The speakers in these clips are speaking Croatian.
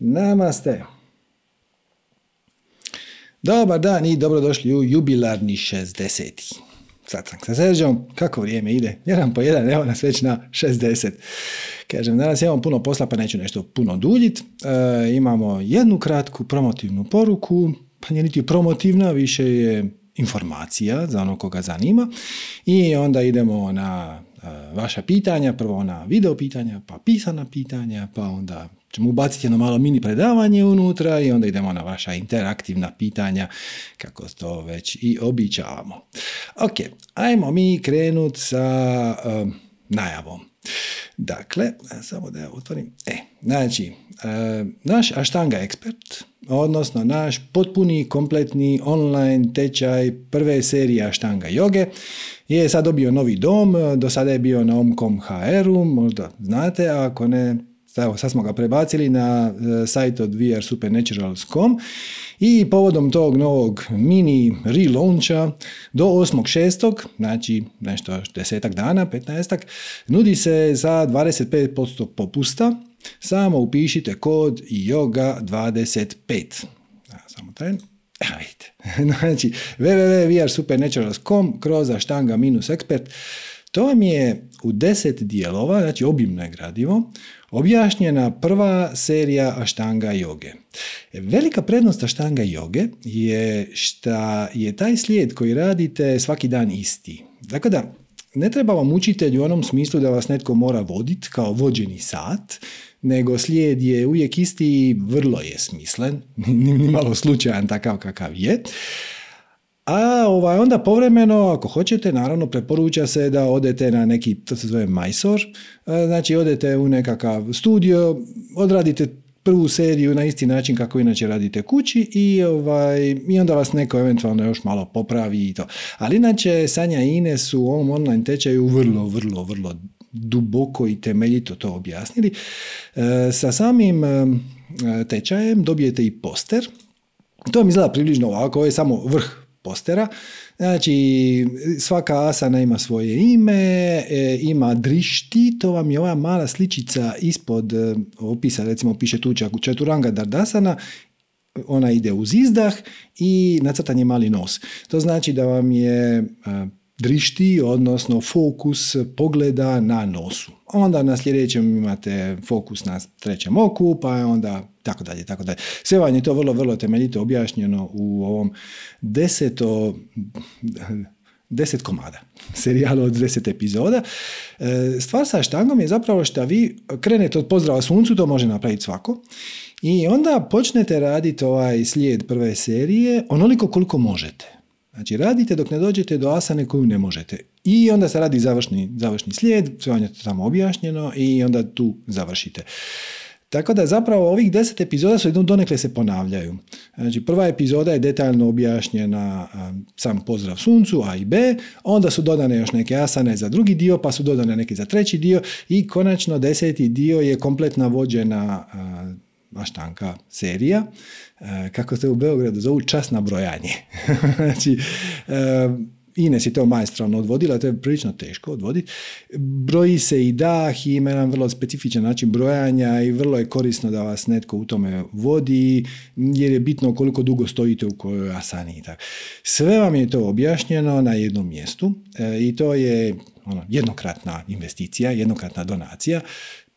Namaste. Dobar dan i dobrodošli u jubilarni 60. Sad sam sa Serđom, kako vrijeme ide? Jedan po jedan, evo nas već na 60. Kažem, danas imamo puno posla pa neću nešto puno duljit. E, imamo jednu kratku promotivnu poruku, pa nije niti promotivna, više je informacija za ono koga zanima. I onda idemo na e, vaša pitanja, prvo na video pitanja, pa pisana pitanja, pa onda ćemo ubaciti jedno malo mini predavanje unutra i onda idemo na vaša interaktivna pitanja kako to već i običavamo. Ok, ajmo mi krenut sa um, najavom. Dakle, samo da ja otvorim. E, znači, naš Ashtanga ekspert, odnosno naš potpuni, kompletni online tečaj prve serije Ashtanga joge je sad dobio novi dom, do sada je bio na Omkom HR-u, možda znate, ako ne, Evo, sad smo ga prebacili na e, sajt od vrsupernaturals.com i povodom tog novog mini relauncha do 8.6. znači nešto desetak dana, 15 nudi se za 25% popusta. Samo upišite kod yoga25. Samo. Evo vidite. Znači, www.vrsupernaturals.com kroz aštanga minus ekspert. To vam je u deset dijelova, znači obimno je gradivo, objašnjena prva serija aštanga joge. Velika prednost aštanga joge je što je taj slijed koji radite svaki dan isti. Dakle da, ne treba vam učitelj u onom smislu da vas netko mora voditi kao vođeni sat, nego slijed je uvijek isti i vrlo je smislen, ni malo slučajan takav kakav je. A ovaj, onda povremeno, ako hoćete, naravno preporuča se da odete na neki, to se zove majsor, e, znači odete u nekakav studio, odradite prvu seriju na isti način kako inače radite kući i, ovaj, i onda vas neko eventualno još malo popravi i to. Ali inače, Sanja i Ines su u ovom online tečaju vrlo, vrlo, vrlo duboko i temeljito to objasnili. E, sa samim e, tečajem dobijete i poster. To mi izgleda približno ovako, ovo je samo vrh postera. Znači, svaka asana ima svoje ime, e, ima drišti, to vam je ova mala sličica ispod e, opisa, recimo piše tu četuranga dardasana, ona ide uz izdah i nacrtan je mali nos. To znači da vam je e, drišti, odnosno fokus pogleda na nosu. Onda na sljedećem imate fokus na trećem oku, pa onda tako dalje, tako dalje. Sve vam je to vrlo, vrlo temeljito objašnjeno u ovom deseto, deset komada serijalu od deset epizoda. E, stvar sa štangom je zapravo što vi krenete od pozdrava suncu, to može napraviti svako, i onda počnete raditi ovaj slijed prve serije onoliko koliko možete. Znači radite dok ne dođete do asane koju ne možete. I onda se radi završni, završni slijed, sve vam je tamo objašnjeno i onda tu završite. Tako da zapravo ovih deset epizoda su jednom donekle se ponavljaju. Znači prva epizoda je detaljno objašnjena sam pozdrav suncu, A i B, onda su dodane još neke asane za drugi dio, pa su dodane neke za treći dio i konačno deseti dio je kompletna vođena maštanka serija, e, kako se u Beogradu zovu časna brojanje. znači, e, Ines je to majstralno odvodila, to je prilično teško odvoditi. Broji se i dah i ima jedan vrlo specifičan način brojanja i vrlo je korisno da vas netko u tome vodi, jer je bitno koliko dugo stojite u kojoj asani. Sve vam je to objašnjeno na jednom mjestu e, i to je ono, jednokratna investicija, jednokratna donacija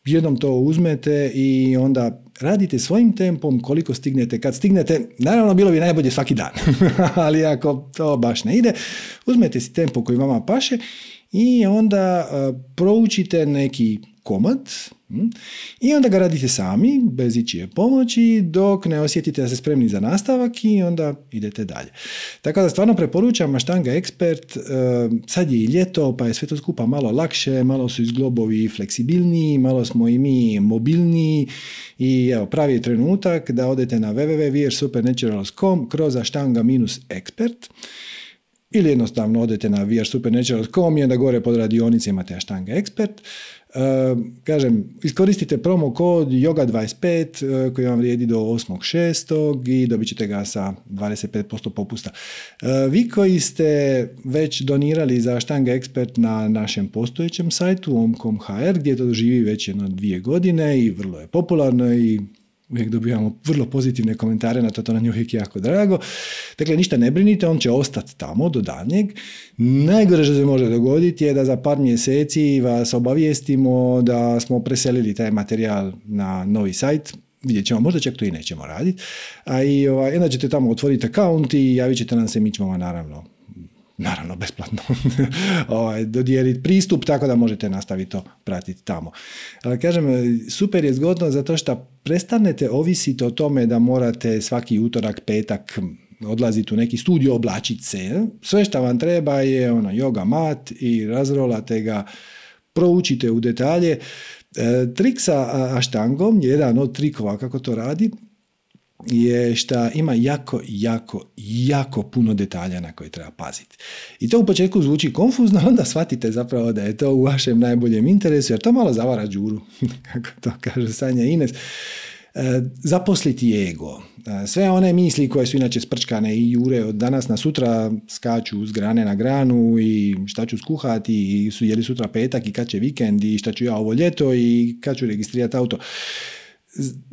jednom to uzmete i onda radite svojim tempom koliko stignete. Kad stignete, naravno bilo bi najbolje svaki dan, ali ako to baš ne ide, uzmete si tempo koji vama paše i onda proučite neki komad hm, i onda ga radite sami, bez ičije pomoći, dok ne osjetite da ste spremni za nastavak i onda idete dalje. Tako da stvarno preporučam Maštanga Expert, sad je i ljeto, pa je sve to skupa malo lakše, malo su izglobovi fleksibilniji, malo smo i mi mobilniji i evo, pravi je trenutak da odete na www.supernaturals.com kroz Ashtanga-expert ili jednostavno odete na vrsupernaturals.com i onda gore pod radionice imate Ashtanga Expert. Uh, kažem, iskoristite promo kod yoga25 uh, koji vam vrijedi do 8.6. i dobit ćete ga sa 25% popusta. Uh, vi koji ste već donirali za Ashtanga Expert na našem postojećem sajtu omcom.hr gdje to živi već jedno dvije godine i vrlo je popularno i uvijek dobivamo vrlo pozitivne komentare na to, to nam je uvijek jako drago. Dakle, ništa ne brinite, on će ostati tamo do daljnjeg. Najgore što se može dogoditi je da za par mjeseci vas obavijestimo da smo preselili taj materijal na novi sajt, vidjet ćemo, možda čak to i nećemo raditi, a i ovaj, onda ćete tamo otvoriti akaunt i javit ćete nam se, mi ćemo naravno naravno besplatno ovaj, dodijeliti pristup tako da možete nastaviti to pratiti tamo. Kažem, super je zgodno zato što prestanete ovisiti o tome da morate svaki utorak, petak odlaziti u neki studio, oblačiti se. Sve što vam treba je ono, yoga mat i razrolate ga, proučite u detalje. E, trik sa aštangom, jedan od trikova kako to radi, je što ima jako, jako, jako puno detalja na koje treba paziti. I to u početku zvuči konfuzno, onda shvatite zapravo da je to u vašem najboljem interesu, jer to malo zavara džuru, kako to kaže Sanja Ines. E, zaposliti ego. E, sve one misli koje su inače sprčkane i jure od danas na sutra skaču s grane na granu i šta ću skuhati i su jeli sutra petak i kad će vikend i šta ću ja ovo ljeto i kad ću registrirati auto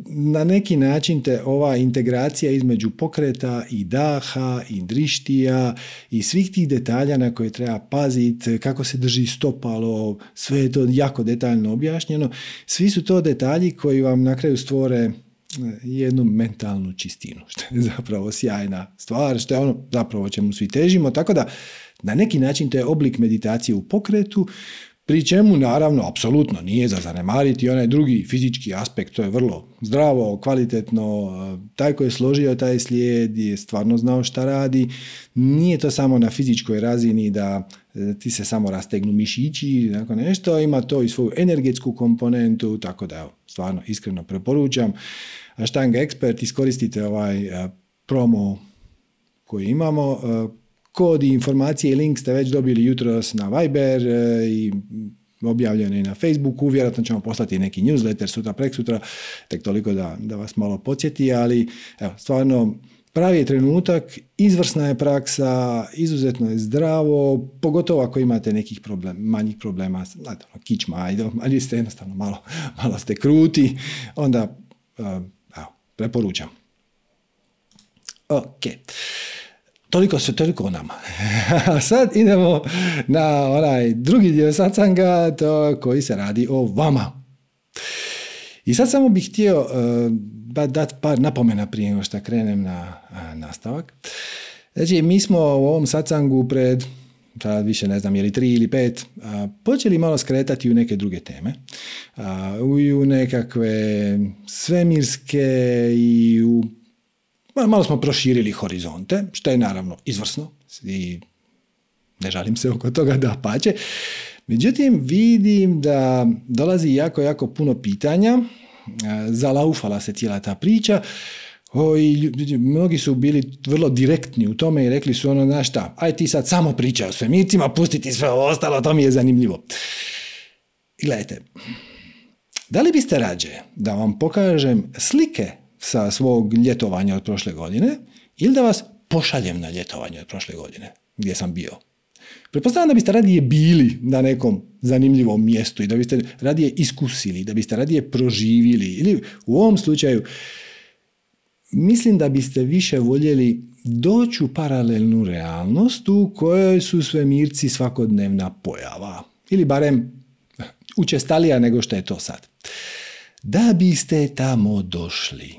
na neki način te ova integracija između pokreta i daha i drištija i svih tih detalja na koje treba paziti, kako se drži stopalo, sve je to jako detaljno objašnjeno. Svi su to detalji koji vam na kraju stvore eh, jednu mentalnu čistinu, što je zapravo sjajna stvar, što je ono zapravo čemu svi težimo, tako da na neki način to je oblik meditacije u pokretu, Pri čemu, naravno, apsolutno nije za zanemariti onaj drugi fizički aspekt, to je vrlo zdravo, kvalitetno, taj koji je složio taj slijed je stvarno znao šta radi. Nije to samo na fizičkoj razini da e, ti se samo rastegnu mišići, tako nešto, ima to i svoju energetsku komponentu, tako da evo, stvarno iskreno preporučam. Štanga Expert, iskoristite ovaj e, promo koji imamo, Kod i informacije i link ste već dobili jutros na Viber e, i objavljeno i na Facebooku, vjerojatno ćemo poslati neki newsletter sutra, prek sutra, tek toliko da, da vas malo podsjeti, ali evo, stvarno pravi je trenutak, izvrsna je praksa, izuzetno je zdravo, pogotovo ako imate nekih problem, manjih problema, znate, ono, kičma, ajde, ali ste jednostavno malo, malo ste kruti, onda e, evo, preporučam. Ok. Toliko se, toliko o nama. A sad idemo na onaj drugi dio sacanga, to koji se radi o vama. I sad samo bih htio uh, dati par napomena prije nego što krenem na nastavak. Znači, mi smo u ovom sacangu pred sad više ne znam je li tri ili pet, počeli malo skretati u neke druge teme, u nekakve svemirske i u Malo smo proširili horizonte, što je naravno izvrsno i ne žalim se oko toga da pače. Međutim, vidim da dolazi jako, jako puno pitanja, zalaufala se cijela ta priča, o, i mnogi su bili vrlo direktni u tome i rekli su ono, znaš šta, aj ti sad samo pričaj o svemircima, pustiti sve ostalo, to mi je zanimljivo. Gledajte, da li biste rađe da vam pokažem slike sa svog ljetovanja od prošle godine ili da vas pošaljem na ljetovanje od prošle godine gdje sam bio. Pretpostavljam da biste radije bili na nekom zanimljivom mjestu i da biste radije iskusili, da biste radije proživili ili u ovom slučaju mislim da biste više voljeli doći u paralelnu realnost u kojoj su svemirci svakodnevna pojava ili barem učestalija nego što je to sad. Da biste tamo došli,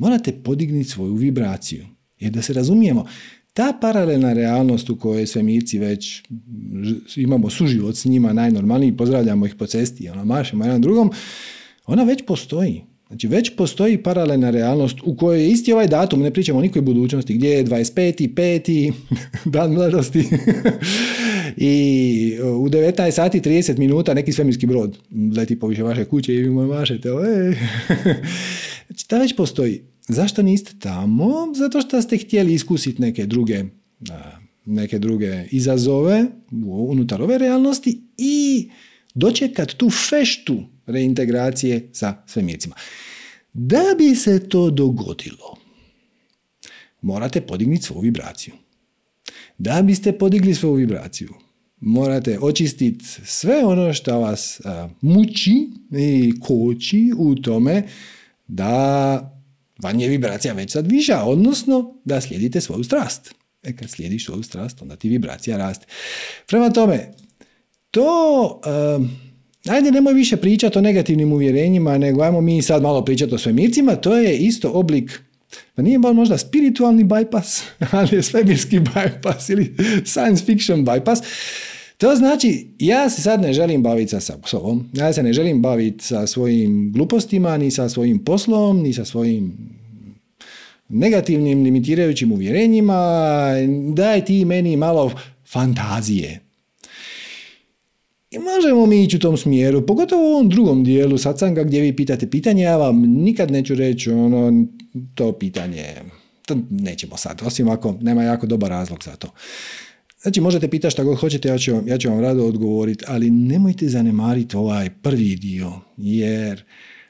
morate podignuti svoju vibraciju. Jer da se razumijemo, ta paralelna realnost u kojoj svemirci već imamo suživot s njima najnormalniji, pozdravljamo ih po cesti, ono, mašemo jedan drugom, ona već postoji. Znači već postoji paralelna realnost u kojoj je isti ovaj datum, ne pričamo o nikoj budućnosti, gdje je 25. 5. dan mladosti i u 19 sati 30 minuta neki svemirski brod leti po više vaše kuće i vi mašete. Znači ta već postoji. Zašto niste tamo? Zato što ste htjeli iskusiti neke druge neke druge izazove unutar ove realnosti i dočekat tu feštu reintegracije sa svemircima. Da bi se to dogodilo, morate podignuti svoju vibraciju. Da biste podigli svoju vibraciju, morate očistiti sve ono što vas muči i koči u tome da vam je vibracija već sad viša, odnosno da slijedite svoju strast. E kad slijediš svoju strast, onda ti vibracija raste. Prema tome, to, um, ajde nemoj više pričati o negativnim uvjerenjima, nego ajmo mi sad malo pričati o svemircima, to je isto oblik pa nije možda spiritualni bypass, ali je svemirski bypass ili science fiction bypass. To znači, ja se sad ne želim baviti sa sobom, ja se ne želim baviti sa svojim glupostima, ni sa svojim poslom, ni sa svojim negativnim limitirajućim uvjerenjima, daj ti meni malo fantazije. I možemo mi ići u tom smjeru, pogotovo u ovom drugom dijelu satsanga gdje vi pitate pitanje, ja vam nikad neću reći ono, to pitanje, to nećemo sad, osim ako nema jako dobar razlog za to. Znači, možete pitati šta god hoćete, ja ću, ja ću vam rado odgovoriti, ali nemojte zanemariti ovaj prvi dio, jer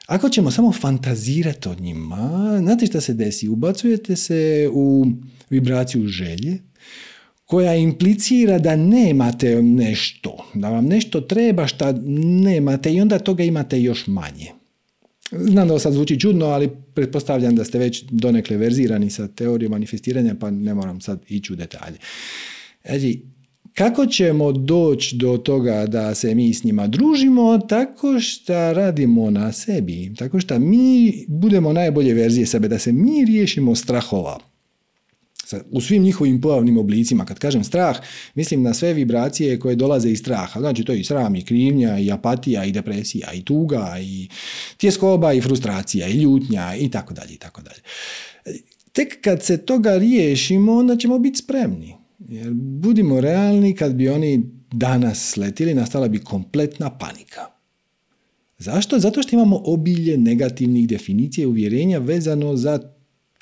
ako ćemo samo fantazirati o njima, znate šta se desi? Ubacujete se u vibraciju želje, koja implicira da nemate nešto, da vam nešto treba šta nemate i onda toga imate još manje. Znam da ovo sad zvuči čudno, ali pretpostavljam da ste već donekle verzirani sa teorijom manifestiranja, pa ne moram sad ići u detalje. Znači, kako ćemo doći do toga da se mi s njima družimo? Tako što radimo na sebi. Tako što mi budemo najbolje verzije sebe, da se mi riješimo strahova. U svim njihovim pojavnim oblicima, kad kažem strah, mislim na sve vibracije koje dolaze iz straha. Znači to je i sram, i krivnja, i apatija, i depresija, i tuga, i tjeskoba, i frustracija, i ljutnja, i tako dalje, i tako dalje. Tek kad se toga riješimo, onda ćemo biti spremni. Jer budimo realni, kad bi oni danas sletili, nastala bi kompletna panika. Zašto? Zato što imamo obilje negativnih definicija i uvjerenja vezano za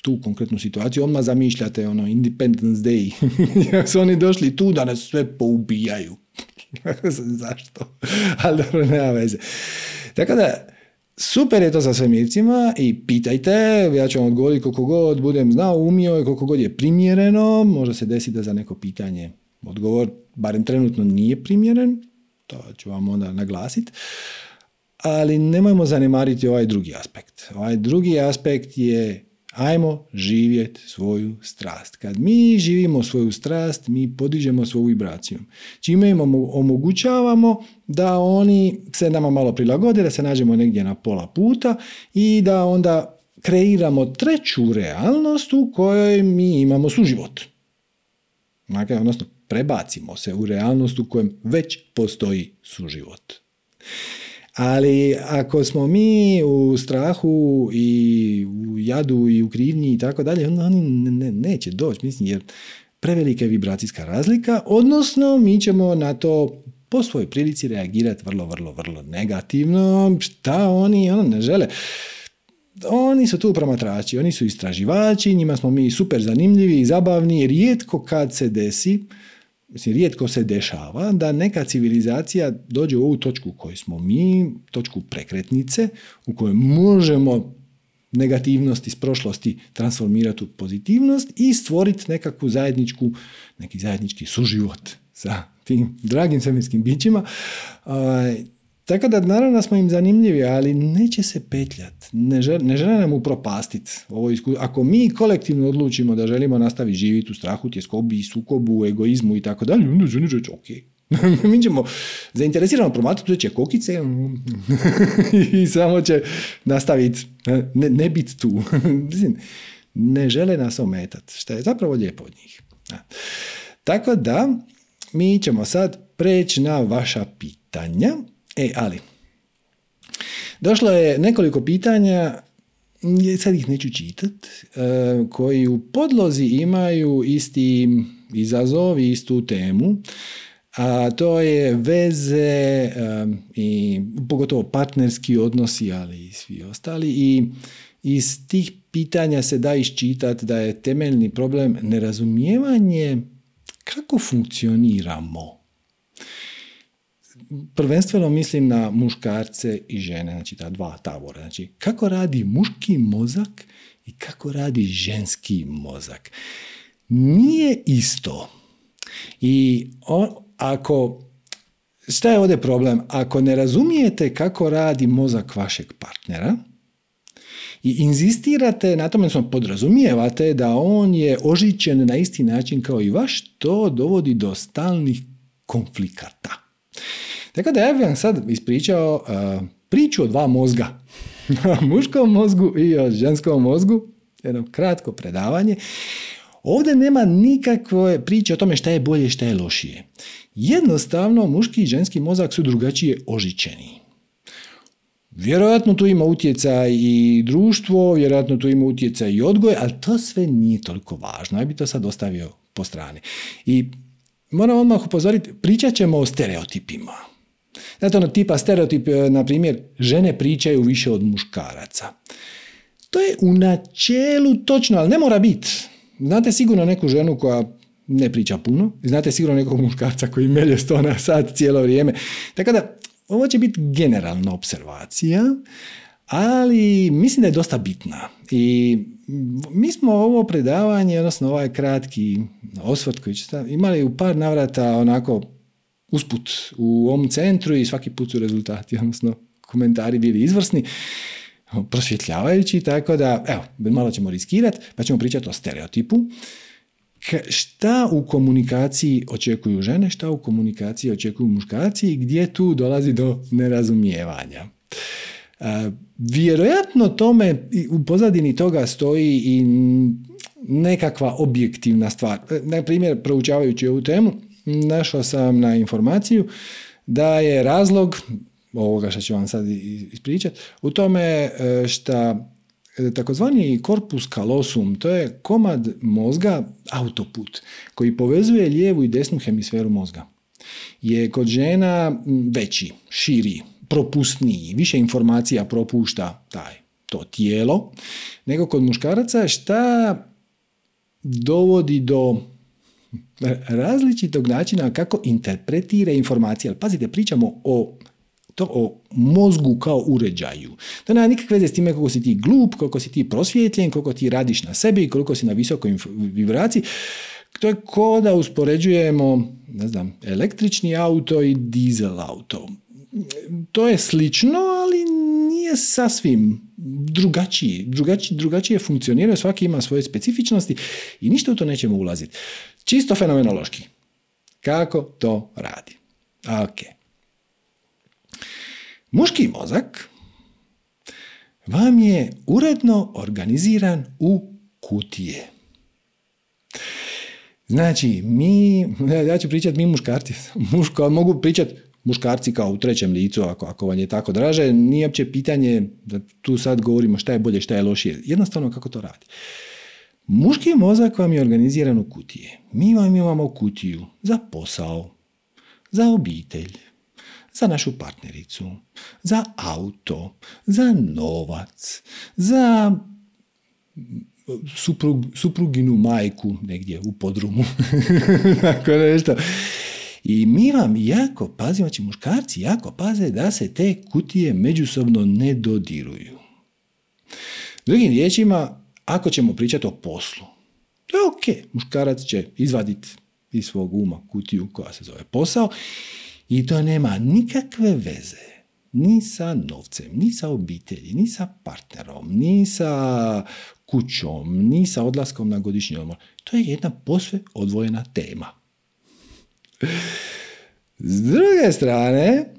tu konkretnu situaciju. Odmah zamišljate ono Independence Day. Jak su oni došli tu da nas sve poubijaju. Zašto? Ali dobro, nema veze. Tako da, Super je to sa svemircima i pitajte, ja ću vam odgovoriti koliko god budem znao, umio i koliko god je primjereno. Može se desiti da za neko pitanje odgovor, barem trenutno nije primjeren, to ću vam onda naglasiti. Ali nemojmo zanemariti ovaj drugi aspekt. Ovaj drugi aspekt je Ajmo živjeti svoju strast. Kad mi živimo svoju strast, mi podižemo svoju vibraciju. Čime im omogućavamo da oni se nama malo prilagode, da se nađemo negdje na pola puta i da onda kreiramo treću realnost u kojoj mi imamo suživot. Dakle, odnosno, prebacimo se u realnost u kojem već postoji suživot. Ali ako smo mi u strahu i u jadu i u krivnji i tako dalje, onda oni ne, neće doći, mislim, jer prevelika je vibracijska razlika, odnosno mi ćemo na to po svojoj prilici reagirati vrlo, vrlo, vrlo negativno. Šta oni, ono ne žele. Oni su tu promatrači, oni su istraživači, njima smo mi super zanimljivi i zabavni. Rijetko kad se desi mislim, rijetko se dešava da neka civilizacija dođe u ovu točku u kojoj smo mi, točku prekretnice, u kojoj možemo negativnost iz prošlosti transformirati u pozitivnost i stvoriti nekakvu zajedničku, neki zajednički suživot sa tim dragim svemirskim bićima. Tako da naravno smo im zanimljivi, ali neće se petljat. Ne žele, ne žele nam upropastiti. Ovo Ako mi kolektivno odlučimo da želimo nastaviti živjeti u strahu, tjeskobi, sukobu, egoizmu i tako dalje, onda žene reći, ok. mi ćemo zainteresirano promatrati će kokice i samo će nastaviti, ne, ne biti tu. ne žele nas ometati, što je zapravo lijepo od njih. Tako da, mi ćemo sad preći na vaša pitanja. E, ali, došlo je nekoliko pitanja, sad ih neću čitat, e, koji u podlozi imaju isti izazov i istu temu, a to je veze e, i pogotovo partnerski odnosi, ali i svi ostali. I iz tih pitanja se da iščitati da je temeljni problem nerazumijevanje kako funkcioniramo prvenstveno mislim na muškarce i žene, znači ta dva tabora. Znači, kako radi muški mozak i kako radi ženski mozak. Nije isto. I on, ako, šta je ovdje problem? Ako ne razumijete kako radi mozak vašeg partnera i inzistirate na tome, odnosno podrazumijevate da on je ožićen na isti način kao i vaš, to dovodi do stalnih konflikata. Tako da ja bih vam sad ispričao priču o dva mozga. muškom mozgu i o ženskom mozgu. Jedno kratko predavanje. Ovdje nema nikakve priče o tome šta je bolje, šta je lošije. Jednostavno, muški i ženski mozak su drugačije ožičeni. Vjerojatno tu ima utjecaj i društvo, vjerojatno tu ima utjecaj i odgoj, ali to sve nije toliko važno. Ja bi to sad ostavio po strani. I moram odmah upozoriti, pričat ćemo o stereotipima. Znate ono tipa stereotip, e, na primjer, žene pričaju više od muškaraca. To je u načelu točno, ali ne mora biti. Znate sigurno neku ženu koja ne priča puno, znate sigurno nekog muškarca koji melje sto na sat cijelo vrijeme. Tako da, ovo će biti generalna observacija, ali mislim da je dosta bitna. I mi smo ovo predavanje, odnosno ovaj kratki osvrt koji će imali u par navrata onako usput u ovom centru i svaki put su rezultati, odnosno komentari bili izvrsni, prosvjetljavajući, tako da, evo, malo ćemo riskirati, pa ćemo pričati o stereotipu. Šta u komunikaciji očekuju žene, šta u komunikaciji očekuju muškarci i gdje tu dolazi do nerazumijevanja. E, vjerojatno tome u pozadini toga stoji i nekakva objektivna stvar. E, na primjer, proučavajući ovu temu, našao sam na informaciju da je razlog ovoga što ću vam sad ispričati, u tome e, što e, takozvani korpus kalosum, to je komad mozga, autoput, koji povezuje lijevu i desnu hemisferu mozga. Je kod žena veći, širi, propustniji, više informacija propušta taj, to tijelo, nego kod muškaraca šta dovodi do različitog načina kako interpretira informacije. Ali pazite, pričamo o to o mozgu kao uređaju. To nema nikakve veze s time koliko si ti glup, koliko si ti prosvjetljen, koliko ti radiš na sebi, koliko si na visokoj vibraciji. To je ko da uspoređujemo, ne znam, električni auto i dizel auto. To je slično, ali nije sasvim drugačiji. Drugačije, drugačije funkcionira, svaki ima svoje specifičnosti i ništa u to nećemo ulaziti. Čisto fenomenološki. Kako to radi? Ok. Muški mozak vam je uredno organiziran u kutije. Znači, mi, ja ću pričati mi muškarci, muško, mogu pričati muškarci kao u trećem licu, ako, ako vam je tako draže, nije uopće pitanje da tu sad govorimo šta je bolje, šta je lošije. Jednostavno kako to radi. Muški mozak vam je organiziran u kutije. Mi vam imamo kutiju za posao, za obitelj, za našu partnericu, za auto, za novac, za suprug, supruginu majku negdje u podrumu. Tako nešto. I mi vam jako pazimo, znači muškarci jako paze da se te kutije međusobno ne dodiruju. Drugim riječima, ako ćemo pričati o poslu, to je ok. Muškarac će izvaditi iz svog uma kutiju koja se zove posao i to nema nikakve veze ni sa novcem, ni sa obitelji, ni sa partnerom, ni sa kućom, ni sa odlaskom na godišnji odmor. To je jedna posve odvojena tema. S druge strane,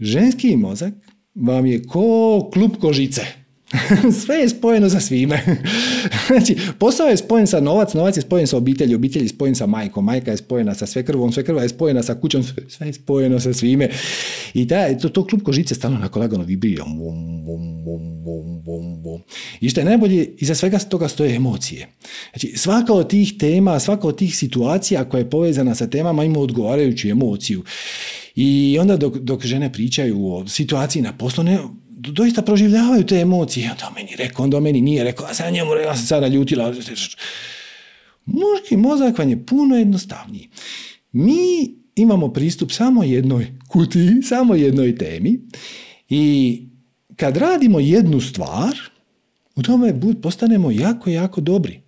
ženski mozak vam je ko klub kožice. Sve je spojeno sa svime. znači, posao je spojen sa novac, novac je spojen sa obitelji, obitelj je spojen sa majkom, majka je spojena sa svekrvom, svekrva je spojena sa kućom, sve je spojeno sa svime. I taj, to, to klupko žice stalno onako lagano vibrira. I što je najbolje, iza svega toga stoje emocije. Znači, svaka od tih tema, svaka od tih situacija koja je povezana sa temama ima odgovarajuću emociju. I onda dok, dok žene pričaju o situaciji na poslu, ne, doista proživljavaju te emocije. Onda meni rekao, onda meni nije rekao, a sad njemu ja sam sada ljutila. Muški mozak vam je puno jednostavniji. Mi imamo pristup samo jednoj kutiji, samo jednoj temi i kad radimo jednu stvar, u tome postanemo jako, jako dobri.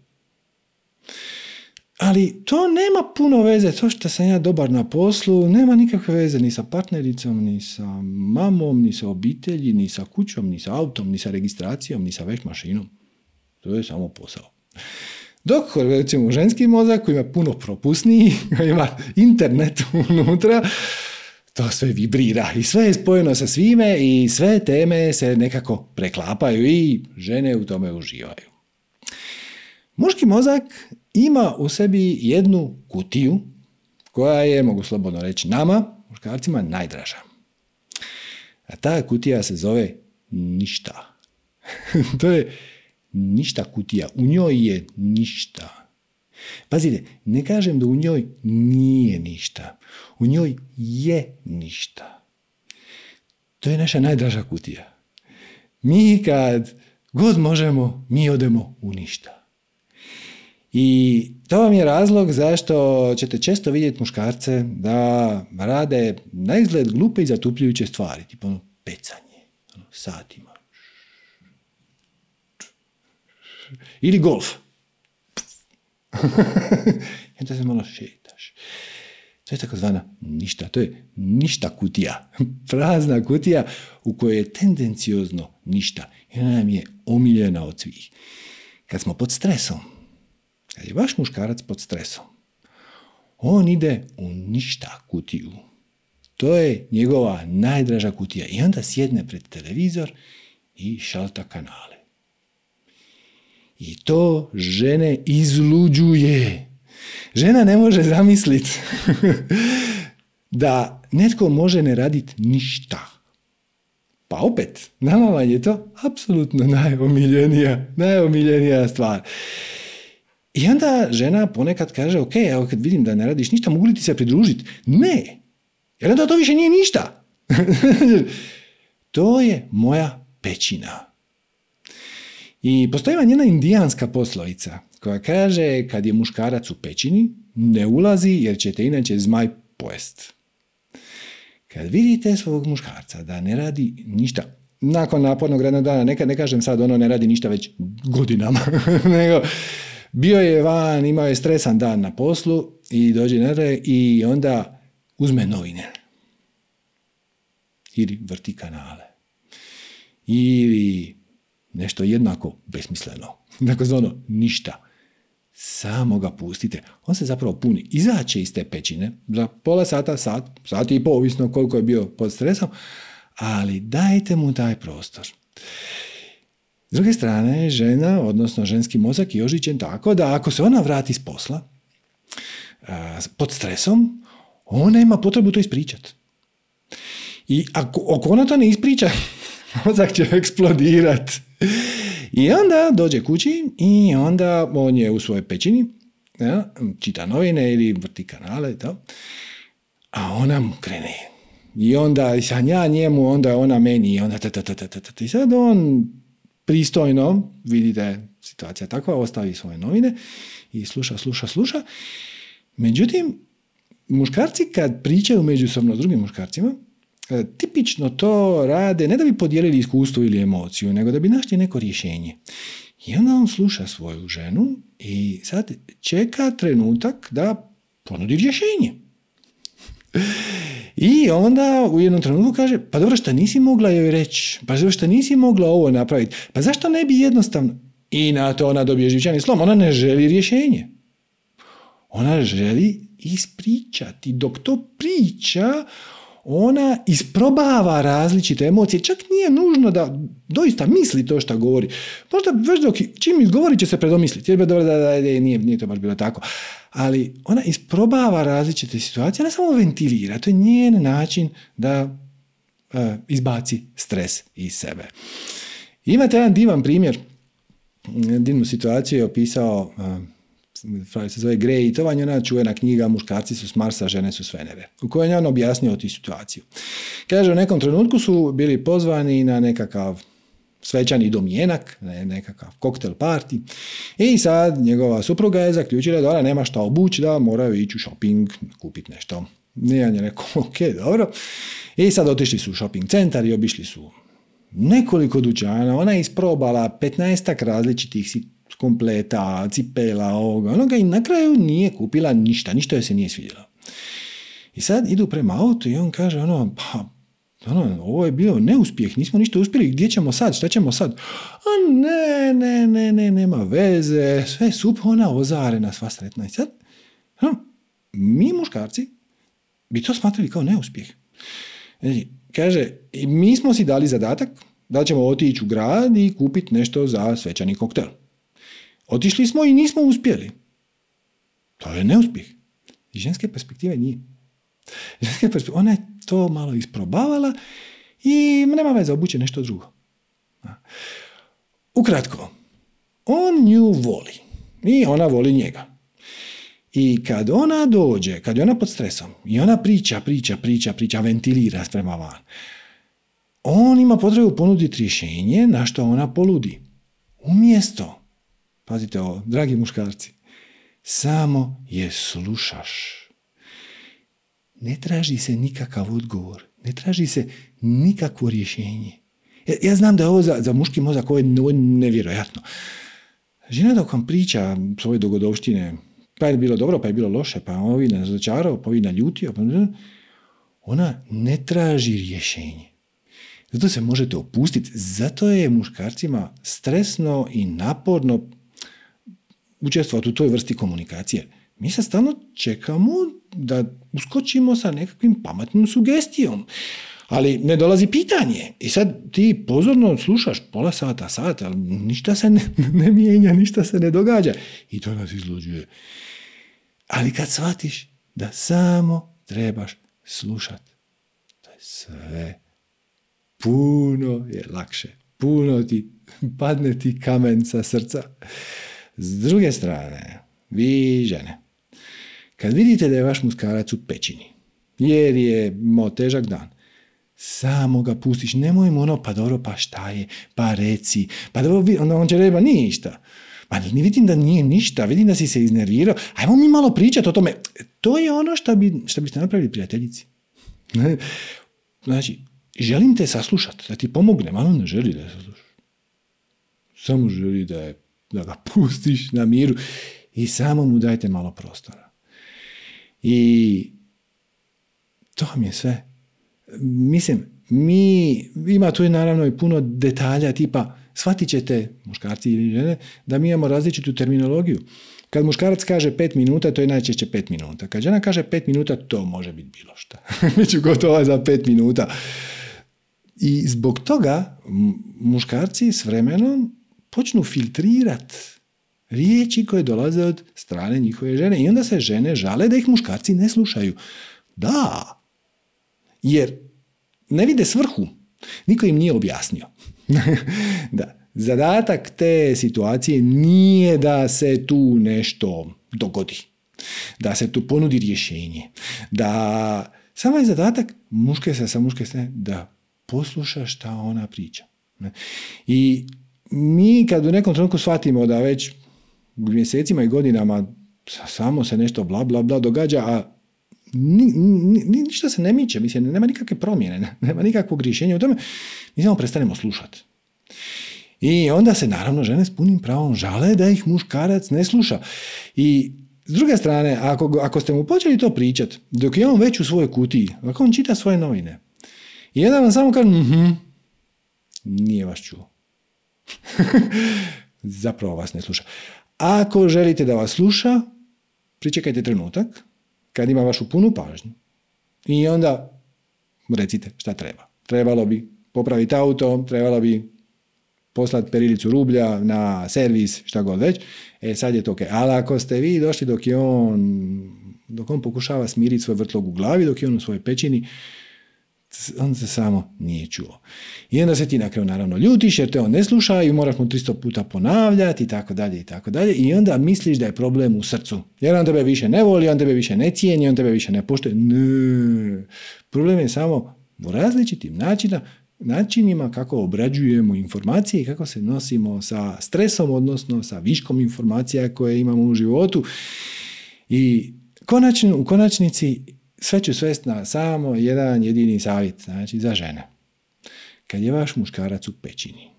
Ali to nema puno veze, to što sam ja dobar na poslu, nema nikakve veze ni sa partnericom, ni sa mamom, ni sa obitelji, ni sa kućom, ni sa autom, ni sa registracijom, ni sa već mašinom. To je samo posao. Dok, recimo, ženski mozak koji ima puno propusniji, koji ima internet unutra, to sve vibrira i sve je spojeno sa svime i sve teme se nekako preklapaju i žene u tome uživaju. Muški mozak ima u sebi jednu kutiju koja je, mogu slobodno reći, nama, muškarcima, najdraža. A ta kutija se zove ništa. to je ništa kutija. U njoj je ništa. Pazite, ne kažem da u njoj nije ništa. U njoj je ništa. To je naša najdraža kutija. Mi kad god možemo, mi odemo u ništa. I to vam je razlog zašto ćete često vidjeti muškarce da rade na izgled glupe i zatupljujuće stvari, tipo ono pecanje, ono, satima. Ili golf. I onda se malo šetaš. To je takozvana ništa, to je ništa kutija. Prazna kutija u kojoj je tendenciozno ništa. I ona nam je omiljena od svih. Kad smo pod stresom, kad je vaš muškarac pod stresom, on ide u ništa kutiju. To je njegova najdraža kutija. I onda sjedne pred televizor i šalta kanale. I to žene izluđuje. Žena ne može zamisliti da netko može ne raditi ništa. Pa opet, nama vam je to apsolutno najomiljenija, najomiljenija stvar. I onda žena ponekad kaže, ok, evo kad vidim da ne radiš ništa, mogu li ti se pridružiti? Ne, jer onda to više nije ništa. to je moja pećina. I postoji vam jedna indijanska poslovica koja kaže kad je muškarac u pećini, ne ulazi jer ćete inače zmaj pojest. Kad vidite svog muškarca da ne radi ništa, nakon napornog radnog dana, nekad ne kažem sad ono ne radi ništa već godinama, nego bio je van, imao je stresan dan na poslu i dođe na i onda uzme novine. Ili vrti kanale. Ili nešto jednako besmisleno. Dakle, ono, ništa. Samo ga pustite. On se zapravo puni. Izaće iz te pećine za pola sata, sat, sat i pol, ovisno koliko je bio pod stresom, ali dajte mu taj prostor. S druge strane, žena, odnosno ženski mozak je ožićen tako da ako se ona vrati s posla pod stresom, ona ima potrebu to ispričati. I ako, ako ona to ne ispriča, mozak će eksplodirat. I onda dođe kući i onda on je u svojoj pećini, ja, čita novine ili vrti kanale, to, a ona mu krene. I onda sam ja njemu, onda ona meni, i onda ta, ta, ta, ta, ta, I sad on pristojno, vidite, situacija takva, ostavi svoje novine i sluša, sluša, sluša. Međutim, muškarci kad pričaju međusobno s drugim muškarcima, e, tipično to rade ne da bi podijelili iskustvo ili emociju, nego da bi našli neko rješenje. I onda on sluša svoju ženu i sad čeka trenutak da ponudi rješenje. I onda u jednom trenutku kaže, pa dobro što nisi mogla joj reći, pa dobro što nisi mogla ovo napraviti, pa zašto ne bi jednostavno... I na to ona dobije živčani slom, ona ne želi rješenje. Ona želi ispričati. Dok to priča, ona isprobava različite emocije. Čak nije nužno da doista misli to što govori. Možda već dok čim izgovori će se predomisliti. Jer dobro da, da, nije, nije to baš bilo tako. Ali ona isprobava različite situacije, ne samo ventilira. To je njen način da e, izbaci stres iz sebe. Imate jedan divan primjer, divnu situaciju je opisao e, se zove Grey, to vam je ona čuvena knjiga Muškarci su s Marsa, žene su s Venere, u kojoj je on objasnio tu situaciju. Kaže, u nekom trenutku su bili pozvani na nekakav svečani domjenak, ne, nekakav koktel party i sad njegova supruga je zaključila da ona nema šta obući, da moraju ići u shopping, kupiti nešto. Nije je rekao, ok, dobro. I sad otišli su u shopping centar i obišli su nekoliko dućana, ona je isprobala 15 različitih kompleta, cipela, ovoga, onoga i na kraju nije kupila ništa, ništa joj se nije svidjelo. I sad idu prema autu i on kaže ono, pa, ono, ovo je bio neuspjeh, nismo ništa uspjeli, gdje ćemo sad, šta ćemo sad? A ne, ne, ne, ne, nema veze, sve super, ona ozarena, sva sretna. I sad, ono, mi muškarci bi to smatrali kao neuspjeh. Znači, kaže, mi smo si dali zadatak da ćemo otići u grad i kupiti nešto za svečani koktel. Otišli smo i nismo uspjeli. To je neuspjeh. Iz ženske perspektive nije. Ženske perspektive, ona je to malo isprobavala i nema veze, obuće nešto drugo. Ukratko, on nju voli i ona voli njega. I kad ona dođe, kad je ona pod stresom i ona priča, priča, priča, priča, ventilira prema van, on ima potrebu ponuditi rješenje na što ona poludi. Umjesto, pazite ovo, dragi muškarci, samo je slušaš. Ne traži se nikakav odgovor, ne traži se nikakvo rješenje. Ja, ja znam da je ovo za, za muški mozak ovo je nevjerojatno. Žena dok vam priča svoje dogodovštine, pa je bilo dobro, pa je bilo loše, pa ovi nas začarao, pa ovi naljutio, pa... ona ne traži rješenje. Zato se možete opustiti. Zato je muškarcima stresno i naporno učestvovati u toj vrsti komunikacije. Mi se stalno čekamo da uskočimo sa nekakvim pametnom sugestijom. Ali ne dolazi pitanje. I sad ti pozorno slušaš pola sata, sat, ali ništa se ne, ne mijenja, ništa se ne događa. I to nas izluđuje. Ali kad shvatiš da samo trebaš slušati, to je sve puno je lakše. Puno ti padne ti kamen sa srca. S druge strane, vi žene, kad vidite da je vaš muskarac u pećini, jer je mo težak dan, samo ga pustiš, nemoj mu ono, pa dobro, pa šta je, pa reci, pa dobro, onda on će reći, ništa. Pa ni vidim da nije ništa, vidim da si se iznervirao, ajmo mi malo pričati o tome. To je ono što, bi, što biste napravili prijateljici. Znači, želim te saslušati, da ti pomognem, ali on ne želi da je sasluša. Samo želi da, je, da ga pustiš na miru i samo mu dajte malo prostora. I to vam je sve. Mislim, mi, ima tu i naravno i puno detalja tipa, shvatit ćete, muškarci ili žene, da mi imamo različitu terminologiju. Kad muškarac kaže pet minuta, to je najčešće pet minuta. Kad žena kaže pet minuta, to može biti bilo šta. Mi ću gotova za pet minuta. I zbog toga muškarci s vremenom počnu filtrirati riječi koje dolaze od strane njihove žene. I onda se žene žale da ih muškarci ne slušaju. Da, jer ne vide svrhu. Niko im nije objasnio. da, zadatak te situacije nije da se tu nešto dogodi. Da se tu ponudi rješenje. Da samo je zadatak muške se sa muške strane da posluša šta ona priča. I mi kad u nekom trenutku shvatimo da već mjesecima i godinama samo se nešto bla bla bla događa, a ni, ni, ništa se ne miče, mislim, nema nikakve promjene, nema nikakvog rješenja u tome, mi samo prestanemo slušati. I onda se naravno žene s punim pravom žale da ih muškarac ne sluša. I s druge strane, ako, ako ste mu počeli to pričat, dok je on već u svojoj kutiji, ako on čita svoje novine, i jedan vam samo kaže, mhm, nije vas čuo. Zapravo vas ne sluša. Ako želite da vas sluša, pričekajte trenutak kad ima vašu punu pažnju i onda recite šta treba. Trebalo bi popraviti auto, trebalo bi poslati perilicu rublja na servis, šta god već. E sad je to ok. Ali ako ste vi došli dok je on dok on pokušava smiriti svoj vrtlog u glavi, dok je on u svojoj pećini, on se samo nije čuo. I onda se ti na kraju naravno ljutiš jer te on ne sluša i moraš mu 300 puta ponavljati i tako dalje i tako dalje i onda misliš da je problem u srcu. Jer on tebe više ne voli, on tebe više ne cijeni, on tebe više ne poštuje. Ne. Problem je samo u različitim načinima, načinima kako obrađujemo informacije i kako se nosimo sa stresom, odnosno sa viškom informacija koje imamo u životu. I konačno, u konačnici sve ću svest na samo jedan jedini savjet, znači za žene. Kad je vaš muškarac u pećini,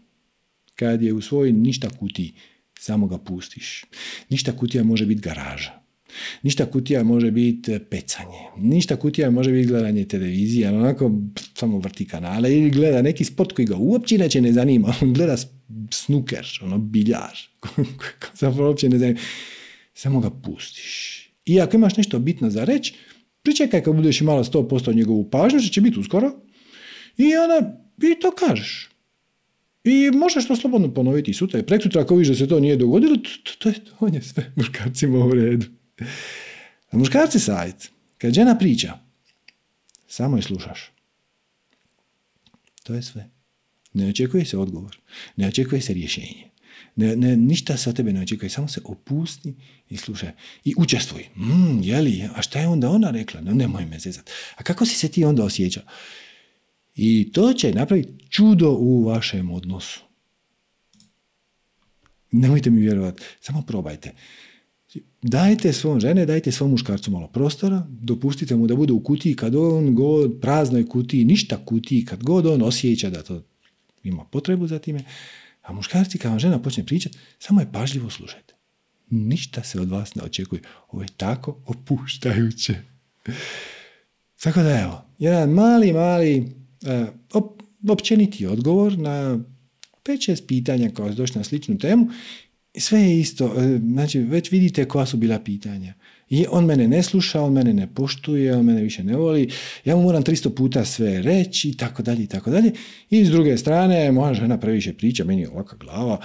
kad je u svojoj ništa kuti, samo ga pustiš. Ništa kutija može biti garaža. Ništa kutija može biti pecanje. Ništa kutija može biti gledanje televizije, ali onako samo vrti kanale ili gleda neki sport koji ga uopće neće ne zanima. On gleda snuker, ono biljar. Zapravo uopće ne zanima. Samo ga pustiš. I ako imaš nešto bitno za reći, pričekaj kad budeš imala 100% njegovu pažnju, što će biti uskoro, i onda i to kažeš. I možeš to slobodno ponoviti sutra i preksutra ako vidiš da se to nije dogodilo, to, je, to je sve muškarcima u redu. A muškarci savjet, kad žena priča, samo je slušaš. To je sve. Ne očekuje se odgovor. Ne očekuje se rješenje. Ne, ne, ništa se od tebe ne očekuje. Samo se opusti i slušaj. I učestvuj. Mm, jeli, a šta je onda ona rekla? No, nemoj me zezat. A kako si se ti onda osjećao? I to će napraviti čudo u vašem odnosu. Nemojte mi vjerovati. Samo probajte. Dajte svom žene, dajte svom muškarcu malo prostora, dopustite mu da bude u kutiji kad on god, praznoj kutiji, ništa kutiji, kad god on osjeća da to ima potrebu za time, a muškarci kad vam žena počne pričati, samo je pažljivo slušajte. Ništa se od vas ne očekuje. Ovo je tako opuštajuće. Tako da evo, jedan mali, mali uh, općeniti odgovor na 5-6 pitanja koja su došli na sličnu temu sve je isto, e, znači već vidite koja su bila pitanja. I on mene ne sluša, on mene ne poštuje, on mene više ne voli, ja mu moram 300 puta sve reći i tako dalje i tako dalje. I s druge strane, moja žena previše priča, meni je ovaka glava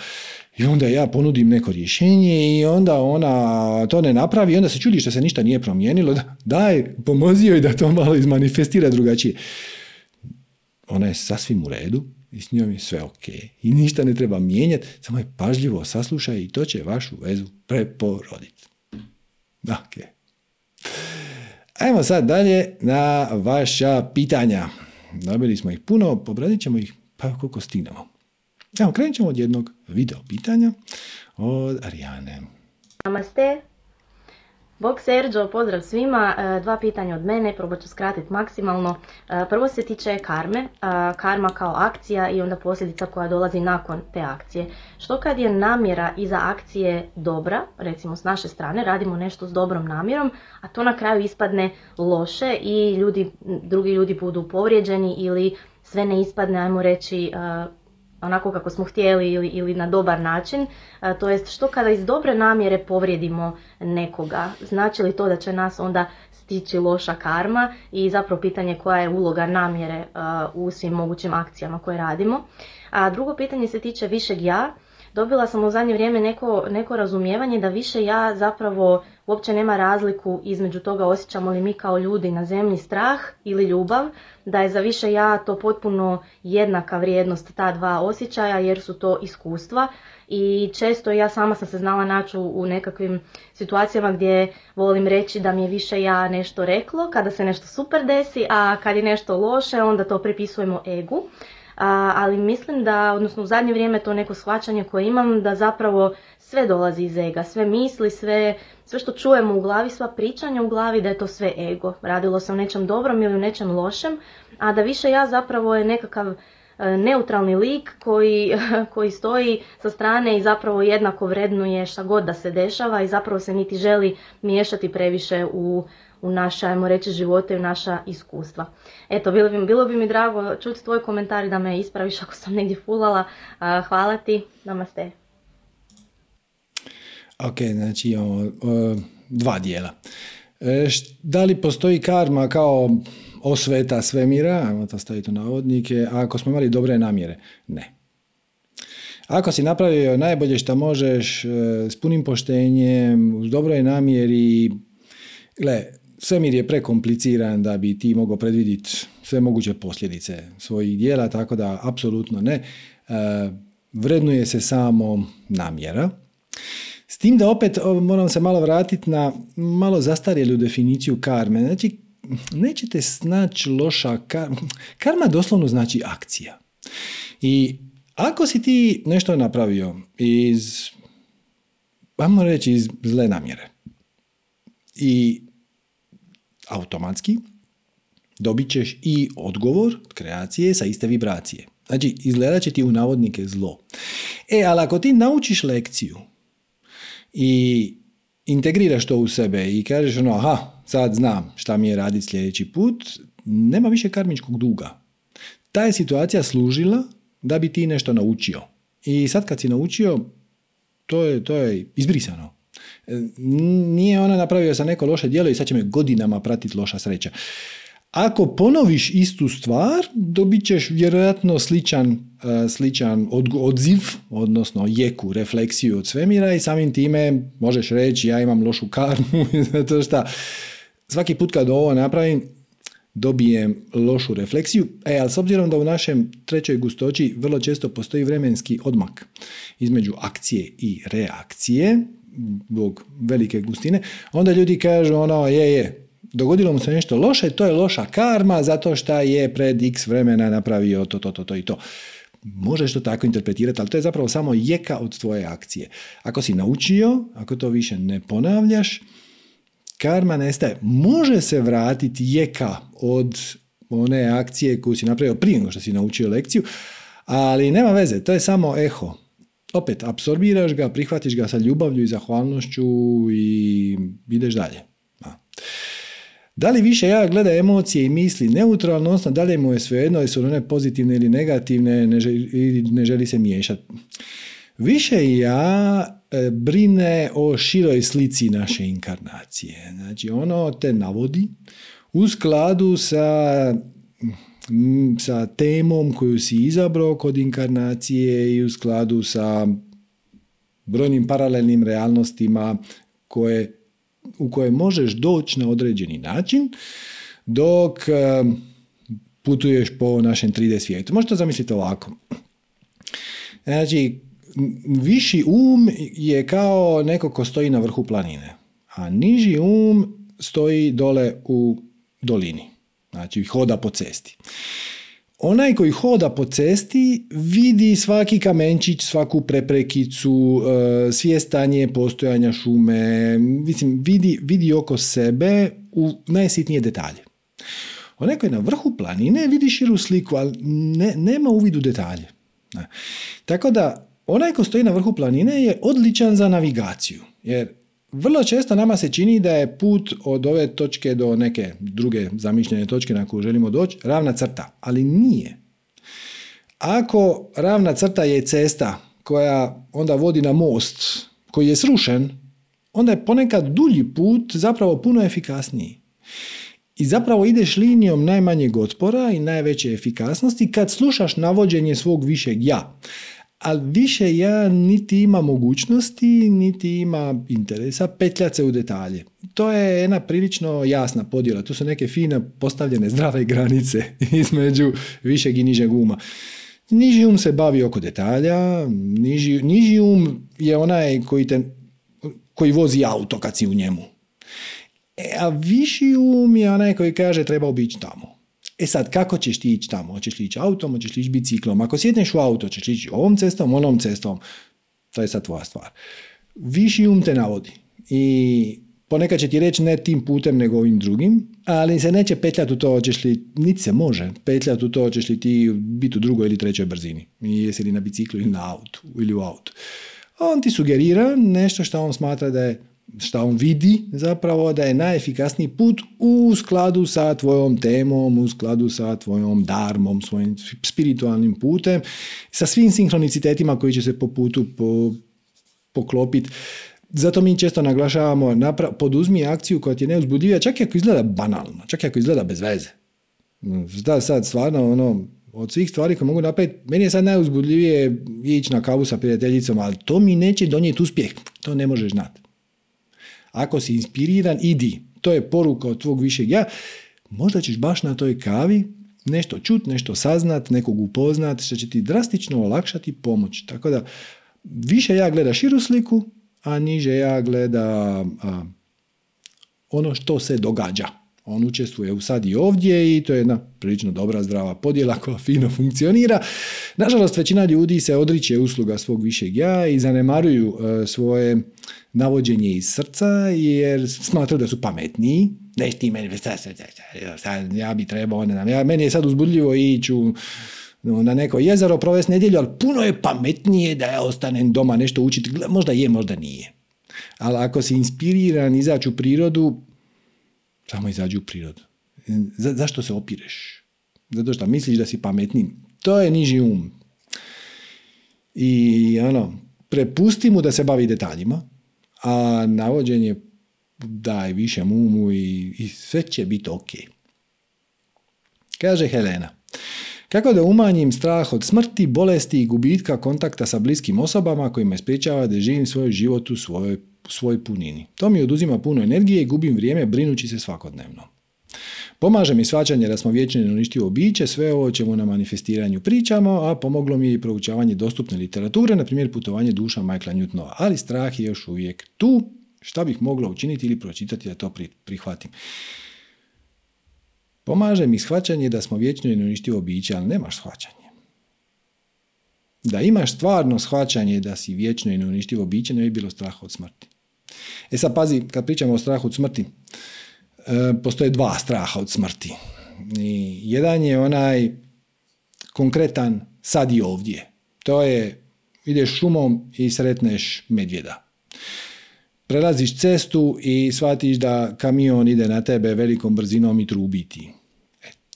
i onda ja ponudim neko rješenje i onda ona to ne napravi i onda se čudi što se ništa nije promijenilo. Daj, pomozi joj da to malo izmanifestira drugačije. Ona je sasvim u redu, i s njom je sve ok. I ništa ne treba mijenjati, samo je pažljivo saslušaj i to će vašu vezu preporoditi. Ok. Ajmo sad dalje na vaša pitanja. Dobili smo ih puno, pobradit ćemo ih pa koliko stignemo. Evo, krenut ćemo od jednog video pitanja od Arijane. Namaste, Bog Serđo, pozdrav svima. E, dva pitanja od mene, probat ću skratiti maksimalno. E, prvo se tiče karme, e, karma kao akcija i onda posljedica koja dolazi nakon te akcije. Što kad je namjera iza akcije dobra, recimo s naše strane, radimo nešto s dobrom namjerom, a to na kraju ispadne loše i ljudi, drugi ljudi budu povrijeđeni ili sve ne ispadne, ajmo reći, onako kako smo htjeli ili, ili na dobar način, to jest što kada iz dobre namjere povrijedimo nekoga, znači li to da će nas onda stići loša karma? I zapravo pitanje koja je uloga namjere u svim mogućim akcijama koje radimo. A drugo pitanje se tiče višeg ja, dobila sam u zadnje vrijeme neko, neko razumijevanje da više ja zapravo uopće nema razliku između toga osjećamo li mi kao ljudi na zemlji strah ili ljubav, da je za više ja to potpuno jednaka vrijednost ta dva osjećaja jer su to iskustva. I često ja sama sam se znala naći u nekakvim situacijama gdje volim reći da mi je više ja nešto reklo kada se nešto super desi, a kad je nešto loše onda to pripisujemo egu. Ali mislim da, odnosno u zadnje vrijeme to neko shvaćanje koje imam, da zapravo sve dolazi iz ega, sve misli, sve, sve što čujemo u glavi, sva pričanja u glavi, da je to sve ego. Radilo se o nečem dobrom ili u nečem lošem, a da više ja zapravo je nekakav e, neutralni lik koji, koji stoji sa strane i zapravo jednako vrednuje šta god da se dešava i zapravo se niti želi miješati previše u u naše, ajmo reći, živote i u naša iskustva. Eto, bilo bi, bilo bi mi drago čuti tvoj komentar da me ispraviš ako sam negdje fulala. Hvala ti, namaste. Ok, znači imamo dva dijela. E, da li postoji karma kao osveta svemira, ajmo to staviti u navodnike, ako smo imali dobre namjere? Ne. Ako si napravio najbolje što možeš, e, s punim poštenjem, uz dobroj namjeri, gle, svemir je prekompliciran da bi ti mogao predvidjeti sve moguće posljedice svojih dijela, tako da apsolutno ne. E, vrednuje se samo namjera. S tim da opet moram se malo vratiti na malo zastarjelu definiciju karme. Znači, nećete snaći loša karma. Karma doslovno znači akcija. I ako si ti nešto napravio iz, vamo reći, iz zle namjere i automatski dobit ćeš i odgovor kreacije sa iste vibracije. Znači, izgledat će ti u navodnike zlo. E, ali ako ti naučiš lekciju i integriraš to u sebe i kažeš ono, aha, sad znam šta mi je raditi sljedeći put, nema više karmičkog duga. Ta je situacija služila da bi ti nešto naučio. I sad kad si naučio, to je, to je izbrisano. E, nije ona napravio sa neko loše djelo i sad će me godinama pratiti loša sreća. Ako ponoviš istu stvar, dobit ćeš vjerojatno sličan, e, sličan odziv, odnosno jeku, refleksiju od svemira i samim time možeš reći ja imam lošu karmu, zato što svaki put kad ovo napravim, dobijem lošu refleksiju, e, ali s obzirom da u našem trećoj gustoći vrlo često postoji vremenski odmak između akcije i reakcije, zbog velike gustine, onda ljudi kažu ono, je, je, dogodilo mu se nešto loše, to je loša karma zato što je pred x vremena napravio to, to, to, to i to. Možeš to tako interpretirati, ali to je zapravo samo jeka od tvoje akcije. Ako si naučio, ako to više ne ponavljaš, karma nestaje. Može se vratiti jeka od one akcije koju si napravio prije nego što si naučio lekciju, ali nema veze, to je samo eho. Opet, apsorbiraš ga, prihvatiš ga sa ljubavlju i zahvalnošću i ideš dalje. Da li više ja gleda emocije i misli neutralno, odnosno da li mu je svejedno, jesu one pozitivne ili negativne, ne želi, ne želi se miješati. Više ja e, brine o široj slici naše inkarnacije. Znači ono te navodi u skladu sa, sa temom koju si izabrao kod inkarnacije i u skladu sa brojnim paralelnim realnostima koje u koje možeš doći na određeni način dok eh, putuješ po našem 3D svijetu. Možete zamisliti ovako. Znači, viši um je kao neko ko stoji na vrhu planine, a niži um stoji dole u dolini. Znači, hoda po cesti. Onaj koji hoda po cesti vidi svaki kamenčić, svaku preprekicu, e, svijestanje postojanja šume, mislim, vidi, vidi oko sebe u najsitnije detalje. Onaj koji je na vrhu planine vidi širu sliku, ali ne, nema uvid u detalje. Tako da, onaj ko stoji na vrhu planine je odličan za navigaciju, jer vrlo često nama se čini da je put od ove točke do neke druge zamišljene točke na koju želimo doći ravna crta, ali nije. Ako ravna crta je cesta koja onda vodi na most koji je srušen, onda je ponekad dulji put zapravo puno efikasniji. I zapravo ideš linijom najmanjeg otpora i najveće efikasnosti kad slušaš navođenje svog višeg ja ali više ja niti ima mogućnosti, niti ima interesa petljati se u detalje. To je jedna prilično jasna podjela. Tu su neke fine postavljene zdrave granice između višeg i nižeg uma. Niži um se bavi oko detalja, niži, niži um je onaj koji, te, koji vozi auto kad si u njemu. E, a viši um je onaj koji kaže treba obići tamo. E sad, kako ćeš ti ići tamo? Hoćeš li ići autom, hoćeš li ići biciklom? Ako sjedneš u auto, ćeš li ići ovom cestom, onom cestom? To je sad tvoja stvar. Viši um te navodi. I ponekad će ti reći ne tim putem nego ovim drugim, ali se neće petljati u to hoćeš li, niti se može petljati u to hoćeš li ti biti u drugoj ili trećoj brzini. Jesi li na biciklu ili na autu ili u autu. On ti sugerira nešto što on smatra da je šta on vidi zapravo da je najefikasniji put u skladu sa tvojom temom, u skladu sa tvojom darmom, svojim spiritualnim putem, sa svim sinhronicitetima koji će se po putu po, poklopiti. Zato mi često naglašavamo, napra- poduzmi akciju koja ti je neuzbudljiva, čak i ako izgleda banalno, čak i ako izgleda bez veze. Da sad stvarno ono, od svih stvari koje mogu napraviti, meni je sad najuzbudljivije ići na kavu sa prijateljicom, ali to mi neće donijeti uspjeh. To ne možeš znati. Ako si inspiriran, idi. To je poruka od tvog višeg ja. Možda ćeš baš na toj kavi nešto čut, nešto saznat, nekog upoznat, što će ti drastično olakšati pomoć. Tako da više ja gleda širu sliku, a niže ja gleda a, ono što se događa. On učestvuje u sad i ovdje i to je jedna prilično dobra, zdrava podjela koja fino funkcionira. Nažalost, većina ljudi se odriče usluga svog višeg ja i zanemaruju e, svoje navođenje iz srca jer smatraju da su pametniji. Neš ti meni, ja bi trebao, ne ja, meni je sad uzbudljivo ići na neko jezero provesti nedjelju, ali puno je pametnije da ja ostanem doma nešto učiti. Možda je, možda nije. Ali ako si inspiriran izaći u prirodu, samo izađi u prirodu. Za, zašto se opireš? Zato što misliš da si pametni. To je niži um. I ono, prepusti mu da se bavi detaljima, a navođenje daj više umu i, i sve će biti ok. Kaže Helena. Kako da umanjim strah od smrti, bolesti i gubitka kontakta sa bliskim osobama koji me spriječava da živim svoj život u svojoj, svoj punini. To mi oduzima puno energije i gubim vrijeme brinući se svakodnevno. Pomaže mi svačanje da smo vječno neuništivo biće, sve ovo čemu na manifestiranju pričamo, a pomoglo mi je i proučavanje dostupne literature, na primjer putovanje duša Michaela Newtonova, ali strah je još uvijek tu, šta bih mogla učiniti ili pročitati da to prihvatim. Pomaže mi shvaćanje da smo vječno i neuništivo biće, ali nemaš shvaćanje. Da imaš stvarno shvaćanje da si vječno i neuništivo biće, ne bi bilo straha od smrti. E sad pazi, kad pričamo o strahu od smrti, e, postoje dva straha od smrti. I jedan je onaj konkretan sad i ovdje. To je ideš šumom i sretneš medvjeda. Prelaziš cestu i shvatiš da kamion ide na tebe velikom brzinom i trubi ti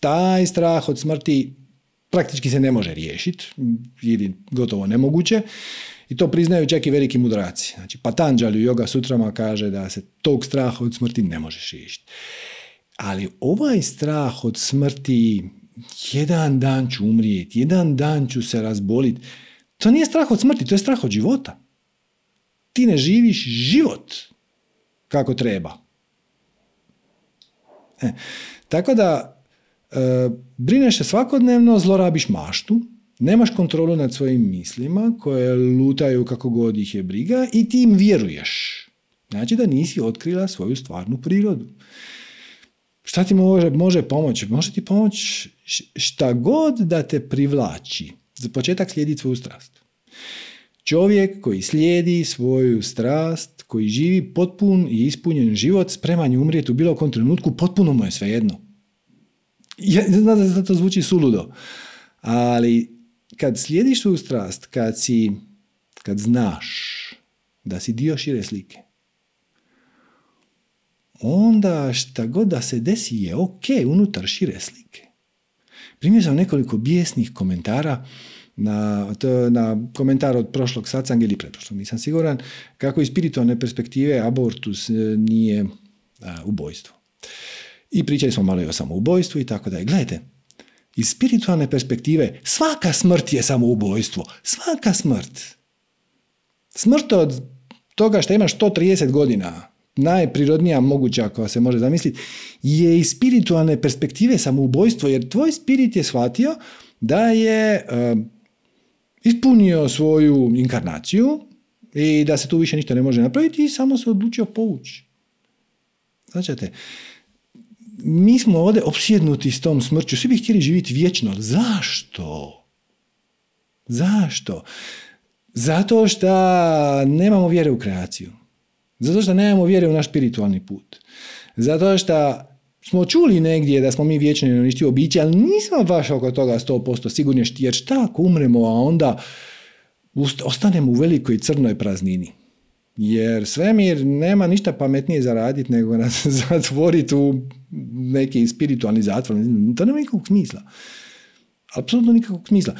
taj strah od smrti praktički se ne može riješiti ili gotovo nemoguće i to priznaju čak i veliki mudraci. Znači, Patanđali u Yoga Sutrama kaže da se tog straha od smrti ne možeš riješiti. Ali ovaj strah od smrti, jedan dan ću umrijeti, jedan dan ću se razboliti, to nije strah od smrti, to je strah od života. Ti ne živiš život kako treba. E, tako da E, brineš se svakodnevno, zlorabiš maštu, nemaš kontrolu nad svojim mislima koje lutaju kako god ih je briga i ti im vjeruješ. Znači da nisi otkrila svoju stvarnu prirodu. Šta ti može, može pomoći? Može ti pomoći šta god da te privlači. Za početak slijedi svoju strast. Čovjek koji slijedi svoju strast, koji živi potpun i ispunjen život, spreman je umrijeti u bilo kom trenutku, potpuno mu je svejedno. Ja, znam da to zvuči suludo, ali kad slijediš svoju strast, kad si, kad znaš da si dio šire slike, onda šta god da se desi je ok unutar šire slike. Primio sam nekoliko bijesnih komentara na, to, na komentar od prošlog satsanga ili pretprošlog, nisam siguran, kako iz spiritualne perspektive abortus e, nije a, ubojstvo. I pričali smo malo i o samoubojstvu i tako da je. Gledajte, iz spiritualne perspektive svaka smrt je samoubojstvo. Svaka smrt. Smrt od toga što imaš 130 godina, najprirodnija moguća koja se može zamisliti, je iz spiritualne perspektive samoubojstvo, jer tvoj spirit je shvatio da je uh, ispunio svoju inkarnaciju i da se tu više ništa ne može napraviti i samo se odlučio povući. Znači, mi smo ovdje opsjednuti s tom smrću, svi bi htjeli živjeti vječno. Zašto? Zašto? Zato što nemamo vjere u kreaciju. Zato što nemamo vjere u naš spiritualni put. Zato što smo čuli negdje da smo mi vječni i uništivo biće, ali nismo baš oko toga 100% sigurni, jer šta ako umremo, a onda ostanemo u velikoj crnoj praznini. Jer svemir nema ništa pametnije zaraditi nego nas zatvoriti u neki spiritualni zatvor. To nema nikakvog smisla. Apsolutno nikakvog smisla.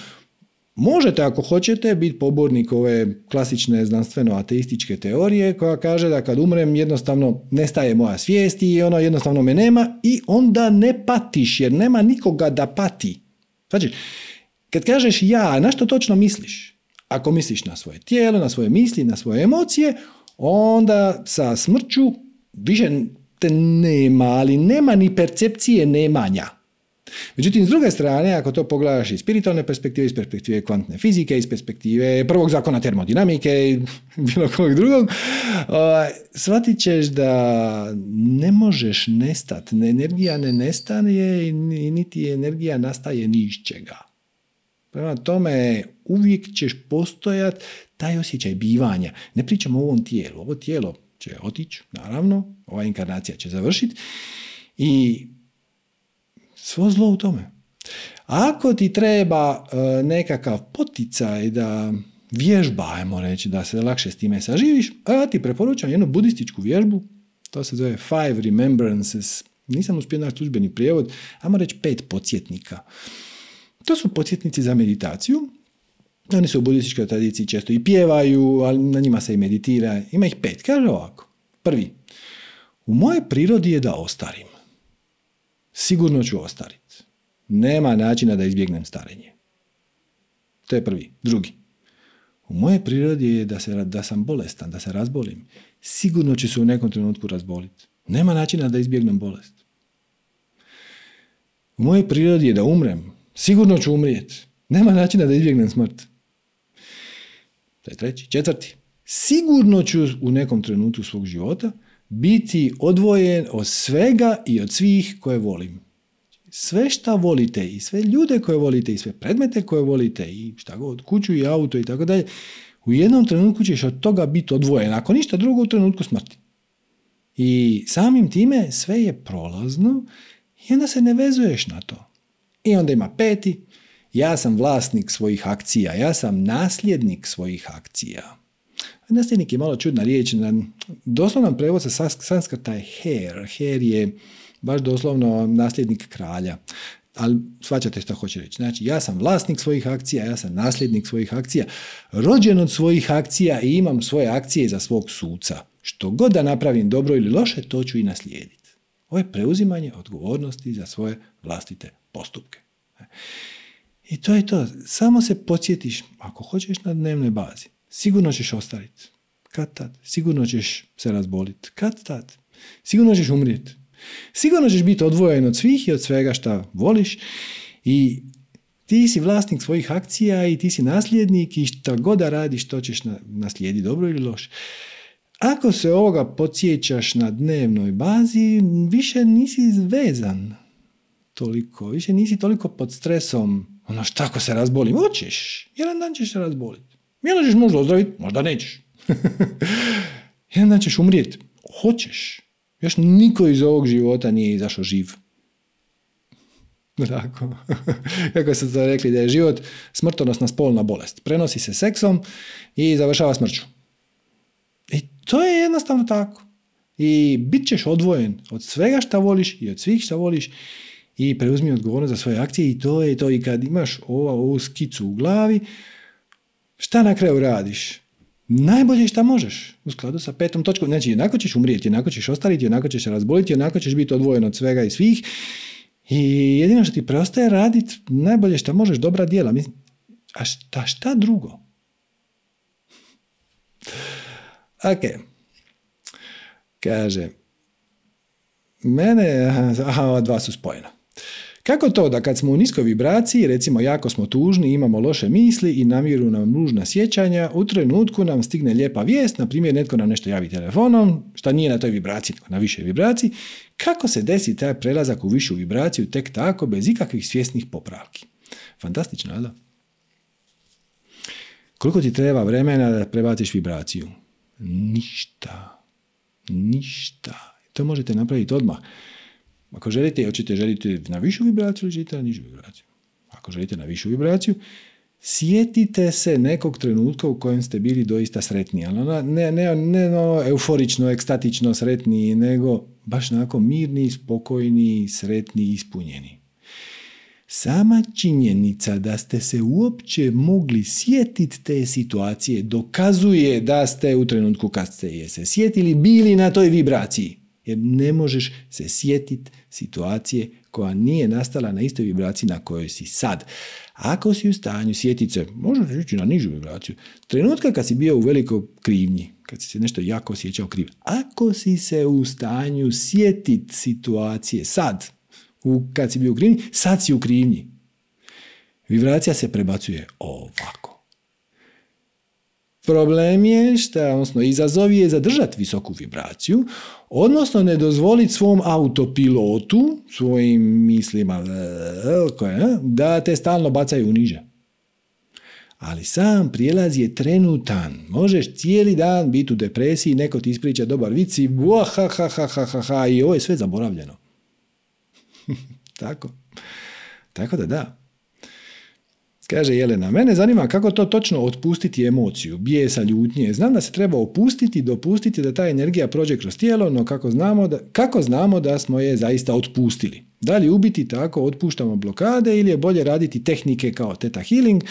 Možete, ako hoćete, biti pobornik ove klasične znanstveno-ateističke teorije koja kaže da kad umrem jednostavno nestaje moja svijest i ono jednostavno me nema i onda ne patiš jer nema nikoga da pati. Znači, kad kažeš ja, na što točno misliš? Ako misliš na svoje tijelo, na svoje misli, na svoje emocije, onda sa smrću više te nema, ali nema ni percepcije nemanja. Međutim, s druge strane, ako to pogledaš iz spiritualne perspektive, iz perspektive kvantne fizike, iz perspektive prvog zakona termodinamike i bilo kog drugog, shvatit ćeš da ne možeš nestati. Energija ne nestane i niti energija nastaje ni iz čega. Prema tome, uvijek ćeš postojati taj osjećaj bivanja. Ne pričamo o ovom tijelu. Ovo tijelo će otići, naravno, ova inkarnacija će završiti i svo zlo u tome. Ako ti treba e, nekakav poticaj da vježba, ajmo reći, da se lakše s time saživiš, ja ti preporučam jednu budističku vježbu, to se zove Five Remembrances, nisam uspio naći službeni prijevod, ajmo reći pet podsjetnika. To su podsjetnici za meditaciju, oni se u budističkoj tradiciji često i pjevaju, ali na njima se i meditira. Ima ih pet. Kaže ovako. Prvi. U moje prirodi je da ostarim. Sigurno ću ostariti. Nema načina da izbjegnem starenje. To je prvi. Drugi. U moje prirodi je da, se, da sam bolestan, da se razbolim. Sigurno ću se u nekom trenutku razboliti. Nema načina da izbjegnem bolest. U mojoj prirodi je da umrem. Sigurno ću umrijeti. Nema načina da izbjegnem smrt. To je treći. Četvrti. Sigurno ću u nekom trenutku svog života biti odvojen od svega i od svih koje volim. Sve šta volite i sve ljude koje volite i sve predmete koje volite i šta god, kuću i auto i tako dalje, u jednom trenutku ćeš od toga biti odvojen, ako ništa drugo u trenutku smrti. I samim time sve je prolazno i onda se ne vezuješ na to. I onda ima peti, ja sam vlasnik svojih akcija, ja sam nasljednik svojih akcija. Nasljednik je malo čudna riječ, doslovno prevod sa sanskrta je her. Her je baš doslovno nasljednik kralja. Ali svaćate što hoće reći. Znači, ja sam vlasnik svojih akcija, ja sam nasljednik svojih akcija, rođen od svojih akcija i imam svoje akcije za svog suca. Što god da napravim dobro ili loše, to ću i naslijediti. Ovo je preuzimanje odgovornosti za svoje vlastite postupke. I to je to. Samo se podsjetiš, ako hoćeš na dnevnoj bazi, sigurno ćeš ostaviti. Kad tad? Sigurno ćeš se razboliti. Kad tad? Sigurno ćeš umrijeti. Sigurno ćeš biti odvojen od svih i od svega šta voliš i ti si vlasnik svojih akcija i ti si nasljednik i šta god da radiš, to ćeš naslijediti dobro ili loše. Ako se ovoga podsjećaš na dnevnoj bazi, više nisi vezan toliko, više nisi toliko pod stresom ono šta ako se razbolim? Hoćeš. Jedan dan ćeš se razboliti. Jedan ćeš možda ozdraviti, možda nećeš. Jedan dan ćeš umrijeti. Hoćeš. Još niko iz ovog života nije izašao živ. Tako. Kako ste to rekli da je život smrtonosna spolna bolest. Prenosi se seksom i završava smrću. I to je jednostavno tako. I bit ćeš odvojen od svega šta voliš i od svih šta voliš i preuzmi odgovornost za svoje akcije i to je to. I kad imaš ovu, ovu skicu u glavi, šta na kraju radiš? Najbolje šta možeš u skladu sa petom točkom. Znači, jednako ćeš umrijeti, jednako ćeš ostariti, jednako ćeš razboliti, jednako ćeš biti odvojen od svega i svih. I jedino što ti preostaje raditi najbolje šta možeš, dobra djela. A šta, šta drugo? Ok. Kaže, mene, aha, ova dva su spojena. Kako to da kad smo u niskoj vibraciji, recimo jako smo tužni, imamo loše misli i namiru nam nužna sjećanja, u trenutku nam stigne lijepa vijest, na primjer netko nam nešto javi telefonom, što nije na toj vibraciji, na višoj vibraciji, kako se desi taj prelazak u višu vibraciju tek tako, bez ikakvih svjesnih popravki? Fantastično, da? Koliko ti treba vremena da prebaciš vibraciju? Ništa. Ništa. To možete napraviti odmah. Ako želite, hoćete želite na višu vibraciju ili želite na nižu vibraciju. Ako želite na višu vibraciju, sjetite se nekog trenutka u kojem ste bili doista sretni. Ali ne, ne, ne no, euforično, ekstatično sretni, nego baš onako mirni, spokojni, sretni, ispunjeni. Sama činjenica da ste se uopće mogli sjetiti te situacije dokazuje da ste u trenutku kad ste je se sjetili bili na toj vibraciji. Jer ne možeš se sjetiti situacije koja nije nastala na istoj vibraciji na kojoj si sad. Ako si u stanju sjetiti se, ići na nižu vibraciju, trenutka kad si bio u velikoj krivnji, kad si se nešto jako osjećao kriv, ako si se u stanju sjetiti situacije sad, u, kad si bio u krivnji, sad si u krivnji. Vibracija se prebacuje ovako. Problem je što, odnosno izazov je zadržati visoku vibraciju, odnosno ne dozvoliti svom autopilotu, svojim mislima da te stalno bacaju niže. Ali sam prijelaz je trenutan. Možeš cijeli dan biti u depresiji, neko ti ispriča dobar vic i ha, ha, ha, ha, ha, ha, i ovo je sve zaboravljeno. Tako. Tako da da. Kaže Jelena, mene zanima kako to točno otpustiti emociju, bijesa, ljutnje. Znam da se treba opustiti, dopustiti da ta energija prođe kroz tijelo, no kako znamo da, kako znamo da smo je zaista otpustili? Da li ubiti tako otpuštamo blokade ili je bolje raditi tehnike kao teta healing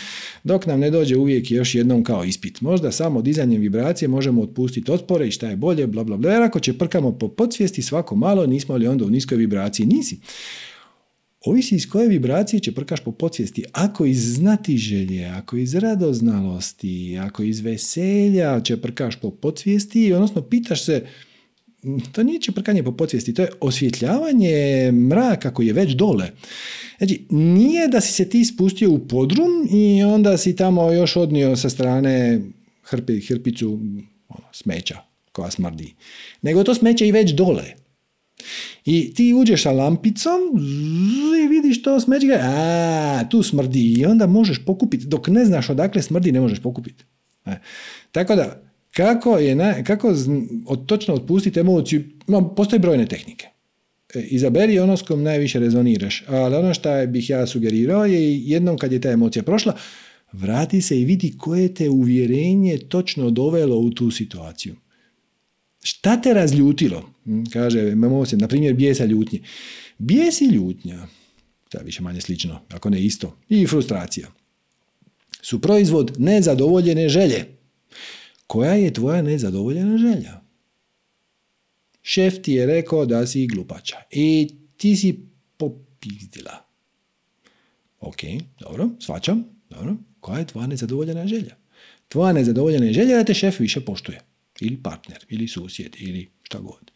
dok nam ne dođe uvijek još jednom kao ispit. Možda samo dizanjem vibracije možemo otpustiti otpore i šta je bolje, bla bla bla. Jer ako će prkamo po podsvijesti svako malo, nismo li onda u niskoj vibraciji? Nisi. Ovisi iz koje vibracije će prkaš po podsvijesti. Ako iz znati želje, ako iz radoznalosti, ako iz veselja će prkaš po podsvijesti, odnosno pitaš se, to nije čeprkanje po podsvijesti, to je osvjetljavanje mraka koji je već dole. Znači, nije da si se ti spustio u podrum i onda si tamo još odnio sa strane hrpi, hrpicu ono, smeća koja smrdi. Nego to smeće i već dole. I ti uđeš sa lampicom i vidiš to smeće, a tu smrdi i onda možeš pokupiti. Dok ne znaš odakle smrdi, ne možeš pokupiti. E. Tako da, kako, je kako od, točno otpustiti emociju? No, postoje brojne tehnike. E, izaberi ono s kojom najviše rezoniraš. Ali ono što bih ja sugerirao je jednom kad je ta emocija prošla, vrati se i vidi koje te uvjerenje točno dovelo u tu situaciju. Šta te razljutilo? Hm, kaže emocija, na primjer bijesa ljutnje. Bijes i ljutnja, je više manje slično, ako ne isto, i frustracija, su proizvod nezadovoljene želje. Koja je tvoja nezadovoljena želja? Šef ti je rekao da si glupača i ti si popizdila. Ok, dobro, svačam. Dobro. Koja je tvoja nezadovoljena želja? Tvoja nezadovoljena želja da te šef više poštuje. Ili partner, ili susjed, ili šta god.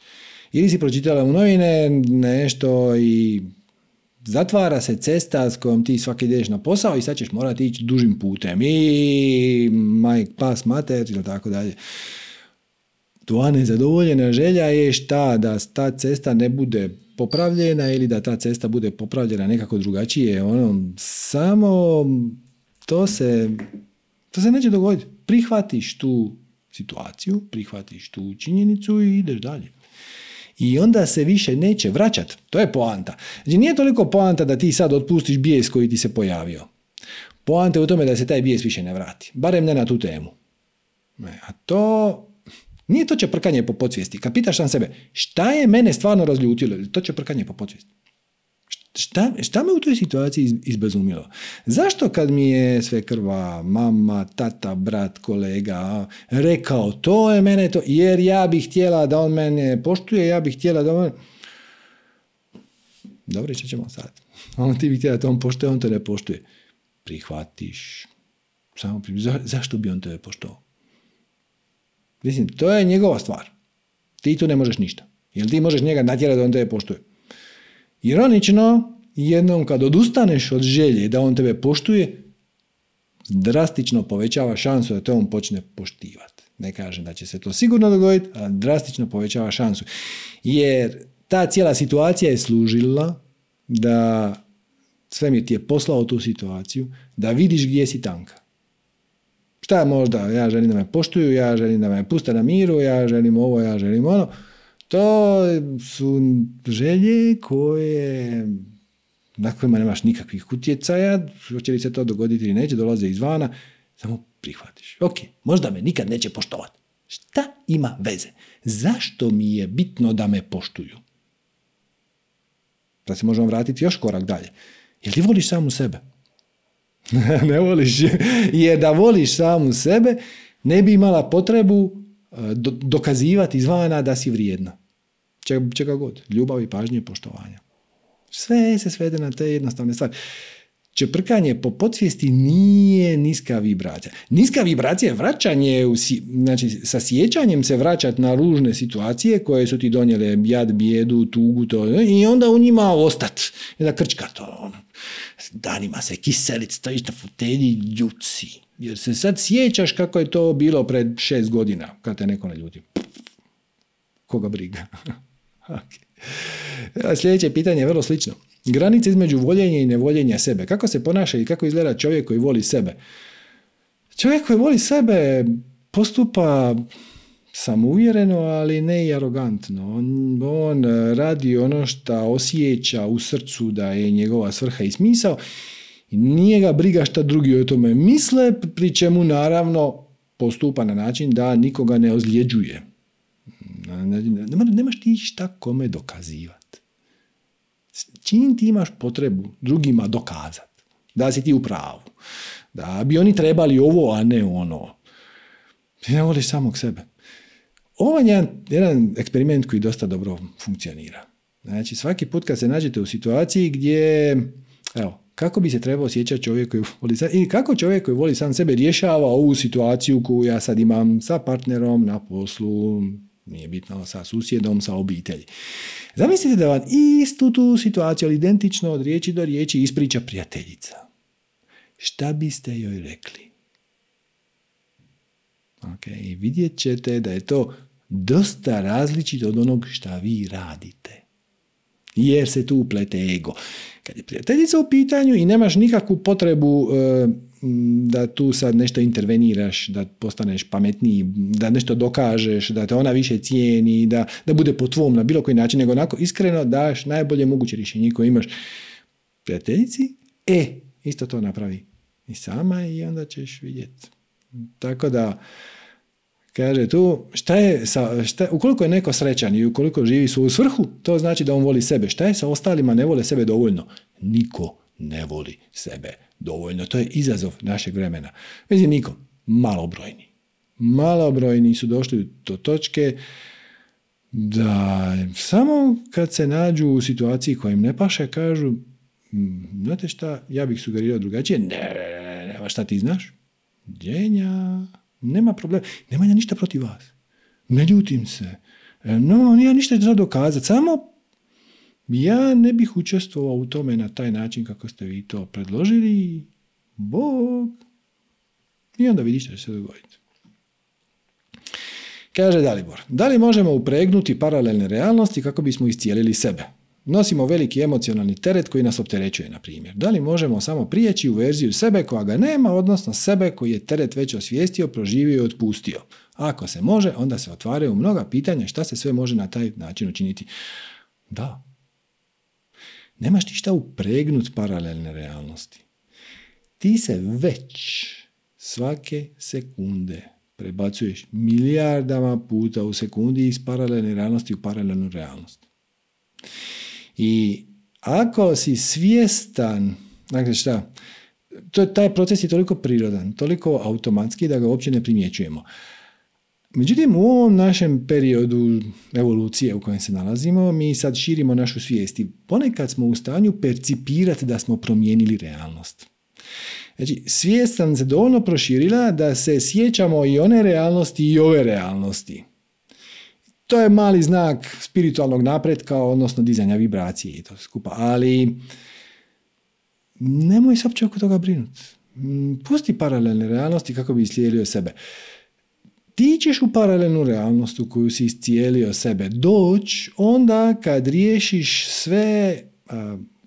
Ili si pročitala u novine nešto i zatvara se cesta s kojom ti svaki ideš na posao i sad ćeš morati ići dužim putem i majk, pas, mater ili tako dalje. Tvoja nezadovoljena želja je šta da ta cesta ne bude popravljena ili da ta cesta bude popravljena nekako drugačije. Ono, samo to se, to se neće dogoditi. Prihvatiš tu situaciju, prihvatiš tu činjenicu i ideš dalje i onda se više neće vraćat. To je poanta. Znači nije toliko poanta da ti sad otpustiš bijes koji ti se pojavio. Poanta je u tome da se taj bijes više ne vrati. Barem ne na tu temu. E, a to nije to čeprkanje po podsvijesti. Kad pitaš sam sebe, šta je mene stvarno razljutilo? To čeprkanje po podsvijesti. Šta, šta me u toj situaciji izbezumilo? Zašto kad mi je sve krva, mama, tata, brat, kolega rekao to je mene to, jer ja bih htjela da on mene poštuje, ja bih htjela da on... Dobro, što ćemo sad? On ti bih htjela da on poštuje, on te ne poštuje. Prihvatiš. Samo Za, zašto bi on te poštovao? Mislim, to je njegova stvar. Ti tu ne možeš ništa. Jer ti možeš njega natjerati da on te poštuje. Ironično, jednom kad odustaneš od želje da on tebe poštuje, drastično povećava šansu da te on počne poštivati. Ne kažem da će se to sigurno dogoditi, ali drastično povećava šansu. Jer ta cijela situacija je služila da svemir ti je poslao tu situaciju, da vidiš gdje si tanka. Šta možda, ja želim da me poštuju, ja želim da me puste na miru, ja želim ovo, ja želim ono. To su želje koje na kojima nemaš nikakvih utjecaja, hoće li se to dogoditi ili neće, dolaze izvana, samo prihvatiš. Ok, možda me nikad neće poštovati. Šta ima veze? Zašto mi je bitno da me poštuju? Da se možemo vratiti još korak dalje. Jel ti voliš samu sebe? ne voliš. Jer da voliš samu sebe, ne bi imala potrebu dokazivati izvana da si vrijedna. Čega, god. Ljubav i pažnje i poštovanja. Sve se svede na te jednostavne stvari. Čeprkanje po podsvijesti nije niska vibracija. Niska vibracija je vraćanje, u, znači sa sjećanjem se vraćati na ružne situacije koje su ti donijele jad, bijedu, tugu, to, i onda u njima ostat. Da krčka to. Danima se kiselit, stojiš na fotelji, ljuci. Jer se sad sjećaš kako je to bilo pred šest godina, kad te neko ne ljuti. Koga briga. okay. Sljedeće pitanje je vrlo slično. Granica između voljenja i nevoljenja sebe. Kako se ponaša i kako izgleda čovjek koji voli sebe? Čovjek koji voli sebe postupa samouvjereno, ali ne i arogantno. On, on radi ono što osjeća u srcu da je njegova svrha i smisao nije ga briga šta drugi o tome misle, pri čemu naravno postupa na način da nikoga ne ozljeđuje. Nemaš ti šta kome dokazivati. Čim ti imaš potrebu drugima dokazati da si ti u pravu, da bi oni trebali ovo, a ne ono, ti ne voliš samog sebe. Ovo je jedan, jedan eksperiment koji dosta dobro funkcionira. Znači, svaki put kad se nađete u situaciji gdje, evo, kako bi se trebao osjećati čovjek koji voli sam, ili kako čovjek koji voli sam sebe rješava ovu situaciju koju ja sad imam sa partnerom na poslu, nije bitno, sa susjedom, sa obitelji. Zamislite da vam istu tu situaciju, ali identično od riječi do riječi, ispriča prijateljica. Šta biste joj rekli? Ok, vidjet ćete da je to dosta različito od onog šta vi radite. Jer se tu uplete ego. Kad je prijateljica u pitanju i nemaš nikakvu potrebu e, da tu sad nešto interveniraš, da postaneš pametniji, da nešto dokažeš, da te ona više cijeni, da, da bude po tvom na bilo koji način, nego onako iskreno daš najbolje moguće rješenje koje imaš prijateljici, e, isto to napravi i sama i onda ćeš vidjeti. Tako da, Kaže tu, šta je sa, šta, ukoliko je neko srećan i ukoliko živi svoju svrhu, to znači da on voli sebe. Šta je sa ostalima ne vole sebe dovoljno? Niko ne voli sebe dovoljno. To je izazov našeg vremena. Vezi niko, malobrojni. Malobrojni su došli do točke da samo kad se nađu u situaciji koja im ne paše, kažu znate šta, ja bih sugerirao drugačije. Ne, ne, ne, šta ti znaš? Djenja, nema problema. Nema ja ništa protiv vas. Ne ljutim se. No, nije ništa za dokazati. Samo ja ne bih učestvovao u tome na taj način kako ste vi to predložili. Bog. I onda vidiš što će se dogoditi. Kaže Dalibor, da li možemo upregnuti paralelne realnosti kako bismo iscijelili sebe? Nosimo veliki emocionalni teret koji nas opterećuje, na primjer. Da li možemo samo prijeći u verziju sebe koja ga nema, odnosno sebe koji je teret već osvijestio, proživio i otpustio? Ako se može, onda se otvaraju mnoga pitanja šta se sve može na taj način učiniti. Da. Nemaš ti šta upregnut paralelne realnosti. Ti se već svake sekunde prebacuješ milijardama puta u sekundi iz paralelne realnosti u paralelnu realnost. I ako si svjestan, dakle šta, to, taj proces je toliko prirodan, toliko automatski da ga uopće ne primjećujemo. Međutim, u ovom našem periodu evolucije u kojem se nalazimo, mi sad širimo našu svijest i ponekad smo u stanju percipirati da smo promijenili realnost. Znači, svijest sam se dovoljno proširila da se sjećamo i one realnosti i ove realnosti. To je mali znak spiritualnog napretka, odnosno dizanja vibracije i to skupa. Ali nemoj se uopće oko toga brinuti. Pusti paralelne realnosti kako bi islijelio sebe. Ti ćeš u paralelnu realnost u koju si iscijelio sebe doći onda kad riješiš sve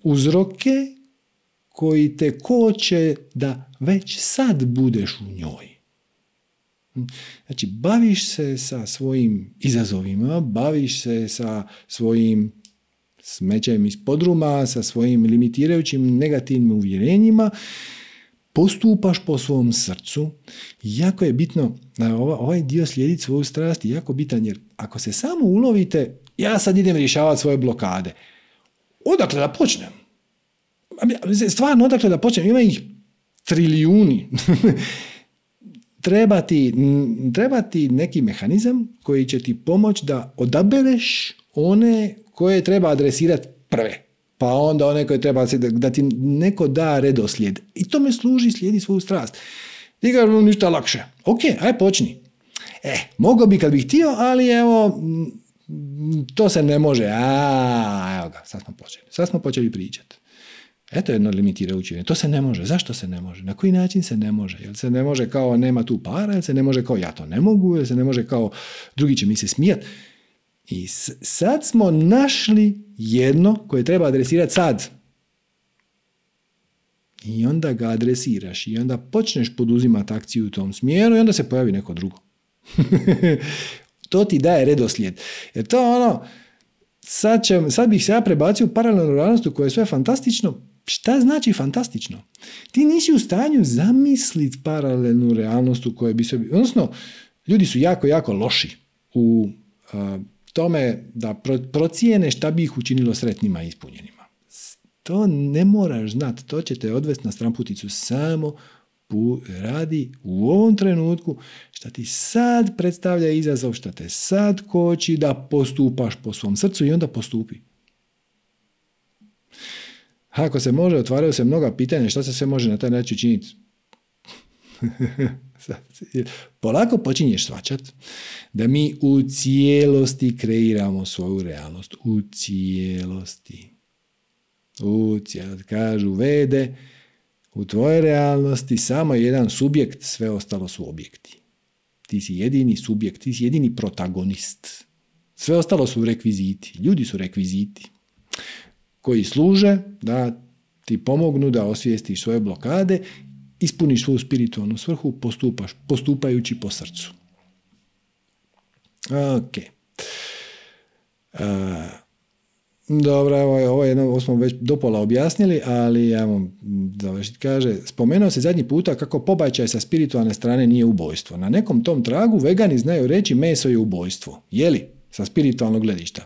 uzroke koji te koče da već sad budeš u njoj. Znači, baviš se sa svojim izazovima, baviš se sa svojim smećajem iz podruma, sa svojim limitirajućim negativnim uvjerenjima, postupaš po svom srcu. Jako je bitno, ovaj dio slijediti svoju strast jako bitan, jer ako se samo ulovite, ja sad idem rješavati svoje blokade. Odakle da počnem? Stvarno, odakle da počnem? Ima ih trilijuni. treba ti, treba ti neki mehanizam koji će ti pomoći da odabereš one koje treba adresirati prve. Pa onda one koje treba da ti neko da redoslijed. I to me služi, slijedi svoju strast. Ti kažeš ništa lakše. Ok, aj počni. E, mogo bi kad bih htio, ali evo, to se ne može. A, evo ga, sad smo počeli. Sad smo počeli pričati. Eto jedno limitirajuće. To se ne može. Zašto se ne može? Na koji način se ne može? Jel se ne može kao nema tu para, jel se ne može kao ja to ne mogu, jel se ne može kao drugi će mi se smijati. I sad smo našli jedno koje treba adresirati sad. I onda ga adresiraš i onda počneš poduzimati akciju u tom smjeru i onda se pojavi neko drugo. to ti daje redoslijed. Jer to ono, sad, će, sad bih se ja prebacio u paralelnu realnost u kojoj je sve fantastično, Šta znači fantastično? Ti nisi u stanju zamisliti paralelnu realnost u kojoj bi se... Odnosno, ljudi su jako, jako loši u tome da procijene šta bi ih učinilo sretnima i ispunjenima. To ne moraš znati, to će te odvesti na stramputicu samo radi u ovom trenutku šta ti sad predstavlja izazov, šta te sad koči da postupaš po svom srcu i onda postupi. Ako se može, otvaraju se mnoga pitanja šta se sve može na taj način činiti. Polako počinješ svačat da mi u cijelosti kreiramo svoju realnost. U cijelosti. U cijelosti. Kažu vede, u tvojoj realnosti samo jedan subjekt, sve ostalo su objekti. Ti si jedini subjekt, ti si jedini protagonist. Sve ostalo su rekviziti. Ljudi su rekviziti koji služe da ti pomognu da osvijestiš svoje blokade, ispuniš svoju spiritualnu svrhu, postupaš, postupajući po srcu. Ok. dobro, ovo, ovo, jedno, ovo smo već dopola objasnili, ali ja završiti. Kaže, spomenuo se zadnji puta kako pobačaj sa spiritualne strane nije ubojstvo. Na nekom tom tragu vegani znaju reći meso je ubojstvo. Je li? sa spiritualnog gledišta.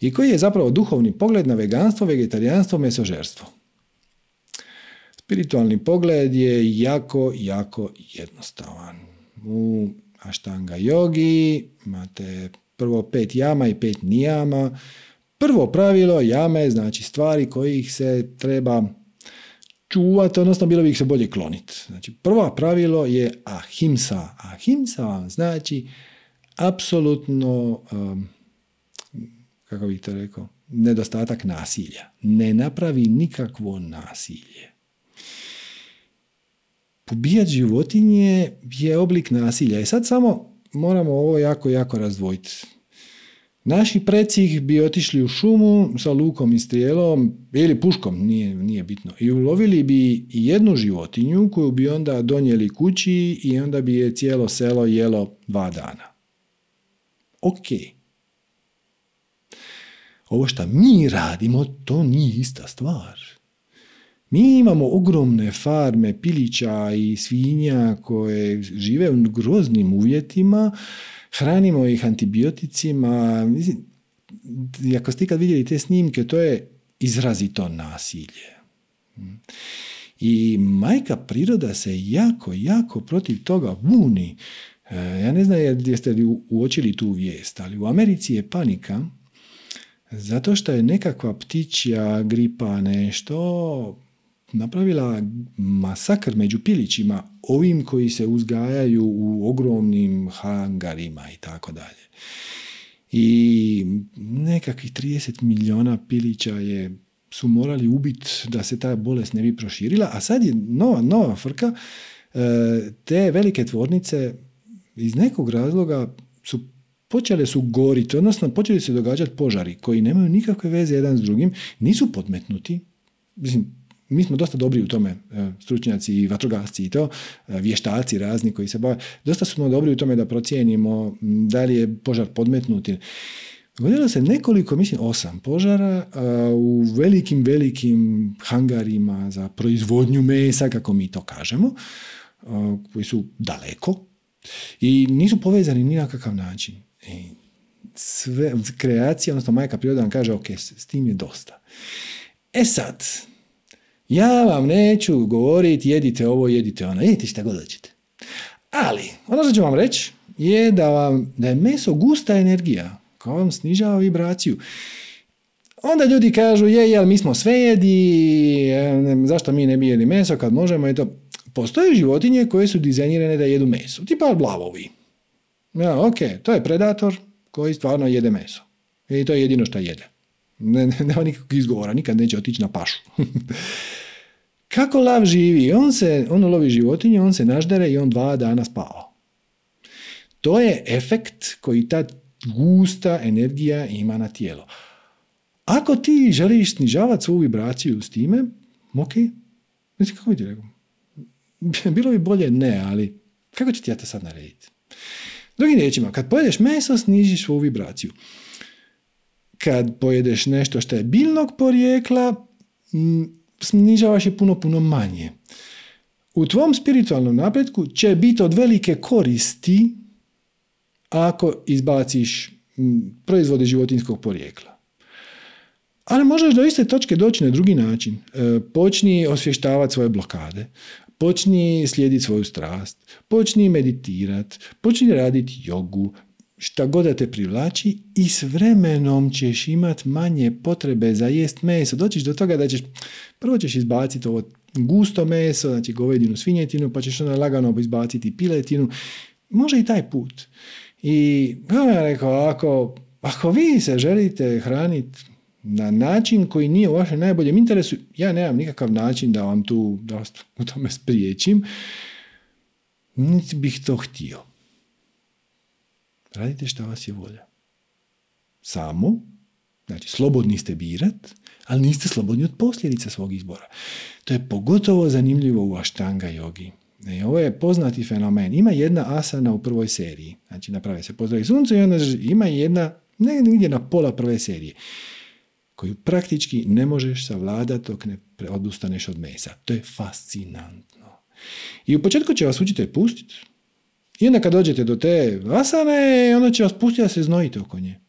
I koji je zapravo duhovni pogled na veganstvo, vegetarijanstvo, mesožerstvo. Spiritualni pogled je jako, jako jednostavan. U Ashtanga yogi imate prvo pet jama i pet nijama. Prvo pravilo jame znači stvari kojih se treba čuvati, odnosno bilo bi ih se bolje kloniti. Znači, prvo pravilo je ahimsa. Ahimsa vam znači apsolutno, um, kako bih to rekao, nedostatak nasilja. Ne napravi nikakvo nasilje. Pobijati životinje je oblik nasilja. I sad samo moramo ovo jako, jako razdvojiti. Naši preci bi otišli u šumu sa lukom i strijelom ili puškom, nije, nije bitno. I ulovili bi jednu životinju koju bi onda donijeli kući i onda bi je cijelo selo jelo dva dana ok. Ovo što mi radimo, to nije ista stvar. Mi imamo ogromne farme pilića i svinja koje žive u groznim uvjetima, hranimo ih antibioticima. Ako ste kad vidjeli te snimke, to je izrazito nasilje. I majka priroda se jako, jako protiv toga buni. E, ja ne znam jeste li uočili tu vijest, ali u Americi je panika zato što je nekakva ptičja gripa nešto napravila masakr među pilićima, ovim koji se uzgajaju u ogromnim hangarima i tako dalje. I nekakvih 30 milijuna pilića je su morali ubiti da se ta bolest ne bi proširila, a sad je nova, nova frka, e, te velike tvornice iz nekog razloga su počele su goriti, odnosno počeli se događati požari koji nemaju nikakve veze jedan s drugim, nisu podmetnuti. Mislim, mi smo dosta dobri u tome, e, stručnjaci i vatrogasci i to, e, vještaci razni koji se bave. Dosta smo dobri u tome da procijenimo da li je požar podmetnut. Dogodilo se nekoliko, mislim osam požara u velikim, velikim hangarima za proizvodnju mesa, kako mi to kažemo, koji su daleko i nisu povezani ni na kakav način. I sve, kreacija, odnosno majka priroda vam kaže, ok, s tim je dosta. E sad, ja vam neću govoriti jedite ovo, jedite ono, jedite šta god hoćete. Ali, ono što ću vam reći je da, vam, da je meso gusta energija, koja vam snižava vibraciju. Onda ljudi kažu, je, jel, mi smo sve jedi, zašto mi ne bi jeli meso kad možemo i to. Postoje životinje koje su dizajnirane da jedu meso, tipa blavovi. Ja, ok, to je predator koji stvarno jede meso. I to je jedino što jede. Ne, ne, nema nikakvog izgovora, nikad neće otići na pašu. Kako lav živi? On, se, on lovi životinje, on se naždere i on dva dana spava. To je efekt koji ta gusta energija ima na tijelo. Ako ti želiš snižavati svoju vibraciju s time, ok, znači kako bi ti rekao? bilo bi bolje ne, ali kako ću ti ja to sad narediti? Drugim riječima, kad pojedeš meso, snižiš svoju vibraciju. Kad pojedeš nešto što je biljnog porijekla, snižavaš je puno, puno manje. U tvom spiritualnom napretku će biti od velike koristi ako izbaciš proizvode životinskog porijekla. Ali možeš do iste točke doći na drugi način. E, počni osvještavati svoje blokade. Počni slijediti svoju strast. Počni meditirati. Počni raditi jogu. Šta god da te privlači i s vremenom ćeš imat manje potrebe za jest meso. Doćiš do toga da ćeš, prvo ćeš izbaciti ovo gusto meso, znači govedinu, svinjetinu, pa ćeš onda lagano izbaciti piletinu. Može i taj put. I ja rekao, ako, ako vi se želite hraniti na način koji nije u vašem najboljem interesu, ja nemam nikakav način da vam tu da vas u tome spriječim, niti bih to htio. Radite što vas je volja. Samo, znači slobodni ste birat, ali niste slobodni od posljedica svog izbora. To je pogotovo zanimljivo u aštanga jogi. E, ovo je poznati fenomen. Ima jedna asana u prvoj seriji. Znači naprave se pozdravi sunce i onda ima jedna negdje na pola prve serije koju praktički ne možeš savladati dok ne odustaneš od mesa. To je fascinantno. I u početku će vas učitelj pustiti. I onda kad dođete do te asane, onda će vas pustiti da se znojite oko nje.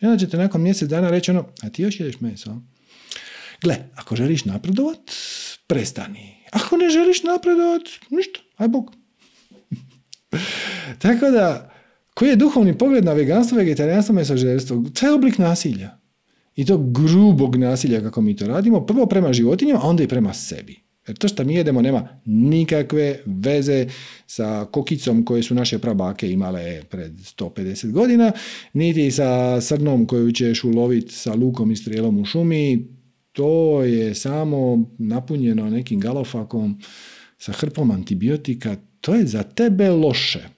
I onda ćete nakon mjesec dana reći ono, a ti još jedeš meso? Gle, ako želiš napredovat, prestani. Ako ne želiš napredovat, ništa, aj bog. Tako da, koji je duhovni pogled na veganstvo, vegetarijanstvo, mesožerstvo? To je oblik nasilja. I to grubog nasilja kako mi to radimo, prvo prema životinjama, a onda i prema sebi. Jer to što mi jedemo nema nikakve veze sa kokicom koje su naše prabake imale pred 150 godina, niti sa srnom koju ćeš uloviti sa lukom i strijelom u šumi. To je samo napunjeno nekim galofakom sa hrpom antibiotika. To je za tebe loše.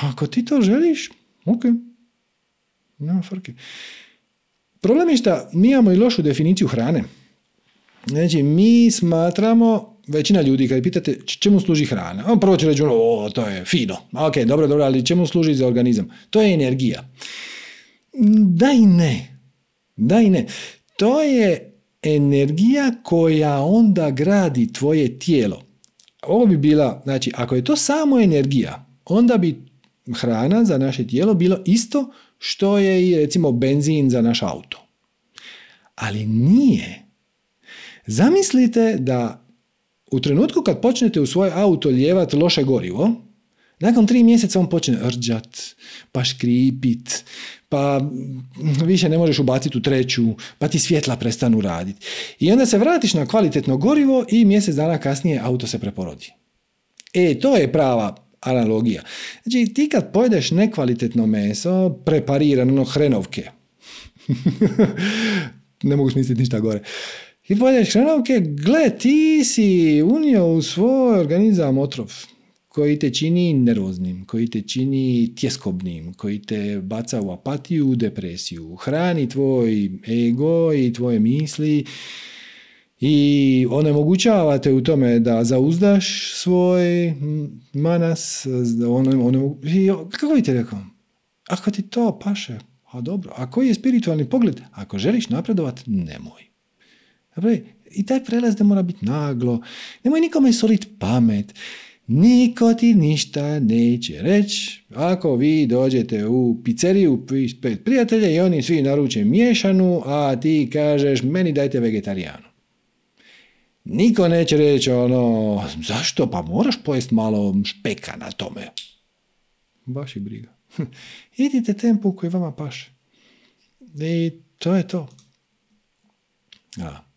Ako ti to želiš, ok, nema frke. Problem je što mi imamo i lošu definiciju hrane. Znači, mi smatramo, većina ljudi kad pitate čemu služi hrana, on prvo će reći, o, to je fino, ok, dobro, dobro, ali čemu služi za organizam? To je energija. Da i ne. Da i ne. To je energija koja onda gradi tvoje tijelo. Ovo bi bila, znači, ako je to samo energija, onda bi hrana za naše tijelo bilo isto što je i recimo benzin za naš auto. Ali nije. Zamislite da u trenutku kad počnete u svoj auto ljevat loše gorivo, nakon tri mjeseca on počne rđat, pa škripit, pa više ne možeš ubaciti u treću, pa ti svjetla prestanu raditi. I onda se vratiš na kvalitetno gorivo i mjesec dana kasnije auto se preporodi. E, to je prava analogija. Znači, ti kad pojedeš nekvalitetno meso, preparirano, hrenovke, ne mogu smisliti ništa gore, i pojedeš hrenovke, gle, ti si unio u svoj organizam otrov koji te čini nervoznim, koji te čini tjeskobnim, koji te baca u apatiju, u depresiju, hrani tvoj ego i tvoje misli i onemogućava te u tome da zauzdaš svoj manas. kako bi ti rekao? Ako ti to paše, a dobro. A koji je spiritualni pogled? Ako želiš napredovat, nemoj. I taj prelaz da mora biti naglo. Nemoj nikome solit pamet. Niko ti ništa neće reći. Ako vi dođete u pizzeriju pet prijatelja i oni svi naruče miješanu, a ti kažeš meni dajte vegetarijanu. Niko neće reći ono, zašto? Pa moraš pojest malo špeka na tome. Baš i briga. Idite tempo koji vama paše. I to je to. A.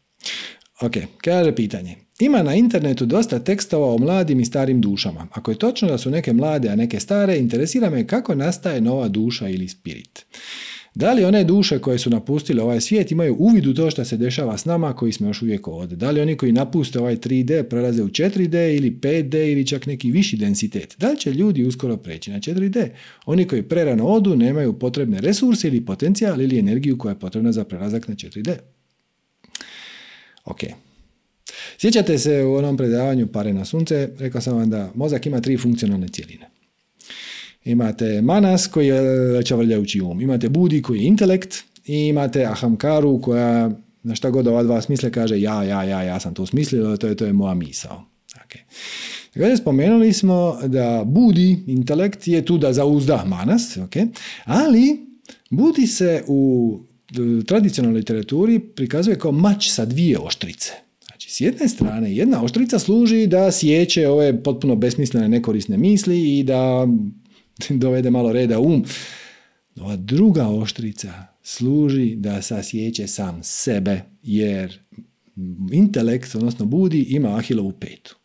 Ok, kaže pitanje. Ima na internetu dosta tekstova o mladim i starim dušama. Ako je točno da su neke mlade, a neke stare, interesira me kako nastaje nova duša ili spirit. Da li one duše koje su napustile ovaj svijet imaju uvid u to što se dešava s nama koji smo još uvijek ovdje? Da li oni koji napuste ovaj 3D prelaze u 4D ili 5D ili čak neki viši densitet? Da li će ljudi uskoro preći na 4D? Oni koji prerano odu nemaju potrebne resurse ili potencijal ili energiju koja je potrebna za prelazak na 4D. Ok. Sjećate se u onom predavanju Pare na sunce, rekao sam vam da mozak ima tri funkcionalne cijeline. Imate manas koji je čavrljajući um, imate budi koji je intelekt i imate ahamkaru koja Na šta god ova dva smisle kaže ja, ja, ja, ja sam to smislio, to je, to je moja misao. Okay. Dakle, spomenuli smo da budi, intelekt je tu da zauzda manas, okay? ali budi se u tradicionalnoj literaturi prikazuje kao mač sa dvije oštrice. Znači, s jedne strane, jedna oštrica služi da sjeće ove potpuno besmislene, nekorisne misli i da dovede malo reda um. Ova druga oštrica služi da sasjeće sam sebe, jer intelekt, odnosno budi, ima ahilovu petu.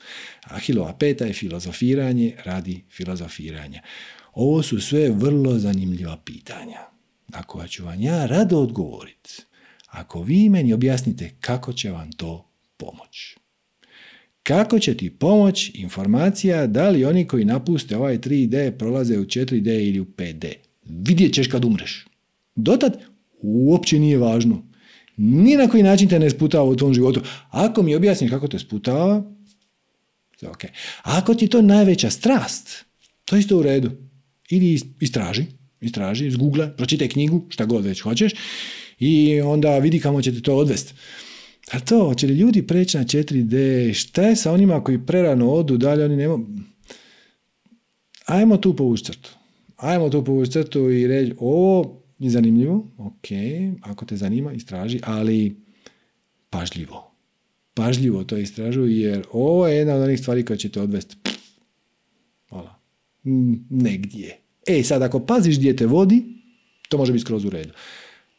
Ahilova peta je filozofiranje radi filozofiranja. Ovo su sve vrlo zanimljiva pitanja na koja ću vam ja rado odgovoriti. Ako vi meni objasnite kako će vam to pomoći. Kako će ti pomoć informacija da li oni koji napuste ovaj 3D prolaze u 4D ili u 5D? Vidjet ćeš kad umreš. Dotad uopće nije važno. Ni na koji način te ne sputava u tvom životu. Ako mi objasniš kako te sputava, ok. Ako ti je to najveća strast, to isto u redu. Idi istraži, istraži, iz Google, pročitaj knjigu, šta god već hoćeš i onda vidi kamo će te to odvesti. A to, će li ljudi preći na 4D, šta je sa onima koji prerano odu, dalje oni nema... Ajmo tu povući crtu. Ajmo tu povući crtu i reći, ovo je zanimljivo, ok, ako te zanima, istraži, ali pažljivo. Pažljivo to istražuj, jer ovo je jedna od onih stvari koja će te odvesti Hvala. negdje. E, sad ako paziš gdje te vodi, to može biti skroz u redu.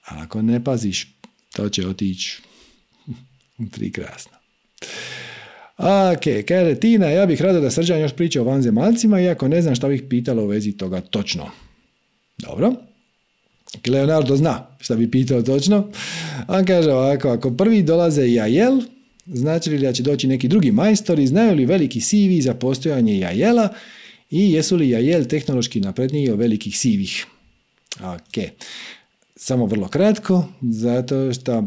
A ako ne paziš, to će otići Tri krasno. Ok, kaže Tina, ja bih rado da Srđan još priča o vanzemaljcima, iako ne znam šta bih pitala u vezi toga točno. Dobro. Leonardo zna šta bi pitao točno. On kaže ovako, ako prvi dolaze jajel, znači li da će doći neki drugi majstori, znaju li veliki sivi za postojanje jajela i jesu li jajel tehnološki napredniji od velikih sivih? Ok. Samo vrlo kratko, zato što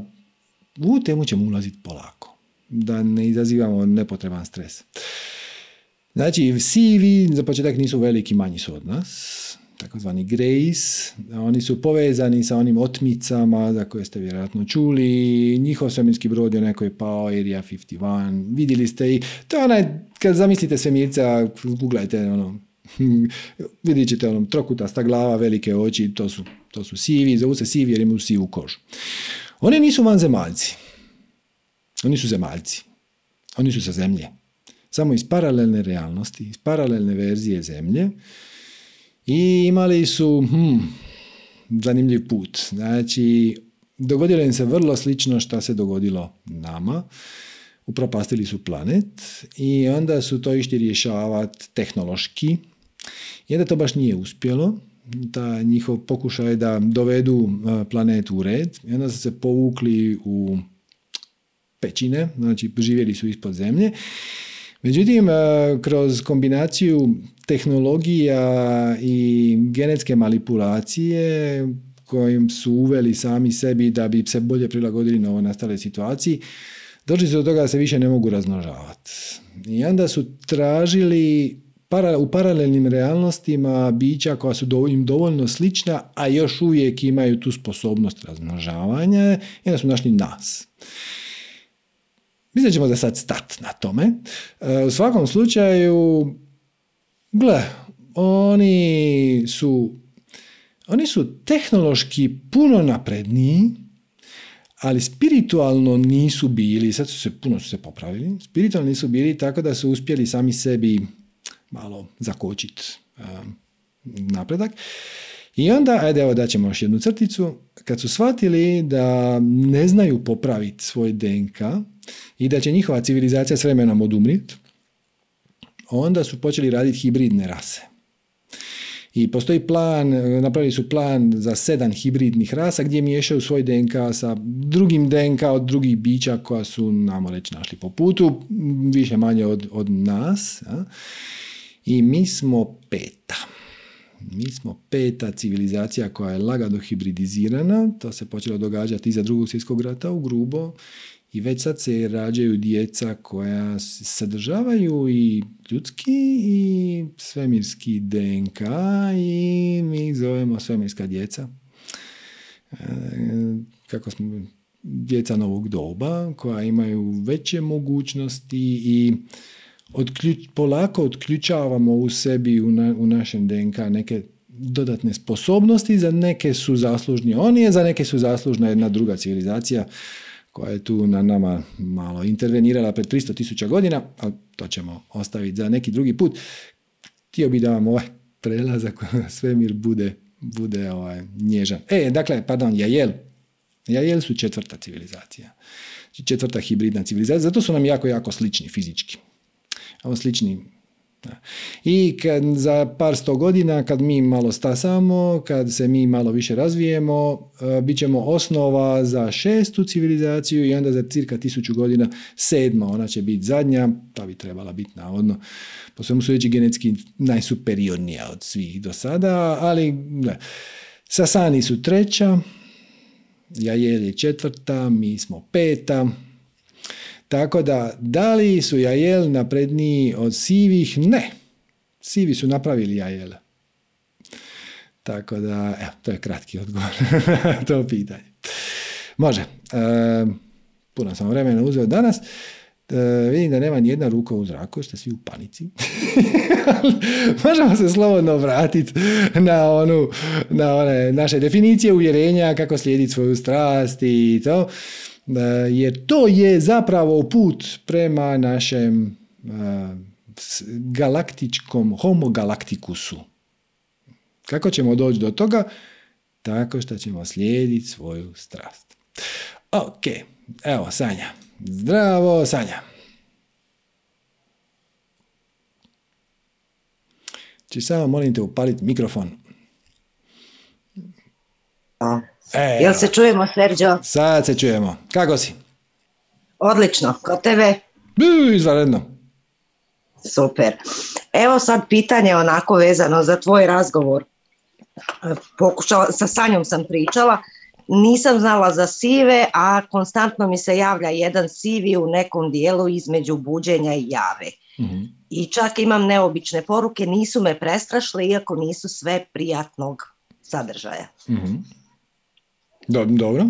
u temu ćemo ulaziti polako, da ne izazivamo nepotreban stres. Znači, sivi za početak nisu veliki, manji su od nas, takozvani Grace, oni su povezani sa onim otmicama za koje ste vjerojatno čuli, njihov svemirski brod je nekoj pao, Area 51, vidjeli ste i to je onaj, kad zamislite svemirca, googlajte ono, vidjet ćete onom trokutasta glava, velike oči, to su, to su sivi, zovu se sivi jer imaju sivu kožu. Oni nisu vanzemaljci. Oni su zemaljci. Oni su sa zemlje. Samo iz paralelne realnosti, iz paralelne verzije zemlje. I imali su hmm, zanimljiv put. Znači, dogodilo im se vrlo slično što se dogodilo nama. Upropastili su planet i onda su to išli rješavati tehnološki. I onda to baš nije uspjelo ta njihov pokušaj da dovedu planet u red i onda su se povukli u pećine, znači živjeli su ispod zemlje. Međutim, kroz kombinaciju tehnologija i genetske manipulacije kojim su uveli sami sebi da bi se bolje prilagodili novo nastale situaciji, došli su do toga da se više ne mogu razmnožavati. I onda su tražili u paralelnim realnostima bića koja su im dovoljno slična, a još uvijek imaju tu sposobnost razmnožavanja i onda su našli nas. Mislim da ćemo da sad stat na tome. E, u svakom slučaju, gle, oni su, oni su tehnološki puno napredniji, ali spiritualno nisu bili, sad su se puno su se popravili, spiritualno nisu bili tako da su uspjeli sami sebi malo zakočiti um, napredak. I onda, ajde evo da ćemo još jednu crticu, kad su shvatili da ne znaju popraviti svoj DNK i da će njihova civilizacija s vremenom odumrijeti, onda su počeli raditi hibridne rase. I postoji plan, napravili su plan za sedam hibridnih rasa gdje miješaju svoj DNK sa drugim DNK od drugih bića koja su, namo reći, našli po putu, više manje od, od nas. Ja? I mi smo peta. Mi smo peta civilizacija koja je lagano hibridizirana. To se počelo događati iza drugog svjetskog rata u grubo. I već sad se rađaju djeca koja sadržavaju i ljudski i svemirski DNK i mi ih zovemo svemirska djeca. E, kako smo djeca novog doba koja imaju veće mogućnosti i otključ, polako otključavamo u sebi, u, na, u našem DNK neke dodatne sposobnosti, za neke su zaslužni oni, za neke su zaslužna jedna druga civilizacija koja je tu na nama malo intervenirala pred 300 tisuća godina, ali to ćemo ostaviti za neki drugi put. Htio bi da vam ovaj prelazak svemir bude, bude ovaj, nježan. E, dakle, pardon, Jajel. Jajel su četvrta civilizacija. Četvrta hibridna civilizacija, zato su nam jako, jako slični fizički. Ovo slični i kad za par sto godina, kad mi malo stasamo, kad se mi malo više razvijemo, e, bit ćemo osnova za šestu civilizaciju i onda za cirka tisuću godina sedma, ona će biti zadnja, ta bi trebala biti navodno, po svemu sudeći genetski najsuperiornija od svih do sada, ali ne. Sasani su treća, Jajel je četvrta, mi smo peta, tako da, da li su jajel napredniji od sivih? Ne. Sivi su napravili jajele. Tako da, evo, to je kratki odgovor na to pitanje. Može. E, puno sam vremena uzeo danas. E, vidim da nema ni jedna ruka u zraku, što svi u panici. Možemo se slobodno vratiti na onu, na one naše definicije uvjerenja, kako slijediti svoju strast i to. E, jer to je zapravo put prema našem e, galaktičkom homogalaktikusu. Kako ćemo doći do toga? Tako što ćemo slijediti svoju strast. Ok, evo Sanja. Zdravo Sanja. Či samo molim te upaliti mikrofon. E, Jel se čujemo, Serđo? Sad se čujemo. Kako si? Odlično. Kod tebe? Izvanredno. Super. Evo sad pitanje onako vezano za tvoj razgovor. Pokušala, sa Sanjom sam pričala, nisam znala za sive, a konstantno mi se javlja jedan sivi u nekom dijelu između buđenja i jave. Mhm. I čak imam neobične poruke, nisu me prestrašile, iako nisu sve prijatnog sadržaja. Mhm. Dobro.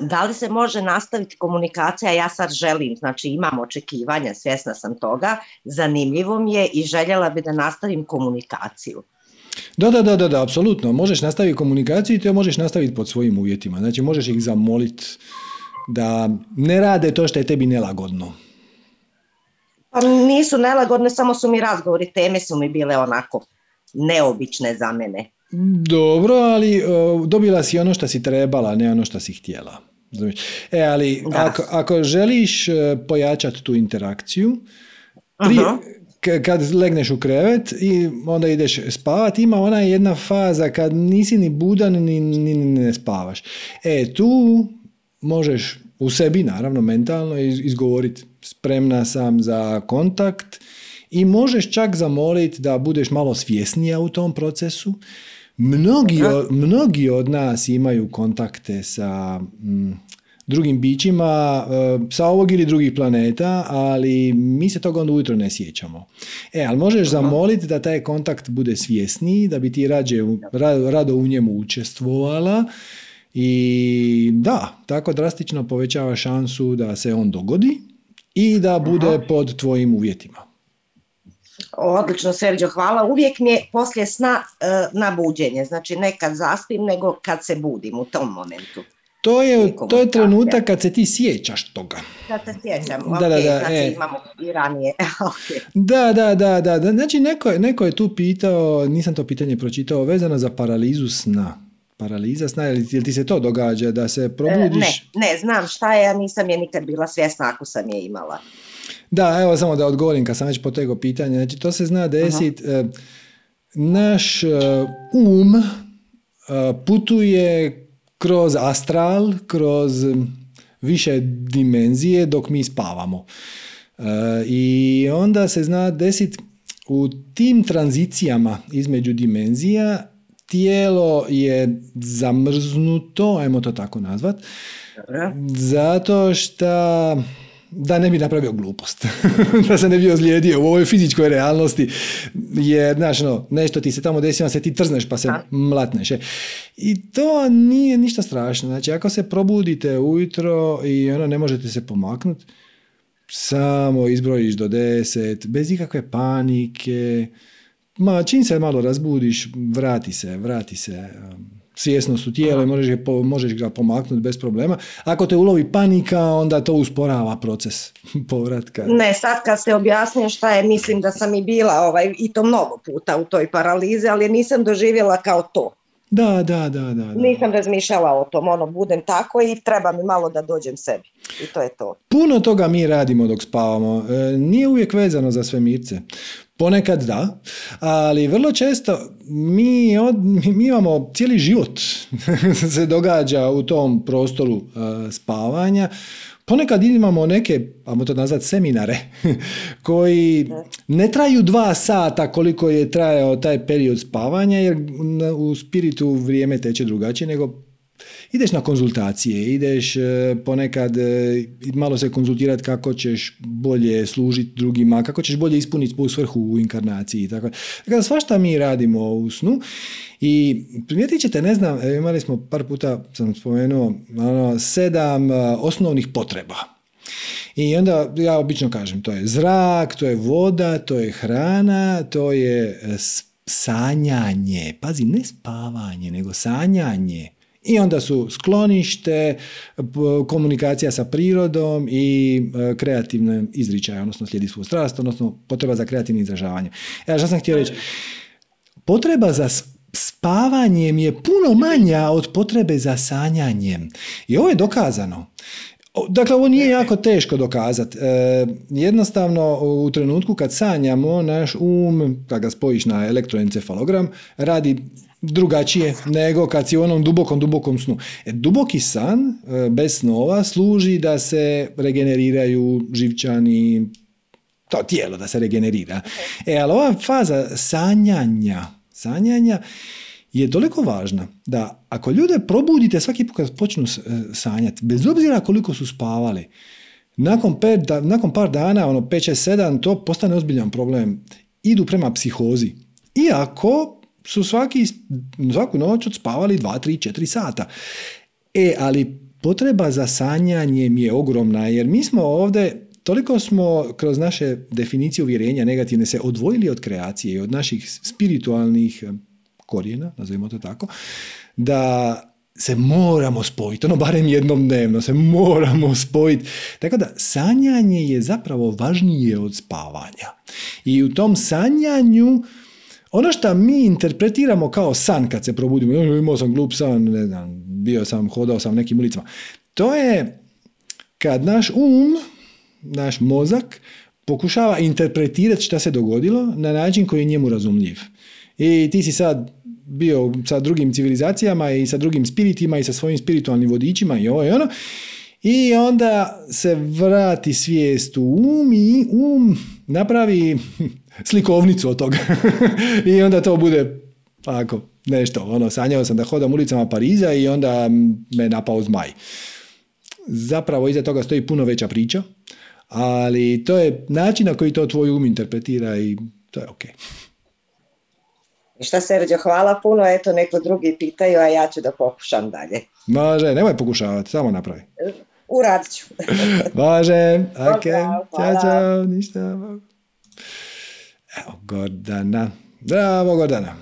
Da li se može nastaviti komunikacija? Ja sad želim, znači imam očekivanja, svjesna sam toga, zanimljivo mi je i željela bi da nastavim komunikaciju. Da, da, da, da, da, apsolutno. Možeš nastaviti komunikaciju i to možeš nastaviti pod svojim uvjetima. Znači možeš ih zamoliti da ne rade to što je tebi nelagodno. Pa nisu nelagodne, samo su mi razgovori, teme su mi bile onako neobične za mene. Dobro, ali uh, dobila si ono što si trebala, ne ono što si htjela. E, ali ako, ako želiš uh, pojačati tu interakciju, kad legneš u krevet i onda ideš spavati, ima ona jedna faza kad nisi ni budan ni, ni, ni ne spavaš. E, tu možeš u sebi, naravno, mentalno izgovoriti spremna sam za kontakt i možeš čak zamoliti da budeš malo svjesnija u tom procesu Mnogi, mnogi od nas imaju kontakte sa mm, drugim bićima e, sa ovog ili drugih planeta, ali mi se toga onda ujutro ne sjećamo. E, ali možeš zamoliti da taj kontakt bude svjesniji, da bi ti rađe, rado u njemu učestvovala. I da, tako drastično povećava šansu da se on dogodi i da bude pod tvojim uvjetima. Odlično, Serđo, hvala. Uvijek mi je poslije sna e, na buđenje, znači ne kad zaspim, nego kad se budim u tom momentu. To je, to je trenutak kad se ti sjećaš toga. Kad se sjećam, da, da, da, znači e. imamo i ranije. Da, da, da, da, da. Znači neko, neko je tu pitao, nisam to pitanje pročitao, vezano za paralizu sna. Paraliza sna, jel ti se to događa da se e, probudiš? ne, ne, znam šta je, ja nisam je nikad bila svjesna ako sam je imala. Da, evo samo da odgovorim kad sam već potegao pitanje. Znači to se zna desiti, e, naš e, um e, putuje kroz astral, kroz više dimenzije dok mi spavamo. I onda se zna desiti u tim tranzicijama između dimenzija tijelo je zamrznuto, ajmo to tako nazvat, zato što da ne bi napravio glupost, da se ne bi ozlijedio u ovoj fizičkoj realnosti, jer znaš, no, nešto ti se tamo desi, onda se ti trzneš pa se mlatneš. E. I to nije ništa strašno. Znači, ako se probudite ujutro i ono, ne možete se pomaknuti, samo izbrojiš do deset, bez ikakve panike, ma čim se malo razbudiš, vrati se, vrati se um, svjesnost u tijelo i možeš, možeš ga pomaknuti bez problema. Ako te ulovi panika, onda to usporava proces povratka. Ne, sad kad ste objasnio šta je, mislim da sam i bila ovaj, i to mnogo puta u toj paralizi, ali nisam doživjela kao to. Da, da, da, da, Nisam razmišljala o tom, ono, budem tako i treba mi malo da dođem sebi. I to je to. Puno toga mi radimo dok spavamo. E, nije uvijek vezano za svemirce. Ponekad da, ali vrlo često mi, mi imamo cijeli život se događa u tom prostoru e, spavanja. Ponekad imamo neke, ajmo to nazvati seminare, koji ne traju dva sata koliko je trajao taj period spavanja, jer u spiritu vrijeme teče drugačije nego ideš na konzultacije, ideš e, ponekad e, malo se konzultirati kako ćeš bolje služiti drugima, kako ćeš bolje ispuniti svoju svrhu u inkarnaciji. Tako. Dakle, svašta mi radimo u snu i primijetit ćete, ne znam, e, imali smo par puta, sam spomenuo, ono, sedam osnovnih potreba. I onda ja obično kažem, to je zrak, to je voda, to je hrana, to je sanjanje. Pazi, ne spavanje, nego sanjanje. I onda su sklonište, komunikacija sa prirodom i e, kreativne izričaje, odnosno slijedi svu strast, odnosno potreba za kreativnim izražavanjem. Ja što sam htio reći? Potreba za spavanjem je puno manja od potrebe za sanjanjem. I ovo je dokazano. Dakle, ovo nije jako teško dokazati. E, jednostavno, u trenutku kad sanjamo, naš um, kad ga spojiš na elektroencefalogram, radi drugačije nego kad si u onom dubokom, dubokom snu. E, duboki san e, bez snova služi da se regeneriraju živčani, to tijelo da se regenerira. E, ali ova faza sanjanja, sanjanja je toliko važna da ako ljude probudite svaki put kad počnu e, sanjati, bez obzira koliko su spavali, nakon, pet, nakon par dana, ono 5, 6, 7, to postane ozbiljan problem. Idu prema psihozi. Iako su svaki, svaku noć odspavali 2, 3, 4 sata. E, ali potreba za sanjanjem je ogromna, jer mi smo ovdje toliko smo kroz naše definicije uvjerenja negativne se odvojili od kreacije i od naših spiritualnih korijena, nazovimo to tako, da se moramo spojiti, ono barem jednom dnevno se moramo spojiti. Tako da sanjanje je zapravo važnije od spavanja. I u tom sanjanju ono što mi interpretiramo kao san kad se probudimo, imao sam glup san, ne znam, bio sam, hodao sam nekim ulicama. To je kad naš um, naš mozak pokušava interpretirati šta se dogodilo na način koji je njemu razumljiv. I ti si sad bio sa drugim civilizacijama i sa drugim spiritima i sa svojim spiritualnim vodičima i ovo i ono. I onda se vrati svijest u um i um napravi slikovnicu od toga. I onda to bude ako nešto, ono, sanjao sam da hodam ulicama Pariza i onda me napao zmaj. Zapravo iza toga stoji puno veća priča, ali to je način na koji to tvoj um interpretira i to je ok. Šta Serđo, hvala puno, eto neko drugi pitaju, a ja ću da pokušam dalje. Može, nemoj pokušavati, samo napravi. Uradit ću. Može, ok, čao, čao, ništa. Evo, Gordana. Bravo, Gordana.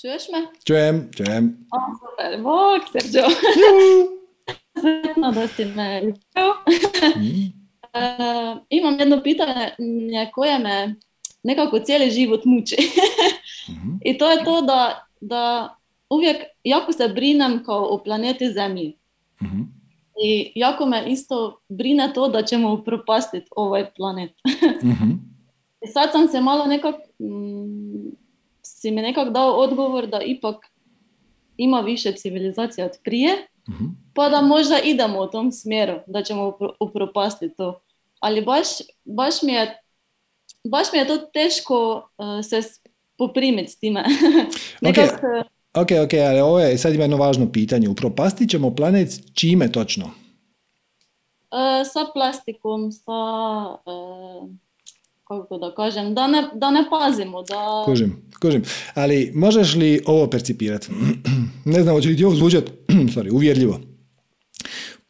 Čuješ me? Čujem, čujem. O, super, bok, Serđo. Sretno da si me mm. Uh, imam jedno pitanje koje me nekako cijeli život muči. mm I to je to da, da uvijek jako se brinem kao o planeti Zemlji. mm I jako me isto brine to da ćemo propastiti ovaj planet. mm I sad sam se malo nekak, mm, si mi nekak dao odgovor da ipak ima više civilizacija od prije, mhm. pa da možda idemo u tom smjeru, da ćemo upropastiti to. Ali baš, baš, mi, je, baš mi je to teško uh, se poprimiti s time. Nekak, Ok, ok, ali ovo je, sad ima jedno važno pitanje. Upropastit ćemo planet čime točno? E, sa plastikom, sa... E, kako da kažem, da ne, da ne pazimo. Da... Kužim, kužim. Ali možeš li ovo percipirati? ne znam, hoće li ti ovo zvučati sorry, uvjerljivo.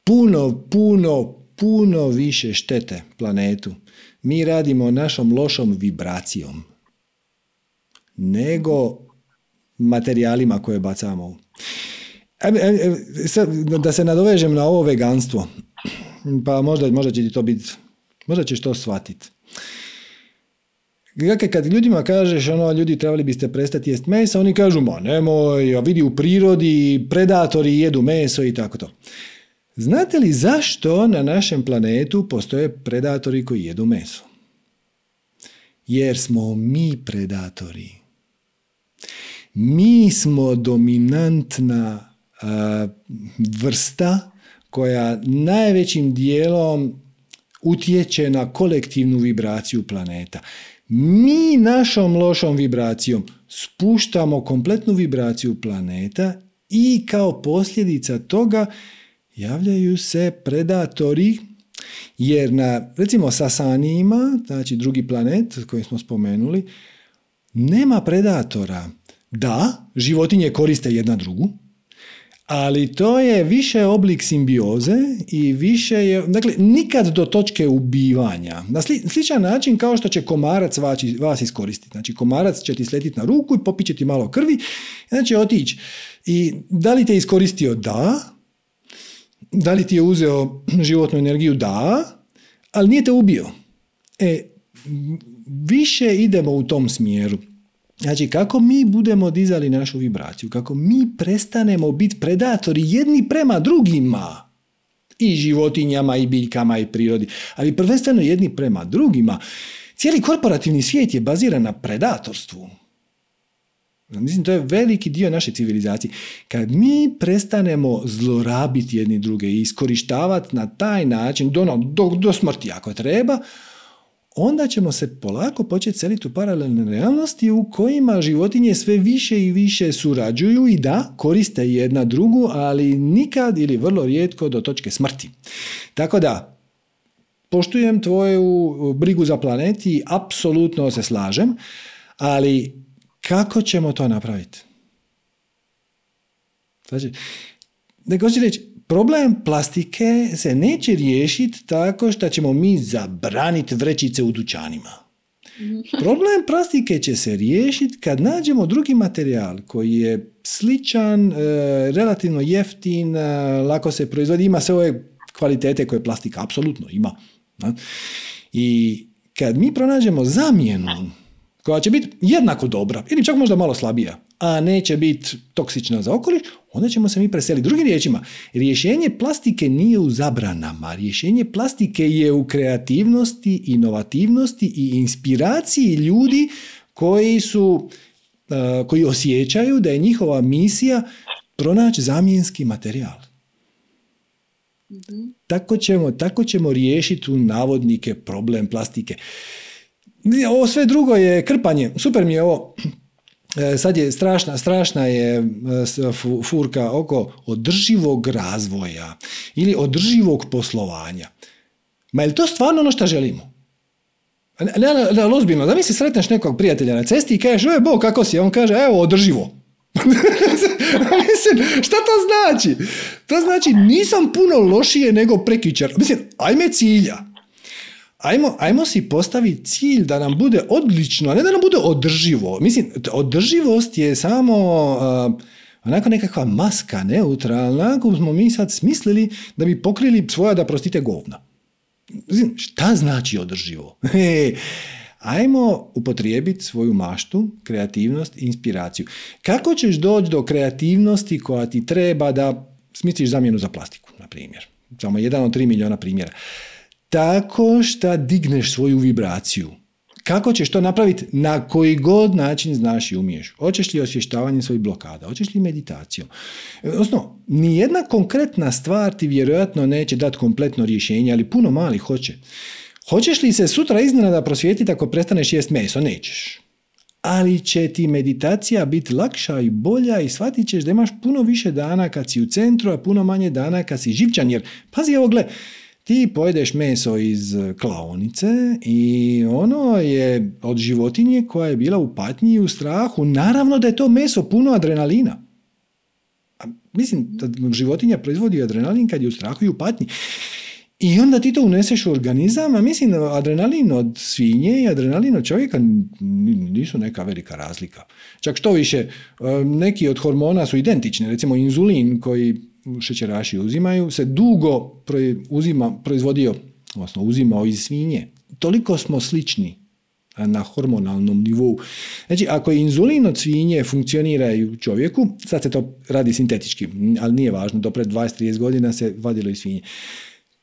Puno, puno, puno više štete planetu mi radimo našom lošom vibracijom nego materijalima koje bacamo. Da se nadovežem na ovo veganstvo, pa možda, možda će ti to biti, možda ćeš to shvatiti. Dakle, kad ljudima kažeš ono, ljudi trebali biste prestati jest meso, oni kažu, ma nemoj, a vidi u prirodi, predatori jedu meso i tako to. Znate li zašto na našem planetu postoje predatori koji jedu meso? Jer smo mi predatori. Mi smo dominantna vrsta koja najvećim dijelom utječe na kolektivnu vibraciju planeta. Mi našom lošom vibracijom spuštamo kompletnu vibraciju planeta i kao posljedica toga javljaju se predatori jer na recimo Sasanijima, znači drugi planet koji smo spomenuli, nema predatora. Da, životinje koriste jedna drugu, ali to je više oblik simbioze i više je, dakle, nikad do točke ubivanja. Na sličan način kao što će komarac vas iskoristiti. Znači, komarac će ti sletiti na ruku i popit će ti malo krvi, znači otići. I da li te iskoristio? Da. Da li ti je uzeo životnu energiju? Da. Ali nije te ubio. E, više idemo u tom smjeru. Znači, kako mi budemo dizali našu vibraciju, kako mi prestanemo biti predatori jedni prema drugima, i životinjama, i biljkama, i prirodi, ali prvenstveno jedni prema drugima. Cijeli korporativni svijet je baziran na predatorstvu. Mislim, to je veliki dio naše civilizacije. Kad mi prestanemo zlorabiti jedni druge i iskorištavati na taj način, do, do, do smrti ako treba, onda ćemo se polako početi seliti u paralelne realnosti u kojima životinje sve više i više surađuju i da, koriste jedna drugu, ali nikad ili vrlo rijetko do točke smrti. Tako da, poštujem tvoju brigu za planet i apsolutno se slažem, ali kako ćemo to napraviti? Znači, neko će reći, Problem plastike se neće riješiti tako što ćemo mi zabraniti vrećice u dućanima. Problem plastike će se riješiti kad nađemo drugi materijal koji je sličan, e, relativno jeftin, e, lako se proizvodi, ima sve ove kvalitete koje plastika apsolutno ima. I kad mi pronađemo zamjenu koja će biti jednako dobra ili čak možda malo slabija, a neće biti toksična za okoliš, onda ćemo se mi preseliti. Drugim riječima, rješenje plastike nije u zabranama, rješenje plastike je u kreativnosti, inovativnosti i inspiraciji ljudi koji su koji osjećaju da je njihova misija pronaći zamjenski materijal. Tako, ćemo, tako ćemo riješiti u navodnike problem plastike. Ovo sve drugo je krpanje. Super mi je ovo E, sad je strašna, strašna je e, furka oko održivog razvoja ili održivog poslovanja. Ma je li to stvarno ono što želimo? Ne, ne, ne, ozbiljno, da mi se sretneš nekog prijatelja na cesti i kažeš, oj, bo, kako si? on kaže, evo, održivo. Mislim, šta to znači? To znači, nisam puno lošije nego prekičar. Mislim, ajme cilja ajmo, ajmo si postaviti cilj da nam bude odlično, a ne da nam bude održivo. Mislim, održivost je samo uh, onako nekakva maska neutralna koju smo mi sad smislili da bi pokrili svoja, da prostite, govna. Mislim, šta znači održivo? ajmo upotrijebiti svoju maštu, kreativnost i inspiraciju. Kako ćeš doći do kreativnosti koja ti treba da smisliš zamjenu za plastiku, na primjer? Samo jedan od tri milijuna primjera tako što digneš svoju vibraciju. Kako ćeš to napraviti? Na koji god način znaš i umiješ. Hoćeš li osvještavanje svojih blokada? Hoćeš li meditacijom? Odnosno, nijedna konkretna stvar ti vjerojatno neće dati kompletno rješenje, ali puno mali hoće. Hoćeš li se sutra iznenada prosvijetiti ako prestaneš jest meso? Nećeš. ali će ti meditacija biti lakša i bolja i shvatit ćeš da imaš puno više dana kad si u centru, a puno manje dana kad si živčan. Jer, pazi, evo gle, ti pojedeš meso iz klaonice i ono je od životinje koja je bila u patnji i u strahu. Naravno da je to meso puno adrenalina. A, mislim, da životinja proizvodi adrenalin kad je u strahu i u patnji. I onda ti to uneseš u organizam, a mislim adrenalin od svinje i adrenalin od čovjeka nisu neka velika razlika. Čak što više, e, neki od hormona su identični, recimo inzulin koji šećeraši uzimaju, se dugo uzima, proizvodio, odnosno uzimao iz svinje. Toliko smo slični na hormonalnom nivou. Znači, ako je inzulin od svinje funkcionira i u čovjeku, sad se to radi sintetički, ali nije važno, do pred 20-30 godina se vadilo iz svinje.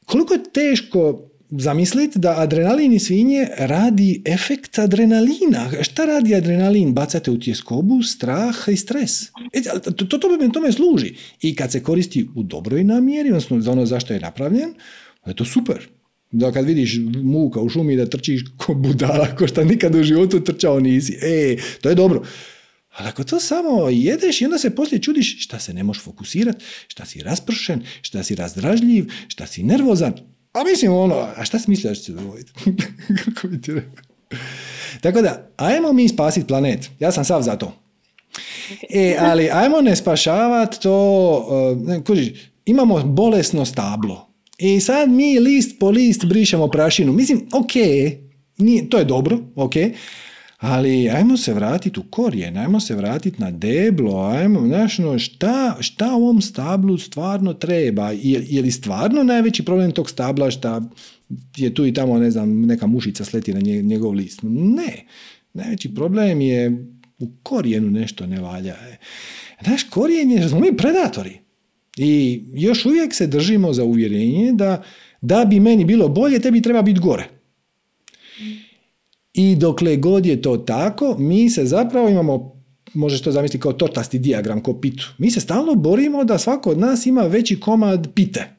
Koliko je teško zamisliti da adrenalin i svinje radi efekt adrenalina. Šta radi adrenalin? Bacate u tjeskobu, strah i stres. E, to, to, to tome služi. I kad se koristi u dobroj namjeri, odnosno za ono zašto je napravljen, je to super. Da kad vidiš muka u šumi da trčiš ko budala, ko šta nikad u životu trčao nisi. E, to je dobro. Ali ako to samo jedeš i onda se poslije čudiš šta se ne možeš fokusirati, šta si raspršen, šta si razdražljiv, šta si nervozan. A mislim ono, a šta si mislio da će se dogoditi? Kako bi ti rekao? Tako da, ajmo mi spasiti planet. Ja sam sav za to. E, ali ajmo ne spašavati to, uh, ne, kužiš, imamo bolesno stablo. I sad mi list po list brišemo prašinu. Mislim, ok, nije, to je dobro, ok, ali ajmo se vratiti u korijen, ajmo se vratiti na deblo, ajmo, znaš, no, šta, šta ovom stablu stvarno treba? Je, je li stvarno najveći problem tog stabla šta je tu i tamo, ne znam, neka mušica sleti na njegov list? Ne. Najveći problem je u korijenu nešto ne valja. Naš korijen je, smo mi predatori. I još uvijek se držimo za uvjerenje da da bi meni bilo bolje, tebi treba biti gore. I dokle god je to tako, mi se zapravo imamo, možeš to zamisliti kao tortasti dijagram, kao pitu. Mi se stalno borimo da svako od nas ima veći komad pite.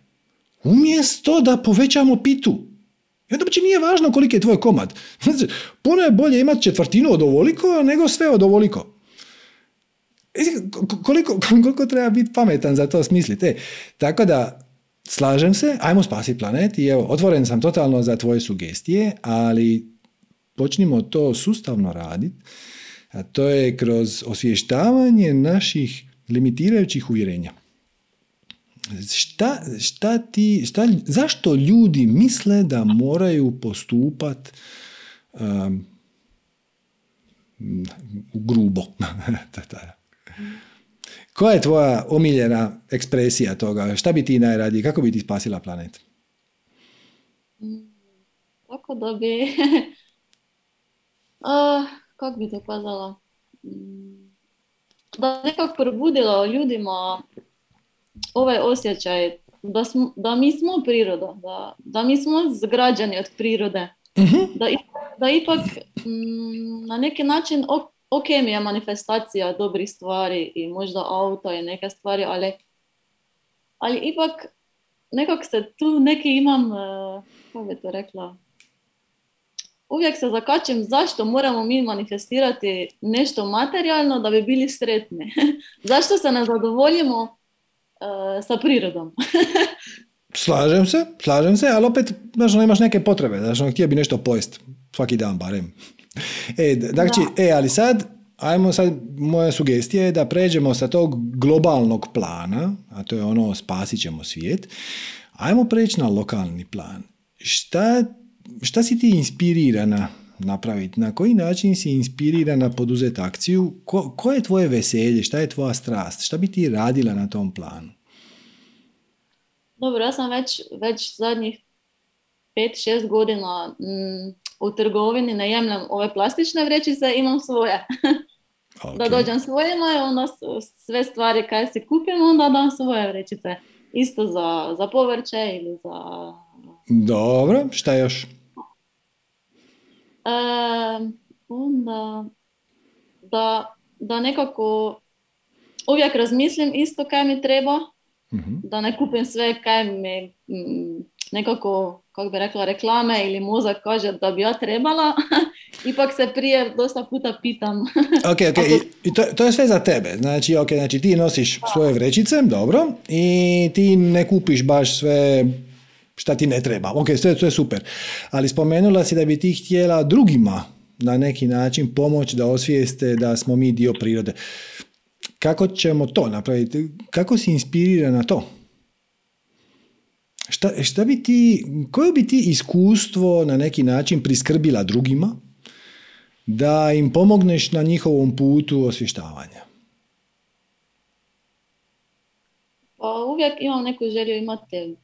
Umjesto da povećamo pitu. I onda će nije važno koliki je tvoj komad. Puno je bolje imati četvrtinu od ovoliko nego sve od ovoliko. Koliko, koliko treba biti pametan za to smisliti. E, tako da, slažem se, ajmo spasiti planet i evo, otvoren sam totalno za tvoje sugestije, ali počnimo to sustavno raditi, a to je kroz osvještavanje naših limitirajućih uvjerenja. Šta, šta ti, šta, zašto ljudi misle da moraju postupat um, grubo? Koja je tvoja omiljena ekspresija toga? Šta bi ti najradije? Kako bi ti spasila planet? Tako da bi Uh, kako bi to kazala? Mm, da nekako probudilo ljudima ovaj osjećaj da, smo, da mi smo priroda, da, da mi smo zgrađani od prirode. Uh-huh. Da, da ipak mm, na neki način ok mi je manifestacija dobrih stvari i možda auto i neke stvari, ali, ali ipak nekako se tu neki imam, uh, kako bi to rekla, uvijek se zakačem zašto moramo mi manifestirati nešto materijalno da bi bili sretni. zašto se ne zadovoljimo uh, sa prirodom? slažem se, slažem se, ali opet znaš, ono, imaš neke potrebe, znaš, ono, htio bi nešto pojest, svaki dan barem. E, znači, e, ali sad, ajmo sad, moja sugestija je da pređemo sa tog globalnog plana, a to je ono spasit ćemo svijet, ajmo preći na lokalni plan. Šta šta si ti inspirirana napraviti? Na koji način si inspirirana poduzeti akciju? Ko, ko je tvoje veselje? Šta je tvoja strast? Šta bi ti radila na tom planu? Dobro, ja sam već, već zadnjih 5-6 godina mm, u trgovini ne jemljam ove plastične vrećice, imam svoje. Da dođem svojima i onda sve stvari kaj si kupim, onda dam svoje vrećice. Isto za, za povrće ili za... Dobro, šta još? Onda da, da nekako uvijek razmislim isto kaj mi treba, mhm. da ne kupim sve kaj mi nekako, kako bi rekla, reklame ili mozak kaže da bi ja trebala Ipak se prije dosta puta pitam. ok, ok, I, to, to, je sve za tebe. Znači, ok, znači ti nosiš svoje vrećice, dobro, i ti ne kupiš baš sve šta ti ne treba. Ok, sve to je super. Ali spomenula si da bi ti htjela drugima na neki način pomoći da osvijeste da smo mi dio prirode. Kako ćemo to napraviti? Kako si inspirira na to? Šta, šta bi ti, koje bi ti iskustvo na neki način priskrbila drugima da im pomogneš na njihovom putu osvještavanja? Pa uvijek imam neku želju imati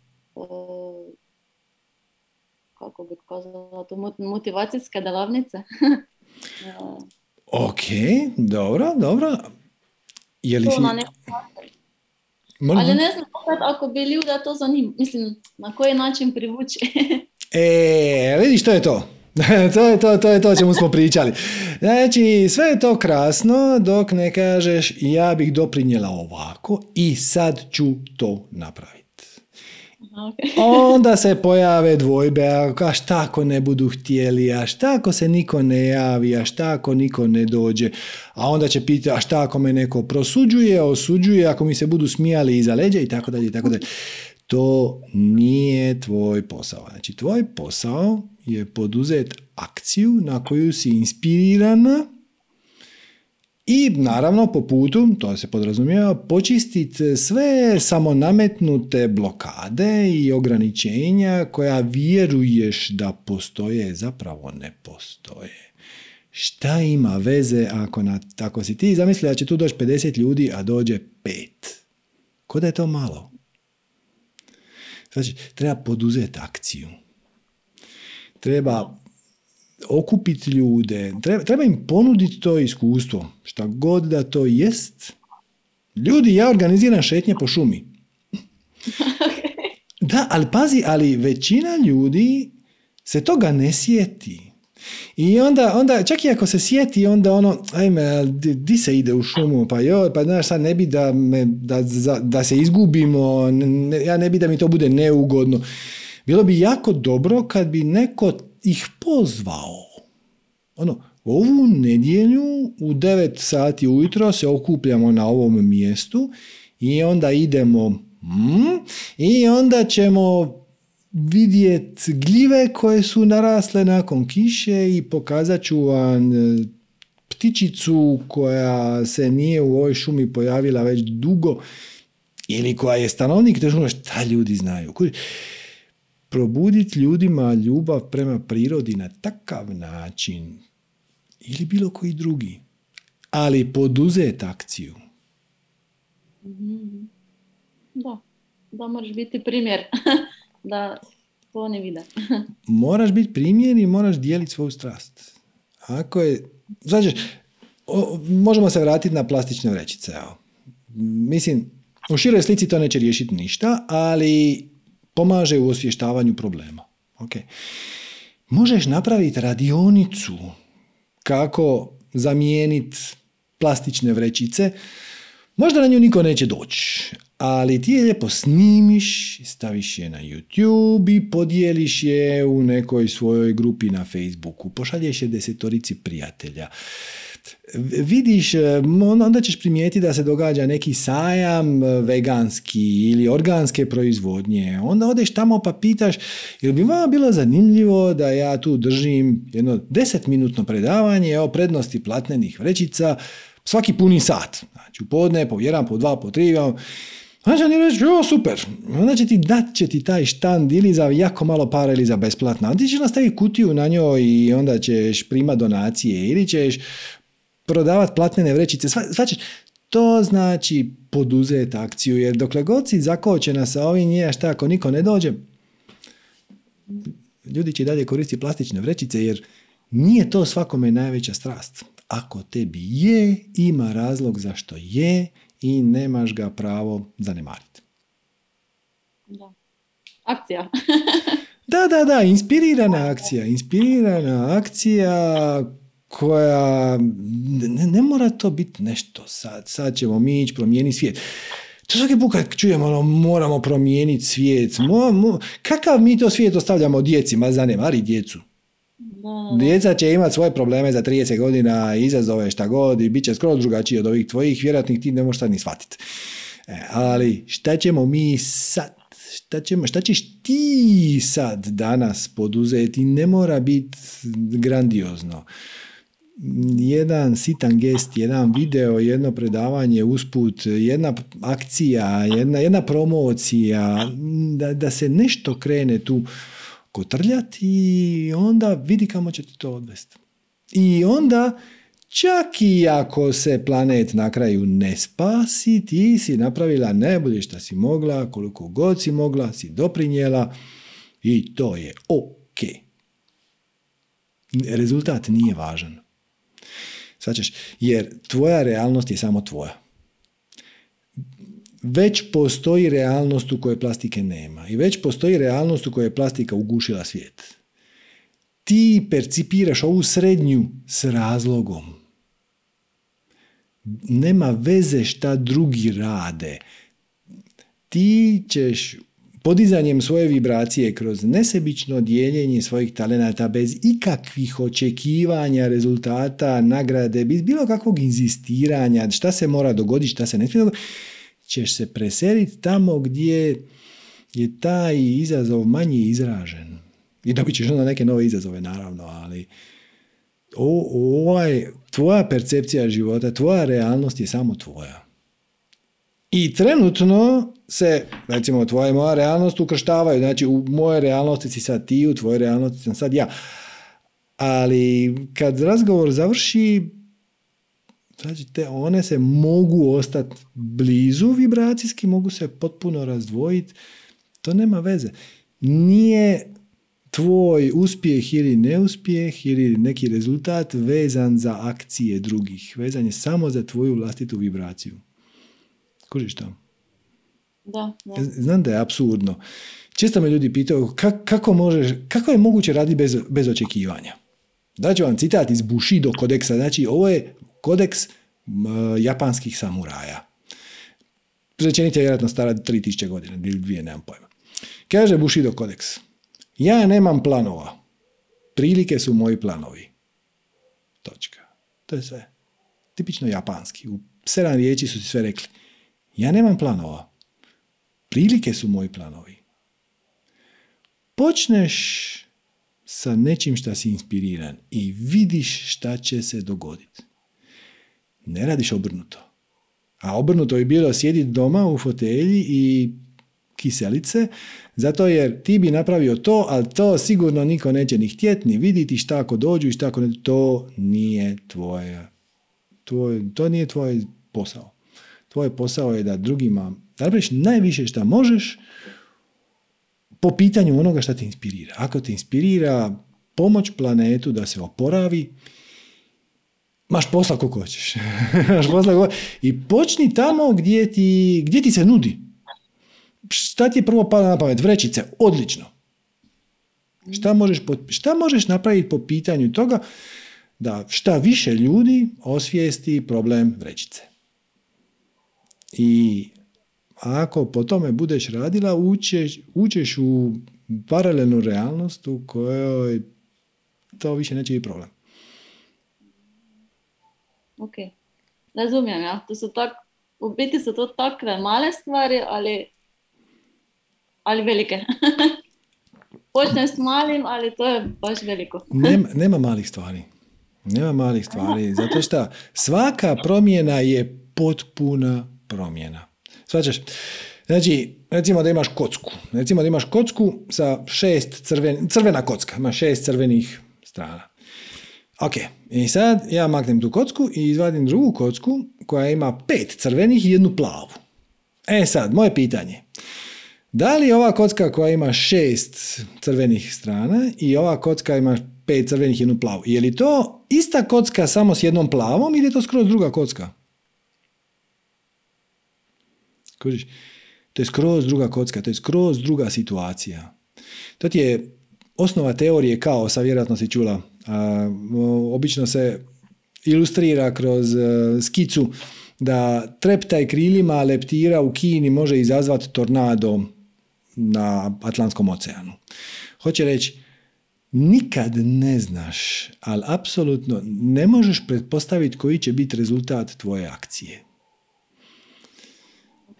kako bi kazala, motivacijske delavnice. ok, dobro, dobro. Je li si... Ali ne znam, ako bi ljuda to zanima, mislim, na koji način privući. e, vidiš, to je to. to je to, to je to čemu smo pričali. Znači, sve je to krasno dok ne kažeš ja bih doprinjela ovako i sad ću to napraviti. Onda se pojave dvojbe, a šta ako ne budu htjeli, a šta ako se niko ne javi, a šta ako niko ne dođe, a onda će pitati, a šta ako me neko prosuđuje, osuđuje, ako mi se budu smijali iza leđa i tako dalje i tako dalje. To nije tvoj posao. Znači, tvoj posao je poduzeti akciju na koju si inspirirana i naravno po putu, to se podrazumijeva, počistiti sve samonametnute blokade i ograničenja koja vjeruješ da postoje, zapravo ne postoje. Šta ima veze ako, na, ako si ti zamisli da će tu doći 50 ljudi, a dođe pet? Ko da je to malo? Znači, treba poduzeti akciju. Treba okupiti ljude, treba, treba im ponuditi to iskustvo, šta god da to jest. Ljudi, ja organiziram šetnje po šumi. Da, ali pazi, ali većina ljudi se toga ne sjeti. I onda, onda čak i ako se sjeti, onda ono, ajme, di, se ide u šumu, pa joj, pa znaš, sad ne bi da, me, da, da se izgubimo, ja ne bi da mi to bude neugodno. Bilo bi jako dobro kad bi neko ih pozvao. Ono, ovu nedjelju u 9 sati ujutro se okupljamo na ovom mjestu i onda idemo mm, i onda ćemo vidjeti gljive koje su narasle nakon kiše i pokazat ću vam e, ptičicu koja se nije u ovoj šumi pojavila već dugo ili koja je stanovnik te šume, šta ljudi znaju probuditi ljudima ljubav prema prirodi na takav način ili bilo koji drugi, ali poduzeti akciju. Mhm. Da, da moraš biti primjer da to ne vide. moraš biti primjer i moraš dijeliti svoju strast. Ako je, znači, možemo se vratiti na plastične vrećice. Evo. Mislim, u široj slici to neće riješiti ništa, ali pomaže u osvještavanju problema. Okay. Možeš napraviti radionicu kako zamijeniti plastične vrećice. Možda na nju niko neće doći, ali ti je lijepo snimiš, staviš je na YouTube i podijeliš je u nekoj svojoj grupi na Facebooku. Pošalješ je desetorici prijatelja vidiš, e, onda ćeš primijetiti da se događa neki sajam e, veganski ili organske proizvodnje. Onda odeš tamo pa pitaš, jel bi vama bilo zanimljivo da ja tu držim jedno desetminutno predavanje o prednosti platnenih vrećica svaki puni sat. Znači u podne, po jedan, po dva, po tri, Znači oni reći, jo, super. Onda će ti dat će ti taj štand ili za jako malo para ili za besplatno. Onda ti ćeš nastaviti kutiju na njoj i onda ćeš primat donacije ili ćeš prodavati platnene vrećice, svačeš, to znači poduzeti akciju, jer dokle god si zakočena sa ovim nije šta ako niko ne dođe, ljudi će dalje koristiti plastične vrećice jer nije to svakome najveća strast. Ako tebi je, ima razlog zašto je i nemaš ga pravo zanemariti. Da. Akcija. da, da, da, inspirirana akcija. Inspirirana akcija koja, ne, ne mora to biti nešto sad, sad ćemo mi ići promijeniti svijet. To svaki put kad čujemo ono, moramo promijeniti svijet, mo, mo, kakav mi to svijet ostavljamo djeci, ma zanemari djecu. Djeca će imati svoje probleme za 30 godina, izazove šta god i bit će skoro drugačiji od ovih tvojih, vjerojatno ti ne možeš sad ni shvatiti. E, ali šta ćemo mi sad? Šta, ćemo, šta ćeš ti sad danas poduzeti? Ne mora biti grandiozno jedan sitan gest, jedan video, jedno predavanje usput, jedna akcija, jedna, jedna promocija, da, da se nešto krene tu kotrljati i onda vidi kamo će ti to odvesti. I onda čak i ako se planet na kraju ne spasi, ti si napravila najbolje što si mogla, koliko god si mogla, si doprinjela i to je ok. Rezultat nije važan. Svačeš? Jer tvoja realnost je samo tvoja. Već postoji realnost u kojoj plastike nema. I već postoji realnost u kojoj je plastika ugušila svijet. Ti percipiraš ovu srednju s razlogom. Nema veze šta drugi rade. Ti ćeš podizanjem svoje vibracije kroz nesebično dijeljenje svojih talenata bez ikakvih očekivanja rezultata, nagrade, bez bilo kakvog inzistiranja, šta se mora dogoditi, šta se ne smije dogoditi, ćeš se preseliti tamo gdje je taj izazov manje izražen. I dobit ćeš onda neke nove izazove, naravno, ali ovaj, tvoja percepcija života, tvoja realnost je samo tvoja. I trenutno se, recimo, tvoja i moja realnost ukrštavaju. Znači, u moje realnosti si sad ti, u tvojoj realnosti sam sad ja. Ali kad razgovor završi, znači, te one se mogu ostati blizu vibracijski, mogu se potpuno razdvojiti. To nema veze. Nije tvoj uspjeh ili neuspjeh ili neki rezultat vezan za akcije drugih. Vezan je samo za tvoju vlastitu vibraciju. Kužiš to? Da, Znam da je apsurdno. Često me ljudi pitaju kako, možeš, kako je moguće raditi bez, bez očekivanja. Daću vam citat iz Bushido kodeksa. Znači, ovo je kodeks japanskih samuraja. Rečenica je vjerojatno stara 3000 godina ili dvije, nemam pojma. Kaže Bushido kodeks. Ja nemam planova. Prilike su moji planovi. Točka. To je sve. Tipično japanski. U sedam riječi su si sve rekli. Ja nemam planova. Prilike su moji planovi. Počneš sa nečim šta si inspiriran i vidiš šta će se dogoditi. Ne radiš obrnuto. A obrnuto je bilo sjediti doma u fotelji i kiselice, zato jer ti bi napravio to, ali to sigurno niko neće ni htjeti, ni vidjeti šta ako dođu i šta ako ne. To nije tvoje, tvoj, to nije tvoj posao. Tvoj posao je da drugima napraviš najviše što možeš po pitanju onoga što te inspirira. Ako te inspirira pomoć planetu da se oporavi, maš posla kako hoćeš. maš posla I počni tamo gdje ti, gdje ti se nudi. Šta ti je prvo pada na pamet? Vrećice. Odlično. Šta možeš, šta možeš napraviti po pitanju toga da šta više ljudi osvijesti problem vrećice? I ako po tome budeš radila, učeš, učeš u paralelnu realnost u kojoj to više neće biti problem. Ok, razumijem, ja. To su tak, u biti su to takve male stvari, ali, ali velike. Počnem s malim, ali to je baš veliko. nema, nema malih stvari. Nema malih stvari, zato što svaka promjena je potpuna promjena. Svačaš? Znači, recimo da imaš kocku. Recimo da imaš kocku sa šest crven, crvena kocka, ima šest crvenih strana. Ok, i sad ja maknem tu kocku i izvadim drugu kocku koja ima pet crvenih i jednu plavu. E sad, moje pitanje. Da li ova kocka koja ima šest crvenih strana i ova kocka ima pet crvenih i jednu plavu, je li to ista kocka samo s jednom plavom ili je to skroz druga kocka? Kužiš? To je skroz druga kocka, to je skroz druga situacija. To ti je osnova teorije kaosa, vjerojatno si čula. A, obično se ilustrira kroz e, skicu da treptaj krilima leptira u Kini može izazvati tornado na Atlantskom oceanu. Hoće reći, nikad ne znaš, ali apsolutno ne možeš pretpostaviti koji će biti rezultat tvoje akcije.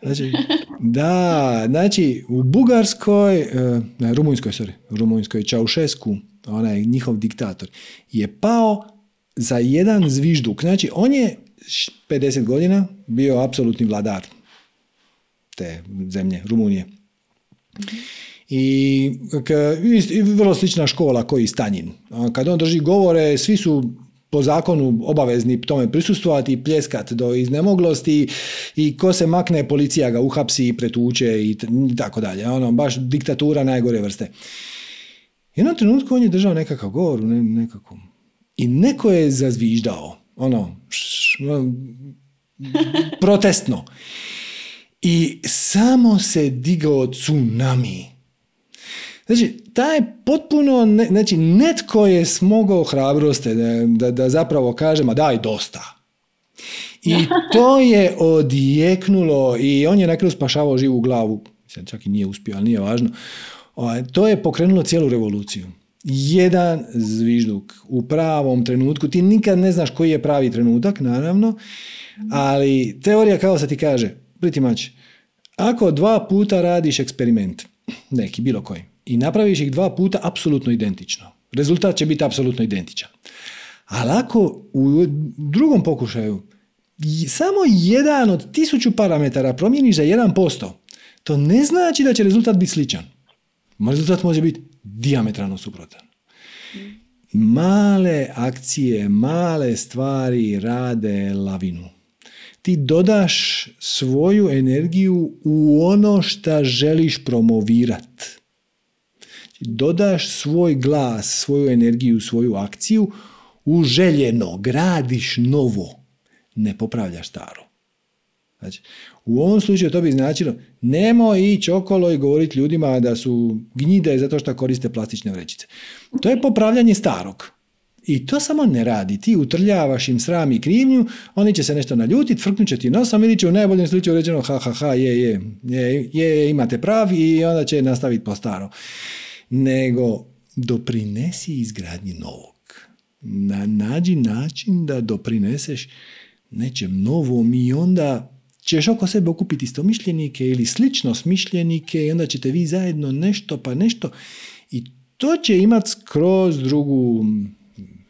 Znači, da, znači u Bugarskoj, e, ne, Rumunjskoj, sorry, Rumunjskoj, Čaušesku, onaj njihov diktator, je pao za jedan zvižduk. Znači, on je 50 godina bio apsolutni vladar te zemlje, Rumunije. I, i vrlo slična škola koji Stanjin. Kad on drži govore, svi su po zakonu obavezni tome prisustvovati i pljeskat do iznemoglosti i ko se makne, policija ga uhapsi i pretuče i tako dalje. Ono, baš diktatura najgore vrste. Jednom trenutku on je držao nekakav govor ne, nekakvom. I neko je zazviždao. Ono, ono, protestno. I samo se digao tsunami. Znači, taj potpuno, ne, znači, netko je smogao hrabrosti da, da, da zapravo kaže, ma daj, dosta. I to je odjeknulo i on je na kraju spašavao živu glavu. Mislim, čak i nije uspio, ali nije važno. To je pokrenulo cijelu revoluciju. Jedan zvižduk u pravom trenutku. Ti nikad ne znaš koji je pravi trenutak, naravno, ali teorija kao se ti kaže, much, ako dva puta radiš eksperiment, neki, bilo koji, i napraviš ih dva puta apsolutno identično, rezultat će biti apsolutno identičan. Ali ako u drugom pokušaju samo jedan od tisuću parametara promijeniš za 1%, to ne znači da će rezultat biti sličan. Rezultat može biti diametralno suprotan. Male akcije, male stvari rade lavinu. Ti dodaš svoju energiju u ono što želiš promovirati. Dodaš svoj glas, svoju energiju, svoju akciju u željeno, gradiš novo, ne popravljaš staro. Znači, u ovom slučaju to bi značilo nemoj ići okolo i govoriti ljudima da su gnjide zato što koriste plastične vrećice. To je popravljanje starog. I to samo ne radi. Ti utrljavaš im sram i krivnju, oni će se nešto naljutiti, frknut će ti nosom ili će u najboljem slučaju rečeno ha ha ha je je, je, je imate prav i onda će nastaviti po staro. Nego doprinesi izgradnji novog. Na, nađi način da doprineseš nečem novom i onda ćeš oko sebe okupiti istomišljenike ili slično smišljenike i onda ćete vi zajedno nešto pa nešto i to će imati skroz drugu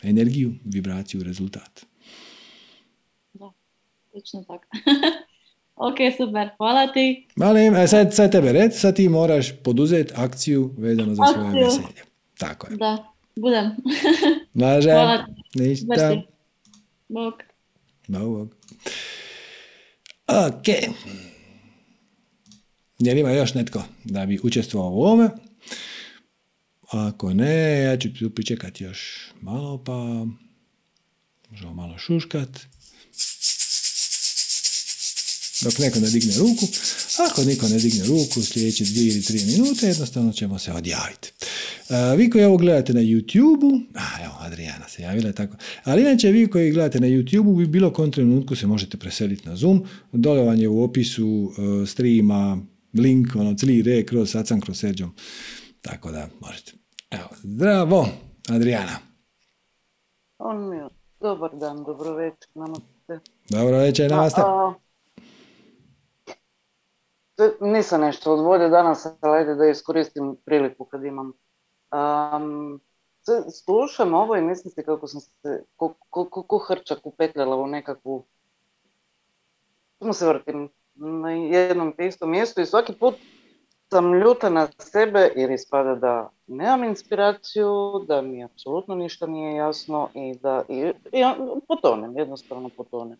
energiju, vibraciju, rezultat. Da, točno tako. ok, super, hvala ti. Malim, e, sad, sad tebe red, sad ti moraš poduzeti akciju vezano za svoje veselje. Tako je. Da, budem. Hvala. ništa. Bog. Bog. Ok. Jel ima još netko da bi učestvovao u ovome? Ako ne, ja ću pričekati još malo, pa možemo malo šuškat. Dok neko ne digne ruku. Ako niko ne digne ruku, sljedeće dvije ili tri minute, jednostavno ćemo se odjaviti. A, vi koji ovo gledate na YouTube-u, a evo, Adriana se javila tako, ali inače vi koji gledate na YouTube-u, vi bilo kom trenutku se možete preseliti na Zoom, dole vam je u opisu uh, streama link, ono, cijeli re kroz Sacan, kroz Serđom, tako da možete. Evo, zdravo, Adriana. On mi je. Dobar dan, dobro večer, namaste. Dobro večer, namaste. A, a, nisam nešto od volje danas, ali ajde da iskoristim priliku kad imam. Um, slušam ovo i mislim si kako sam se, ko, ko, ko, ko hrčak upetljala u nekakvu, samo se vrtim na jednom te istom mjestu i svaki put sam ljuta na sebe jer ispada da nemam inspiraciju, da mi apsolutno ništa nije jasno i da i, i potonem, jednostavno potonem.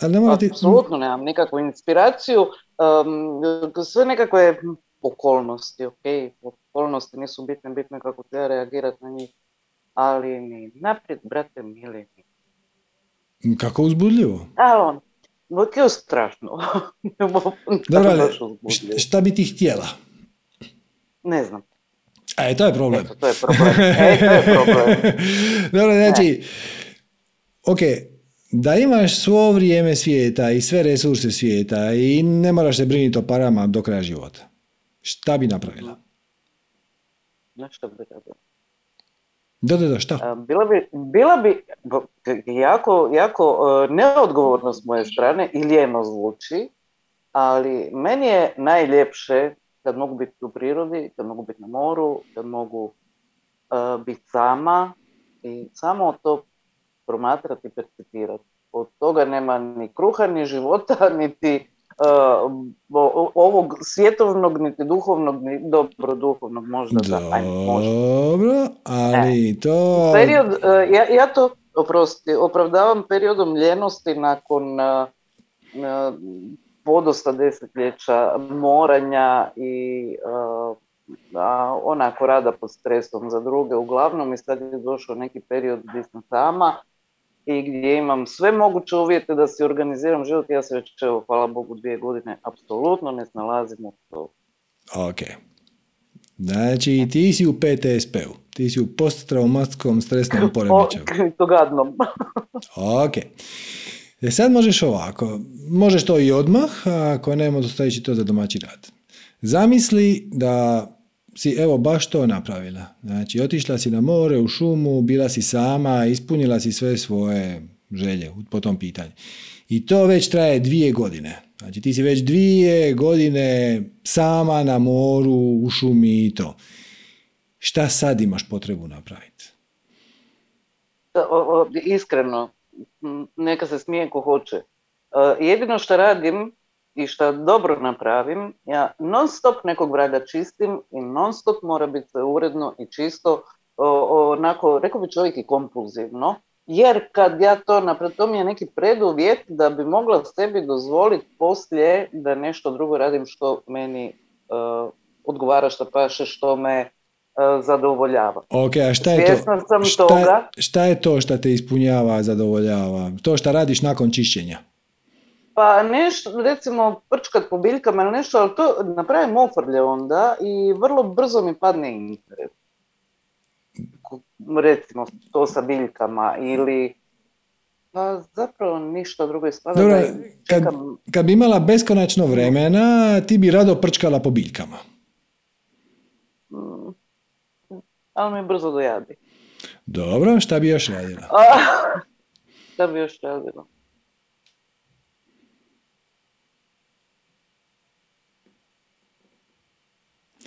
Ali ne morate... Apsolutno nemam nikakvu inspiraciju, um, sve nekakve okolnosti, ok, okolnosti nisu bitne, bitne kako treba reagirati na njih, ali ni naprijed, brate, mili. Kako uzbudljivo. A on, je strašno. Dobro, ali šta bi ti htjela? Ne znam. E, to je problem. Eto, to je problem. E, to je problem. Dobro, znači, ok, da imaš svo vrijeme svijeta i sve resurse svijeta i ne moraš se brinuti o parama do kraja života. Šta bi napravila? Nešto bi radio. Da, da, da, šta? Bila bi, bila bi jako, jako neodgovorno s moje strane i lijeno zvuči, ali meni je najljepše kad mogu biti u prirodi, kad mogu biti na moru, kad mogu uh, biti sama i samo to promatrati i percipirati. Od toga nema ni kruha, ni života, niti uh, ovog svjetovnog, niti duhovnog, ni dobro duhovnog možda. Dobro, ali e, to... Period, uh, ja, ja to oprosti, opravdavam periodom ljenosti nakon uh, podosta desetljeća moranja i uh, onako rada pod stresom za druge uglavnom i sad je došao neki period gdje sam sama i gdje imam sve moguće uvjete da si organiziram život. Ja se već, evo, hvala Bogu, dvije godine apsolutno ne snalazim u to. Ok. Znači, ti si u PTSP-u. Ti si u posttraumatskom stresnom poremećaju. ok. E sad možeš ovako, možeš to i odmah, a ako ne, možeš ostavići to za domaći rad. Zamisli da si evo baš to napravila. Znači, otišla si na more, u šumu, bila si sama, ispunila si sve svoje želje po tom pitanju. I to već traje dvije godine. Znači, ti si već dvije godine sama na moru, u šumi i to. Šta sad imaš potrebu napraviti? Iskreno, neka se smije ko hoće. E, jedino što radim i što dobro napravim, ja non stop nekog vraga čistim i non stop mora biti uredno i čisto, onako, rekao bi čovjek i kompulzivno, jer kad ja to napravim, to mi je neki preduvjet da bi mogla sebi dozvoliti poslije da nešto drugo radim što meni uh, odgovara, što paše, što me E, zadovoljava. Ok, a šta je to? Sam šta, toga. šta je to što te ispunjava, zadovoljava? To što radiš nakon čišćenja? Pa nešto, recimo prčkat po biljkama ili nešto, ali to napravim ofrlje onda i vrlo brzo mi padne interes. Recimo to sa biljkama ili pa zapravo ništa drugo ispada. Dobro, kad, kad bi imala beskonačno vremena, ti bi rado prčkala po biljkama. Mm ali mi brzo dojadi. Dobro, šta bi još radila? šta bi još radila?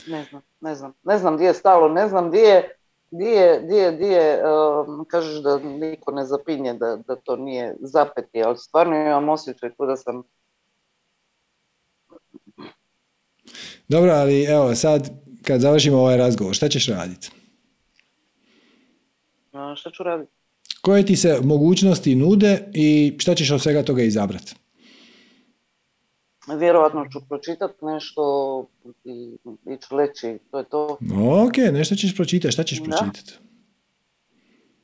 Ne znam, ne znam. Ne znam gdje je stalo, ne znam gdje je, gdje gdje, gdje um, kažeš da niko ne zapinje, da, da to nije zapeti, ali stvarno imam osjećaj da sam... Dobro, ali evo sad kad završimo ovaj razgovor, šta ćeš raditi? šta ću raditi? Koje ti se mogućnosti nude i šta ćeš od svega toga izabrati? Vjerovatno ću pročitati nešto i ići leći, to je to. Ok, nešto ćeš pročitati, šta ćeš pročitati?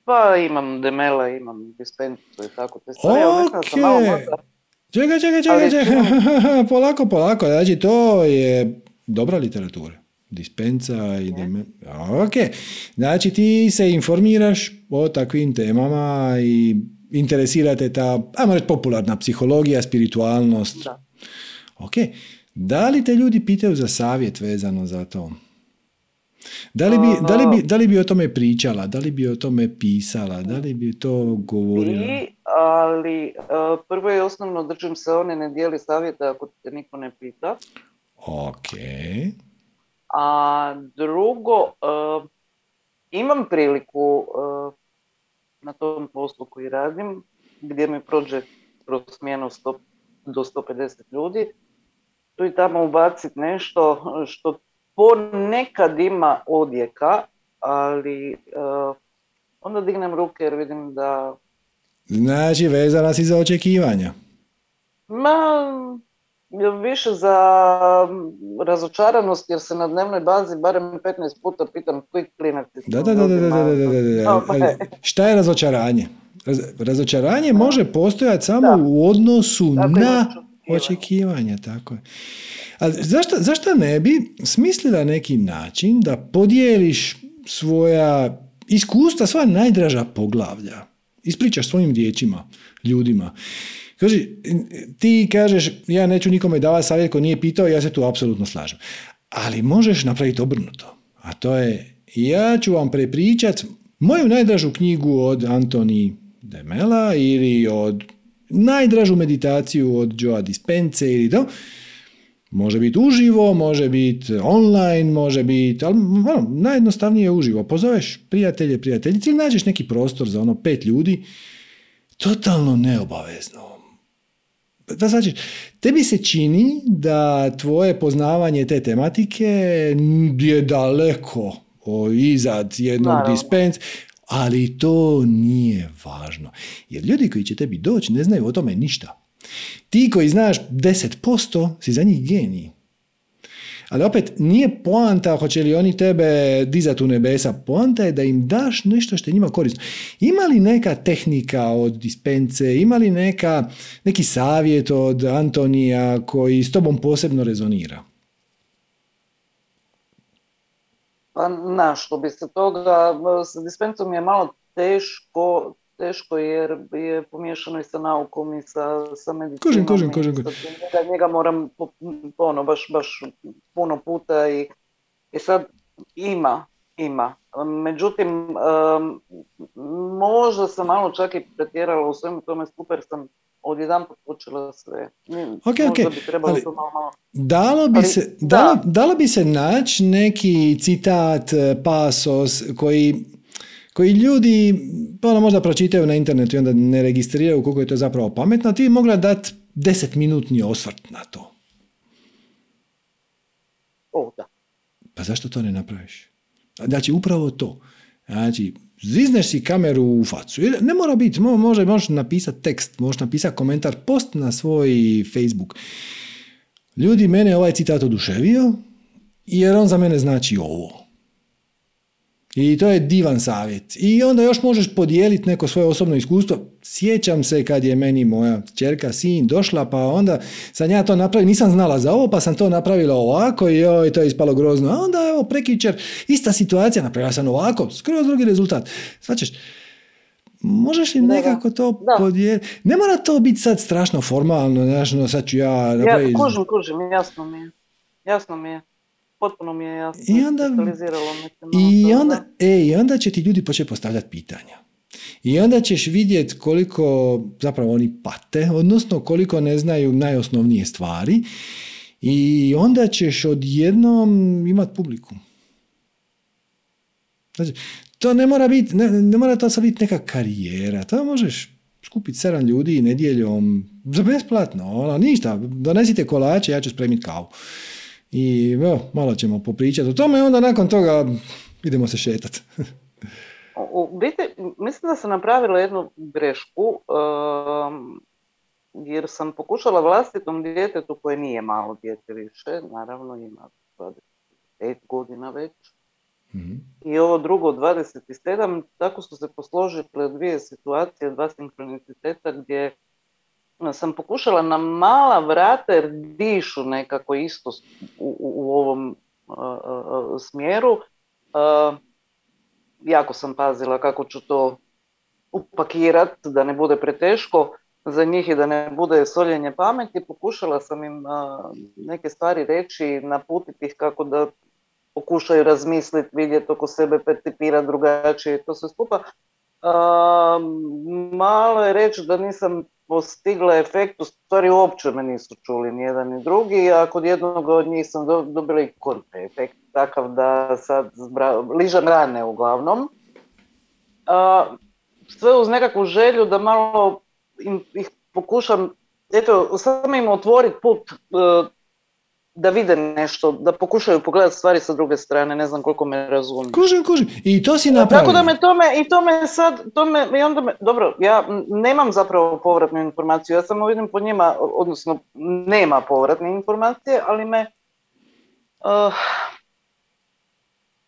Pa imam demela, imam dispensu i tako te stvari. Ok, čekaj, čekaj, čekaj, čekaj, polako, polako, znači to je dobra literatura dispensa i Ok, znači ti se informiraš o takvim temama i interesirate ta, ajmo reći, popularna psihologija, spiritualnost. Da. Ok, da li te ljudi pitaju za savjet vezano za to? Da li, bi, da, li bi, da li bi o tome pričala, da li bi o tome pisala, da li bi to govorila? I, ali prvo i osnovno držim se one ne dijeli savjeta ako te niko ne pita. Ok. A drugo, uh, imam priliku uh, na tom poslu koji radim, gdje mi prođe kroz smjenu do 150 ljudi, tu i tamo ubaciti nešto što ponekad ima odjeka, ali uh, onda dignem ruke jer vidim da... Znači, vezana si za očekivanja? Ma, više za razočaranost jer se na dnevnoj bazi barem 15 puta pitam koji klinac da, da, da, da, da, da, da, da. Šta je razočaranje? razočaranje može postojati samo u odnosu na očekivanje. Tako je. A zašto, zašto ne bi smislila neki način da podijeliš svoja iskustva, svoja najdraža poglavlja? Ispričaš svojim riječima, ljudima. Kaži, ti kažeš, ja neću nikome davati savjet ko nije pitao, ja se tu apsolutno slažem. Ali možeš napraviti obrnuto. A to je, ja ću vam prepričat moju najdražu knjigu od Antoni Demela ili od najdražu meditaciju od Joa Dispence ili to, Može biti uživo, može biti online, može biti, ali ono, najjednostavnije je uživo. Pozoveš prijatelje, prijateljice ili nađeš neki prostor za ono pet ljudi, totalno neobavezno. Da znači, tebi se čini da tvoje poznavanje te tematike je daleko izad jednog dispens, ali to nije važno. Jer ljudi koji će tebi doći ne znaju o tome ništa. Ti koji znaš 10% si za njih geniji. Ali opet, nije poanta hoće li oni tebe dizati u nebesa. Poanta je da im daš nešto što je njima korisno. Ima li neka tehnika od dispence, ima li neka, neki savjet od Antonija koji s tobom posebno rezonira? Pa na što bi se toga, s dispencom je malo teško teško jer je pomiješano i sa naukom i sa, sa medicinom. Kožem, kožem. Njega, njega moram ono, baš, baš puno puta i, i sad ima, ima. Međutim, um, možda sam malo čak i pretjerala u svemu tome super sam odjedan počela sve. Ok, ok. Ali, malo... Dalo bi, se, dalo, dalo bi se naći neki citat, pasos koji koji ljudi ono, možda pročitaju na internetu i onda ne registriraju koliko je to zapravo pametno, ti bi mogla dati desetminutni osvrt na to. O, da. Pa zašto to ne napraviš? Znači, upravo to. Znači, zizneš si kameru u facu. Ne mora biti, može, možeš napisati tekst, možeš napisati komentar, post na svoj Facebook. Ljudi, mene ovaj citat oduševio, jer on za mene znači ovo. I to je divan savjet. I onda još možeš podijeliti neko svoje osobno iskustvo. Sjećam se kad je meni moja čerka, sin došla, pa onda sam ja to napravila, nisam znala za ovo, pa sam to napravila ovako i joj, to je ispalo grozno. A onda evo prekičer, ista situacija, napravila sam ovako, skroz drugi rezultat. Svačeš, možeš li nekako to podijeliti? Ne mora to biti sad strašno formalno, znaš, no sad ću ja napraviti... Ja, kužim, kužim, jasno mi je. Jasno mi je potpuno mi je jasno. I onda, i onda, e, i onda će ti ljudi početi postavljati pitanja. I onda ćeš vidjeti koliko zapravo oni pate, odnosno koliko ne znaju najosnovnije stvari i onda ćeš odjednom imati publiku. Znači, to ne mora biti, ne, ne mora to sad biti neka karijera, to možeš skupiti sedam ljudi nedjeljom za besplatno, ono, ništa, donesite kolače, ja ću spremiti kavu. I evo, malo ćemo popričati o tome i onda nakon toga idemo se šetati. U biti, mislim da sam napravila jednu grešku, um, jer sam pokušala vlastitom djetetu koje nije malo djete više, naravno ima 25 godina već, mm i ovo drugo 27, tako su se posložile dvije situacije, dva sinkroniciteta gdje sam pokušala na mala vrata jer dišu nekako isto u, u ovom smjeru. Uh, jako sam pazila kako ću to upakirat da ne bude preteško za njih i da ne bude soljenje pameti. Pokušala sam im neke stvari reći, naputiti ih kako da pokušaju razmisliti, vidjeti oko sebe, percipirati drugačije to sve skupa. malo je reći da nisam postigla efekt, u stvari uopće me nisu čuli ni jedan ni drugi, a kod jednog od njih sam dobila i kontra efekt, takav da sad ližam rane uglavnom. A, sve uz nekakvu želju da malo ih pokušam, eto, samo im otvoriti put e, da vide nešto, da pokušaju pogledati stvari sa druge strane, ne znam koliko me razumiješ. Kužim, kužim. I to si napravio. Tako da me to me, i to me sad, to me, i onda me, dobro, ja nemam zapravo povratnu informaciju, ja samo vidim po njima, odnosno nema povratne informacije, ali me, uh,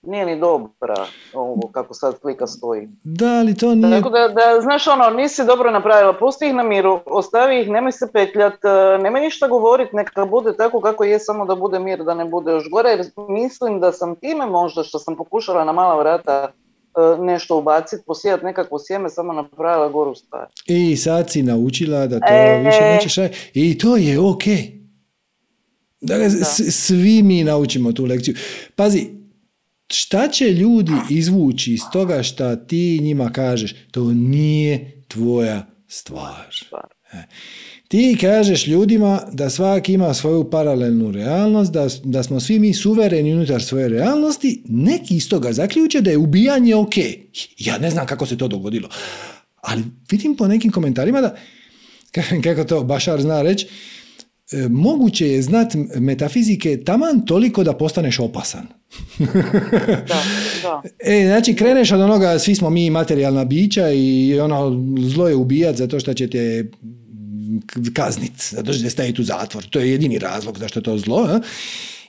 nije ni dobra ovo kako sad klika stoji. Da, ali to nije... Tako da, da znaš ono, nisi dobro napravila, pusti ih na miru, ostavi ih, nemoj se petljat, e, nemoj ništa govorit, neka bude tako kako je, samo da bude mir, da ne bude još gore, jer mislim da sam time možda što sam pokušala na mala vrata e, nešto ubaciti, posijati nekakvo sjeme, samo napravila goru stvar. I sad si naučila da to e... više nećeš i to je ok. Dakle, svi mi naučimo tu lekciju. Pazi, šta će ljudi izvući iz toga šta ti njima kažeš? To nije tvoja stvar. E. Ti kažeš ljudima da svaki ima svoju paralelnu realnost, da, da smo svi mi suvereni unutar svoje realnosti, neki iz toga zaključe da je ubijanje ok. Ja ne znam kako se to dogodilo. Ali vidim po nekim komentarima da, kako to Bašar zna reći, moguće je znat metafizike taman toliko da postaneš opasan. da, da. E, znači kreneš od onoga, svi smo mi materijalna bića i ono, zlo je ubijat zato što će te kaznit, zato što će staviti u zatvor. To je jedini razlog zašto je to zlo.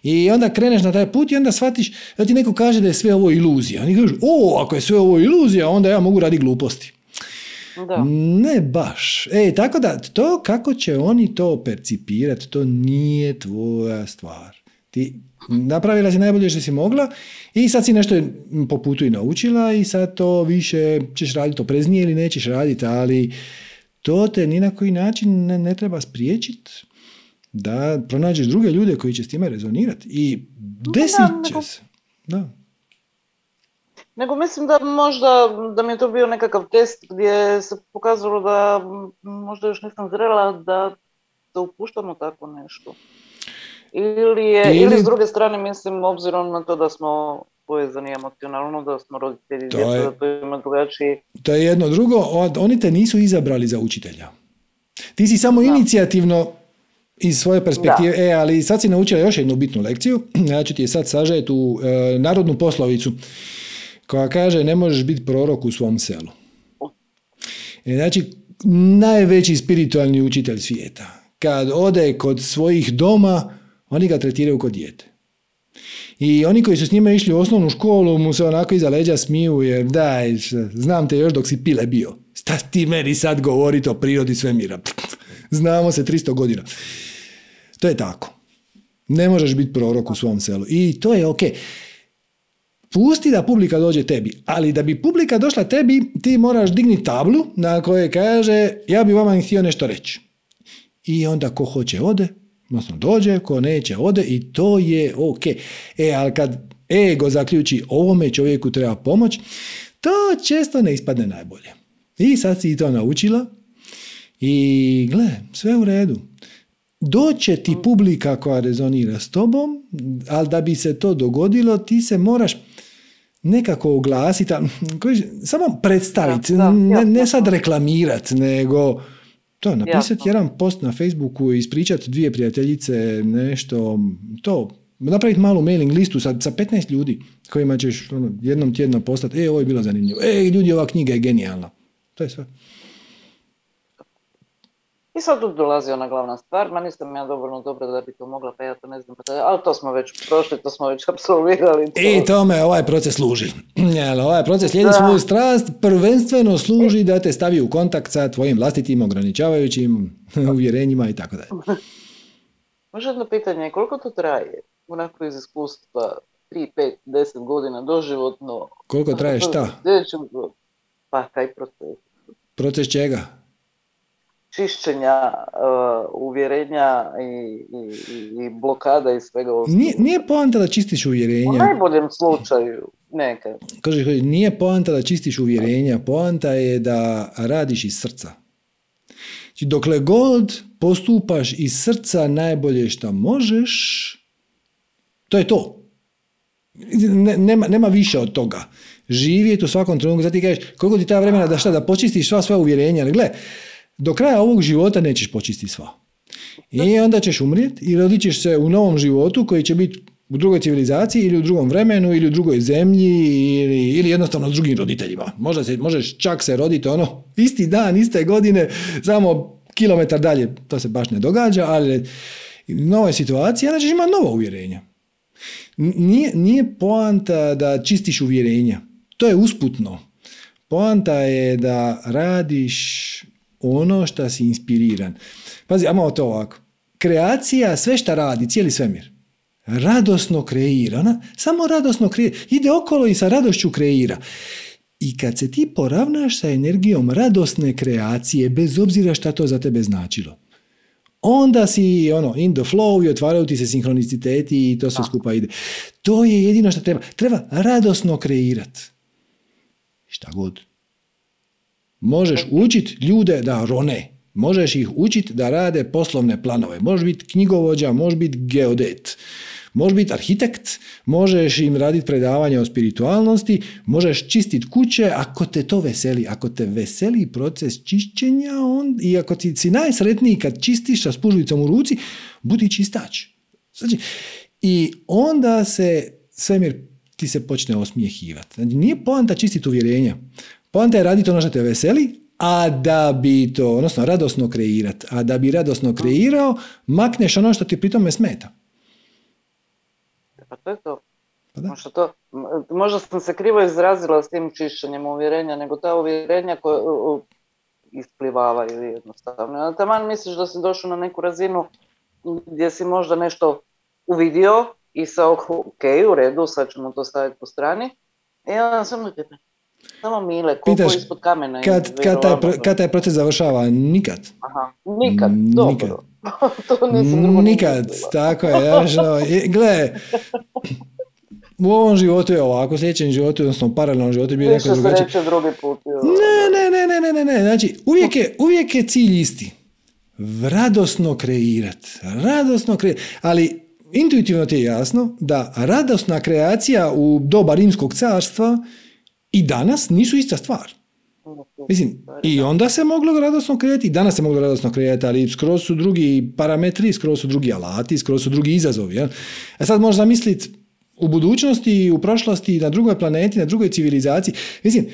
I onda kreneš na taj put i onda shvatiš da ti neko kaže da je sve ovo iluzija. Oni kažu, o, ako je sve ovo iluzija, onda ja mogu raditi gluposti. Da. Ne baš. E, tako da, to kako će oni to percipirati, to nije tvoja stvar. Ti napravila si najbolje što si mogla i sad si nešto po putu i naučila i sad to više ćeš raditi opreznije ili nećeš raditi, ali to te ni na koji način ne, ne treba spriječiti da pronađeš druge ljude koji će s time rezonirati i desit će se. Da. Nego mislim da možda, da mi je to bio nekakav test gdje se pokazalo da možda još nisam zrela da se upuštamo tako nešto. Ili, je, ili... ili s druge strane mislim obzirom na to da smo povezani emocionalno, da smo roditelji to je, da to ima drugačiji... To je jedno. Drugo, oni te nisu izabrali za učitelja. Ti si samo inicijativno iz svoje perspektive, e, ali sad si naučila još jednu bitnu lekciju, ja ću ti je sad sažeti u e, narodnu poslovicu koja kaže ne možeš biti prorok u svom selu. E, znači, najveći spiritualni učitelj svijeta, kad ode kod svojih doma, oni ga tretiraju kod dijete. I oni koji su s njima išli u osnovnu školu mu se onako iza leđa smiju jer daj, znam te još dok si pile bio. Sta ti meni sad govoriti o prirodi svemira? Znamo se 300 godina. To je tako. Ne možeš biti prorok u svom selu. I to je ok. Pusti da publika dođe tebi, ali da bi publika došla tebi, ti moraš digni tablu na kojoj kaže ja bi vama htio nešto reći. I onda ko hoće ode, odnosno dođe, ko neće ode i to je ok. E, ali kad ego zaključi ovome čovjeku treba pomoć, to često ne ispadne najbolje. I sad si to naučila i gle, sve u redu. Doće ti publika koja rezonira s tobom, ali da bi se to dogodilo, ti se moraš nekako oglasiti, samo predstaviti, ne, ne sad reklamirati, nego to, napisati jedan post na Facebooku i ispričati dvije prijateljice nešto, to, napraviti malu mailing listu sa, sa 15 ljudi kojima ćeš ono, jednom tjedno postati, e, ovo je bilo zanimljivo, e, ljudi, ova knjiga je genijalna. To je sve. I sad tu dolazi ona glavna stvar, ma nisam ja dovoljno dobro da bi to mogla, pa ja to ne znam, pa ali to smo već prošli, to smo već apsolvirali. To. I tome ovaj proces služi. Jel, ovaj proces slijedi svoju strast, prvenstveno služi da te stavi u kontakt sa tvojim vlastitim ograničavajućim uvjerenjima i tako dalje. Može jedno pitanje, koliko to traje? Onako iz iskustva, 3, 5, 10 godina, doživotno. Koliko traje šta? Pa, taj proces. Proces čega? Čišćenja uh, uvjerenja i, i, i, blokada i svega ostalog. Nije, nije poanta da čistiš uvjerenja. U najboljem slučaju neka. Kaže, nije poanta da čistiš uvjerenja, poanta je da radiš iz srca. Znači, dokle god postupaš iz srca najbolje što možeš, to je to. nema, nema više od toga. Živjeti u svakom trenutku, zato ti kažeš, koliko ti ta vremena da šta, da počistiš sva svoja uvjerenja, ali gle, do kraja ovog života nećeš počistiti sva. I onda ćeš umrijeti i rodit ćeš se u novom životu koji će biti u drugoj civilizaciji ili u drugom vremenu ili u drugoj zemlji ili, ili jednostavno s drugim roditeljima. Možda se, možeš čak se roditi ono isti dan, iste godine, samo kilometar dalje, to se baš ne događa, ali u novoj situaciji, onda ćeš imati novo uvjerenja. Nije, nije poanta da čistiš uvjerenja. To je usputno. Poanta je da radiš ono što si inspiriran. Pazi, ajmo to ovako. Kreacija, sve što radi, cijeli svemir, radosno kreira. Ona samo radosno kreira. Ide okolo i sa radošću kreira. I kad se ti poravnaš sa energijom radosne kreacije, bez obzira šta to za tebe značilo, onda si ono, in the flow i otvaraju ti se sinhroniciteti i to sve skupa ide. To je jedino što treba. Treba radosno kreirati. Šta god. Možeš učiti ljude da rone. Možeš ih učiti da rade poslovne planove. Možeš biti knjigovođa, možeš biti geodet. Možeš biti arhitekt, možeš im raditi predavanja o spiritualnosti, možeš čistiti kuće ako te to veseli. Ako te veseli proces čišćenja on, i ako ti si najsretniji kad čistiš sa spužvicom u ruci, budi čistač. Znači, I onda se svemir ti se počne osmijehivati. Znači, nije poanta čistiti uvjerenja. Poanta je raditi ono što te veseli, a da bi to, odnosno radosno kreirati, a da bi radosno kreirao, makneš ono što ti pri tome smeta. Pa to je to. Pa možda, to, možda sam se krivo izrazila s tim čišćenjem uvjerenja, nego ta uvjerenja koja isplivavaju jednostavno. Taman misliš da si došao na neku razinu gdje si možda nešto uvidio i sa ok, u redu, sad ćemo to staviti po strani. I onda sam samo mile, koliko Pitaš, ispod kamena. Kad, kad, taj, kad taj proces završava? Nikad. Aha, nikad, dobro. Nikad. to nisam drugo Nikad, tako je. Ono, gle, u ovom životu je ovako, u sljedećem životu, odnosno u paralelnom životu bi neko drugačije. drugi put. Ne, ne, ne, ne, ne, ne, znači uvijek je, uvijek je cilj isti. Radosno kreirat, radosno kreirat, ali intuitivno ti je jasno da radosna kreacija u doba rimskog carstva i danas nisu ista stvar. Mislim, i onda se moglo radosno kreirati, i danas se moglo radosno kreirati, ali skroz su drugi parametri, skroz su drugi alati, skroz su drugi izazovi. Jel? A sad možeš zamisliti u budućnosti, u prošlosti, na drugoj planeti, na drugoj civilizaciji. Mislim,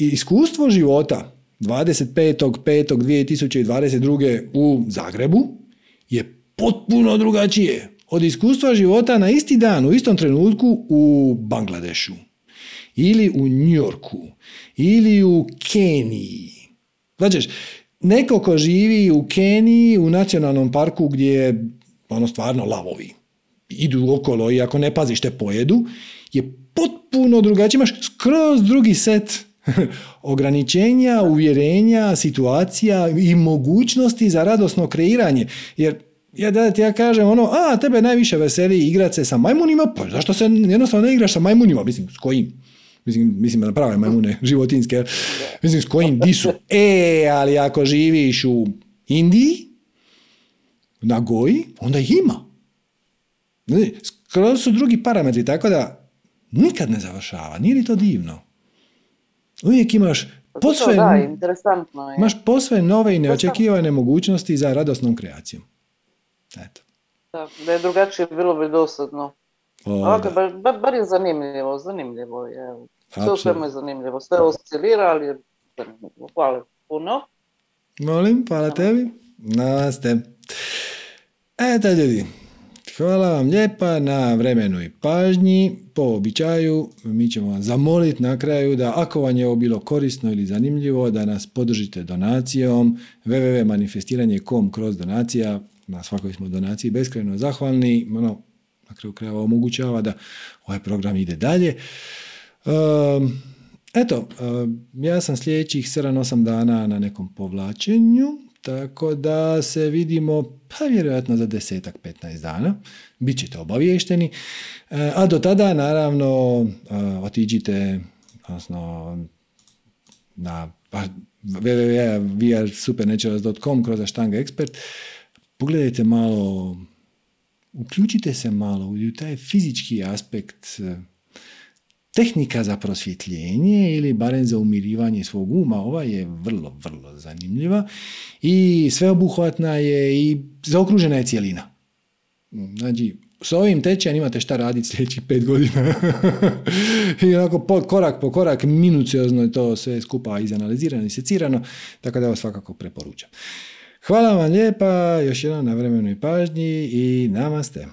iskustvo života 25.5.2022. u Zagrebu je potpuno drugačije od iskustva života na isti dan, u istom trenutku u Bangladešu ili u Njorku ili u Keniji. Znači, neko ko živi u Keniji, u nacionalnom parku gdje je ono stvarno lavovi, idu okolo i ako ne paziš te pojedu, je potpuno drugačije. Imaš skroz drugi set ograničenja, uvjerenja, situacija i mogućnosti za radosno kreiranje. Jer ja da ti ja kažem ono, a tebe najviše veseli igrati se sa majmunima, pa zašto se jednostavno ne igraš sa majmunima? Mislim, s kojim? Mislim, mislim na prave majmune, životinske. Mislim, s kojim di su. E, ali ako živiš u Indiji, na Goji, onda ih ima. Skroz su drugi parametri, tako da nikad ne završava. Nije li to divno? Uvijek imaš posve, da, interesantno je. imaš posve nove i neočekivane mogućnosti za radosnom kreacijom. Eto. Da, da je drugačije bilo bi dosadno. O, bar, bar, je zanimljivo, zanimljivo je. Sve u svemu je zanimljivo. Sve oscilira, ali je zanimljivo. Hvala puno. Molim, hvala tebi. Namaste. Eto ljudi, hvala vam lijepa na vremenu i pažnji. Po običaju mi ćemo vas zamoliti na kraju da ako vam je ovo bilo korisno ili zanimljivo da nas podržite donacijom www.manifestiranje.com kroz donacija. Na svakoj smo donaciji beskrajno zahvalni. Ono, na kraju krajeva omogućava da ovaj program ide dalje. Ehm, eto, ehm, ja sam sljedećih 7-8 dana na nekom povlačenju, tako da se vidimo pa vjerojatno za desetak, 15 dana. Bićete obaviješteni. Ehm, a do tada, naravno, otiđite odnosno, na pa, www.vrsupernaturals.com kroz Ashtanga Expert. Pogledajte malo, uključite se malo u taj fizički aspekt Tehnika za prosvjetljenje ili barem za umirivanje svog uma, ova je vrlo, vrlo zanimljiva i sveobuhvatna je i zaokružena je cijelina. Znači, s ovim tečajem imate šta raditi sljedećih pet godina. I onako po, korak po korak, minuciozno je to sve skupa izanalizirano i secirano, tako da vas svakako preporučam. Hvala vam lijepa, još jednom na vremenoj pažnji i namaste.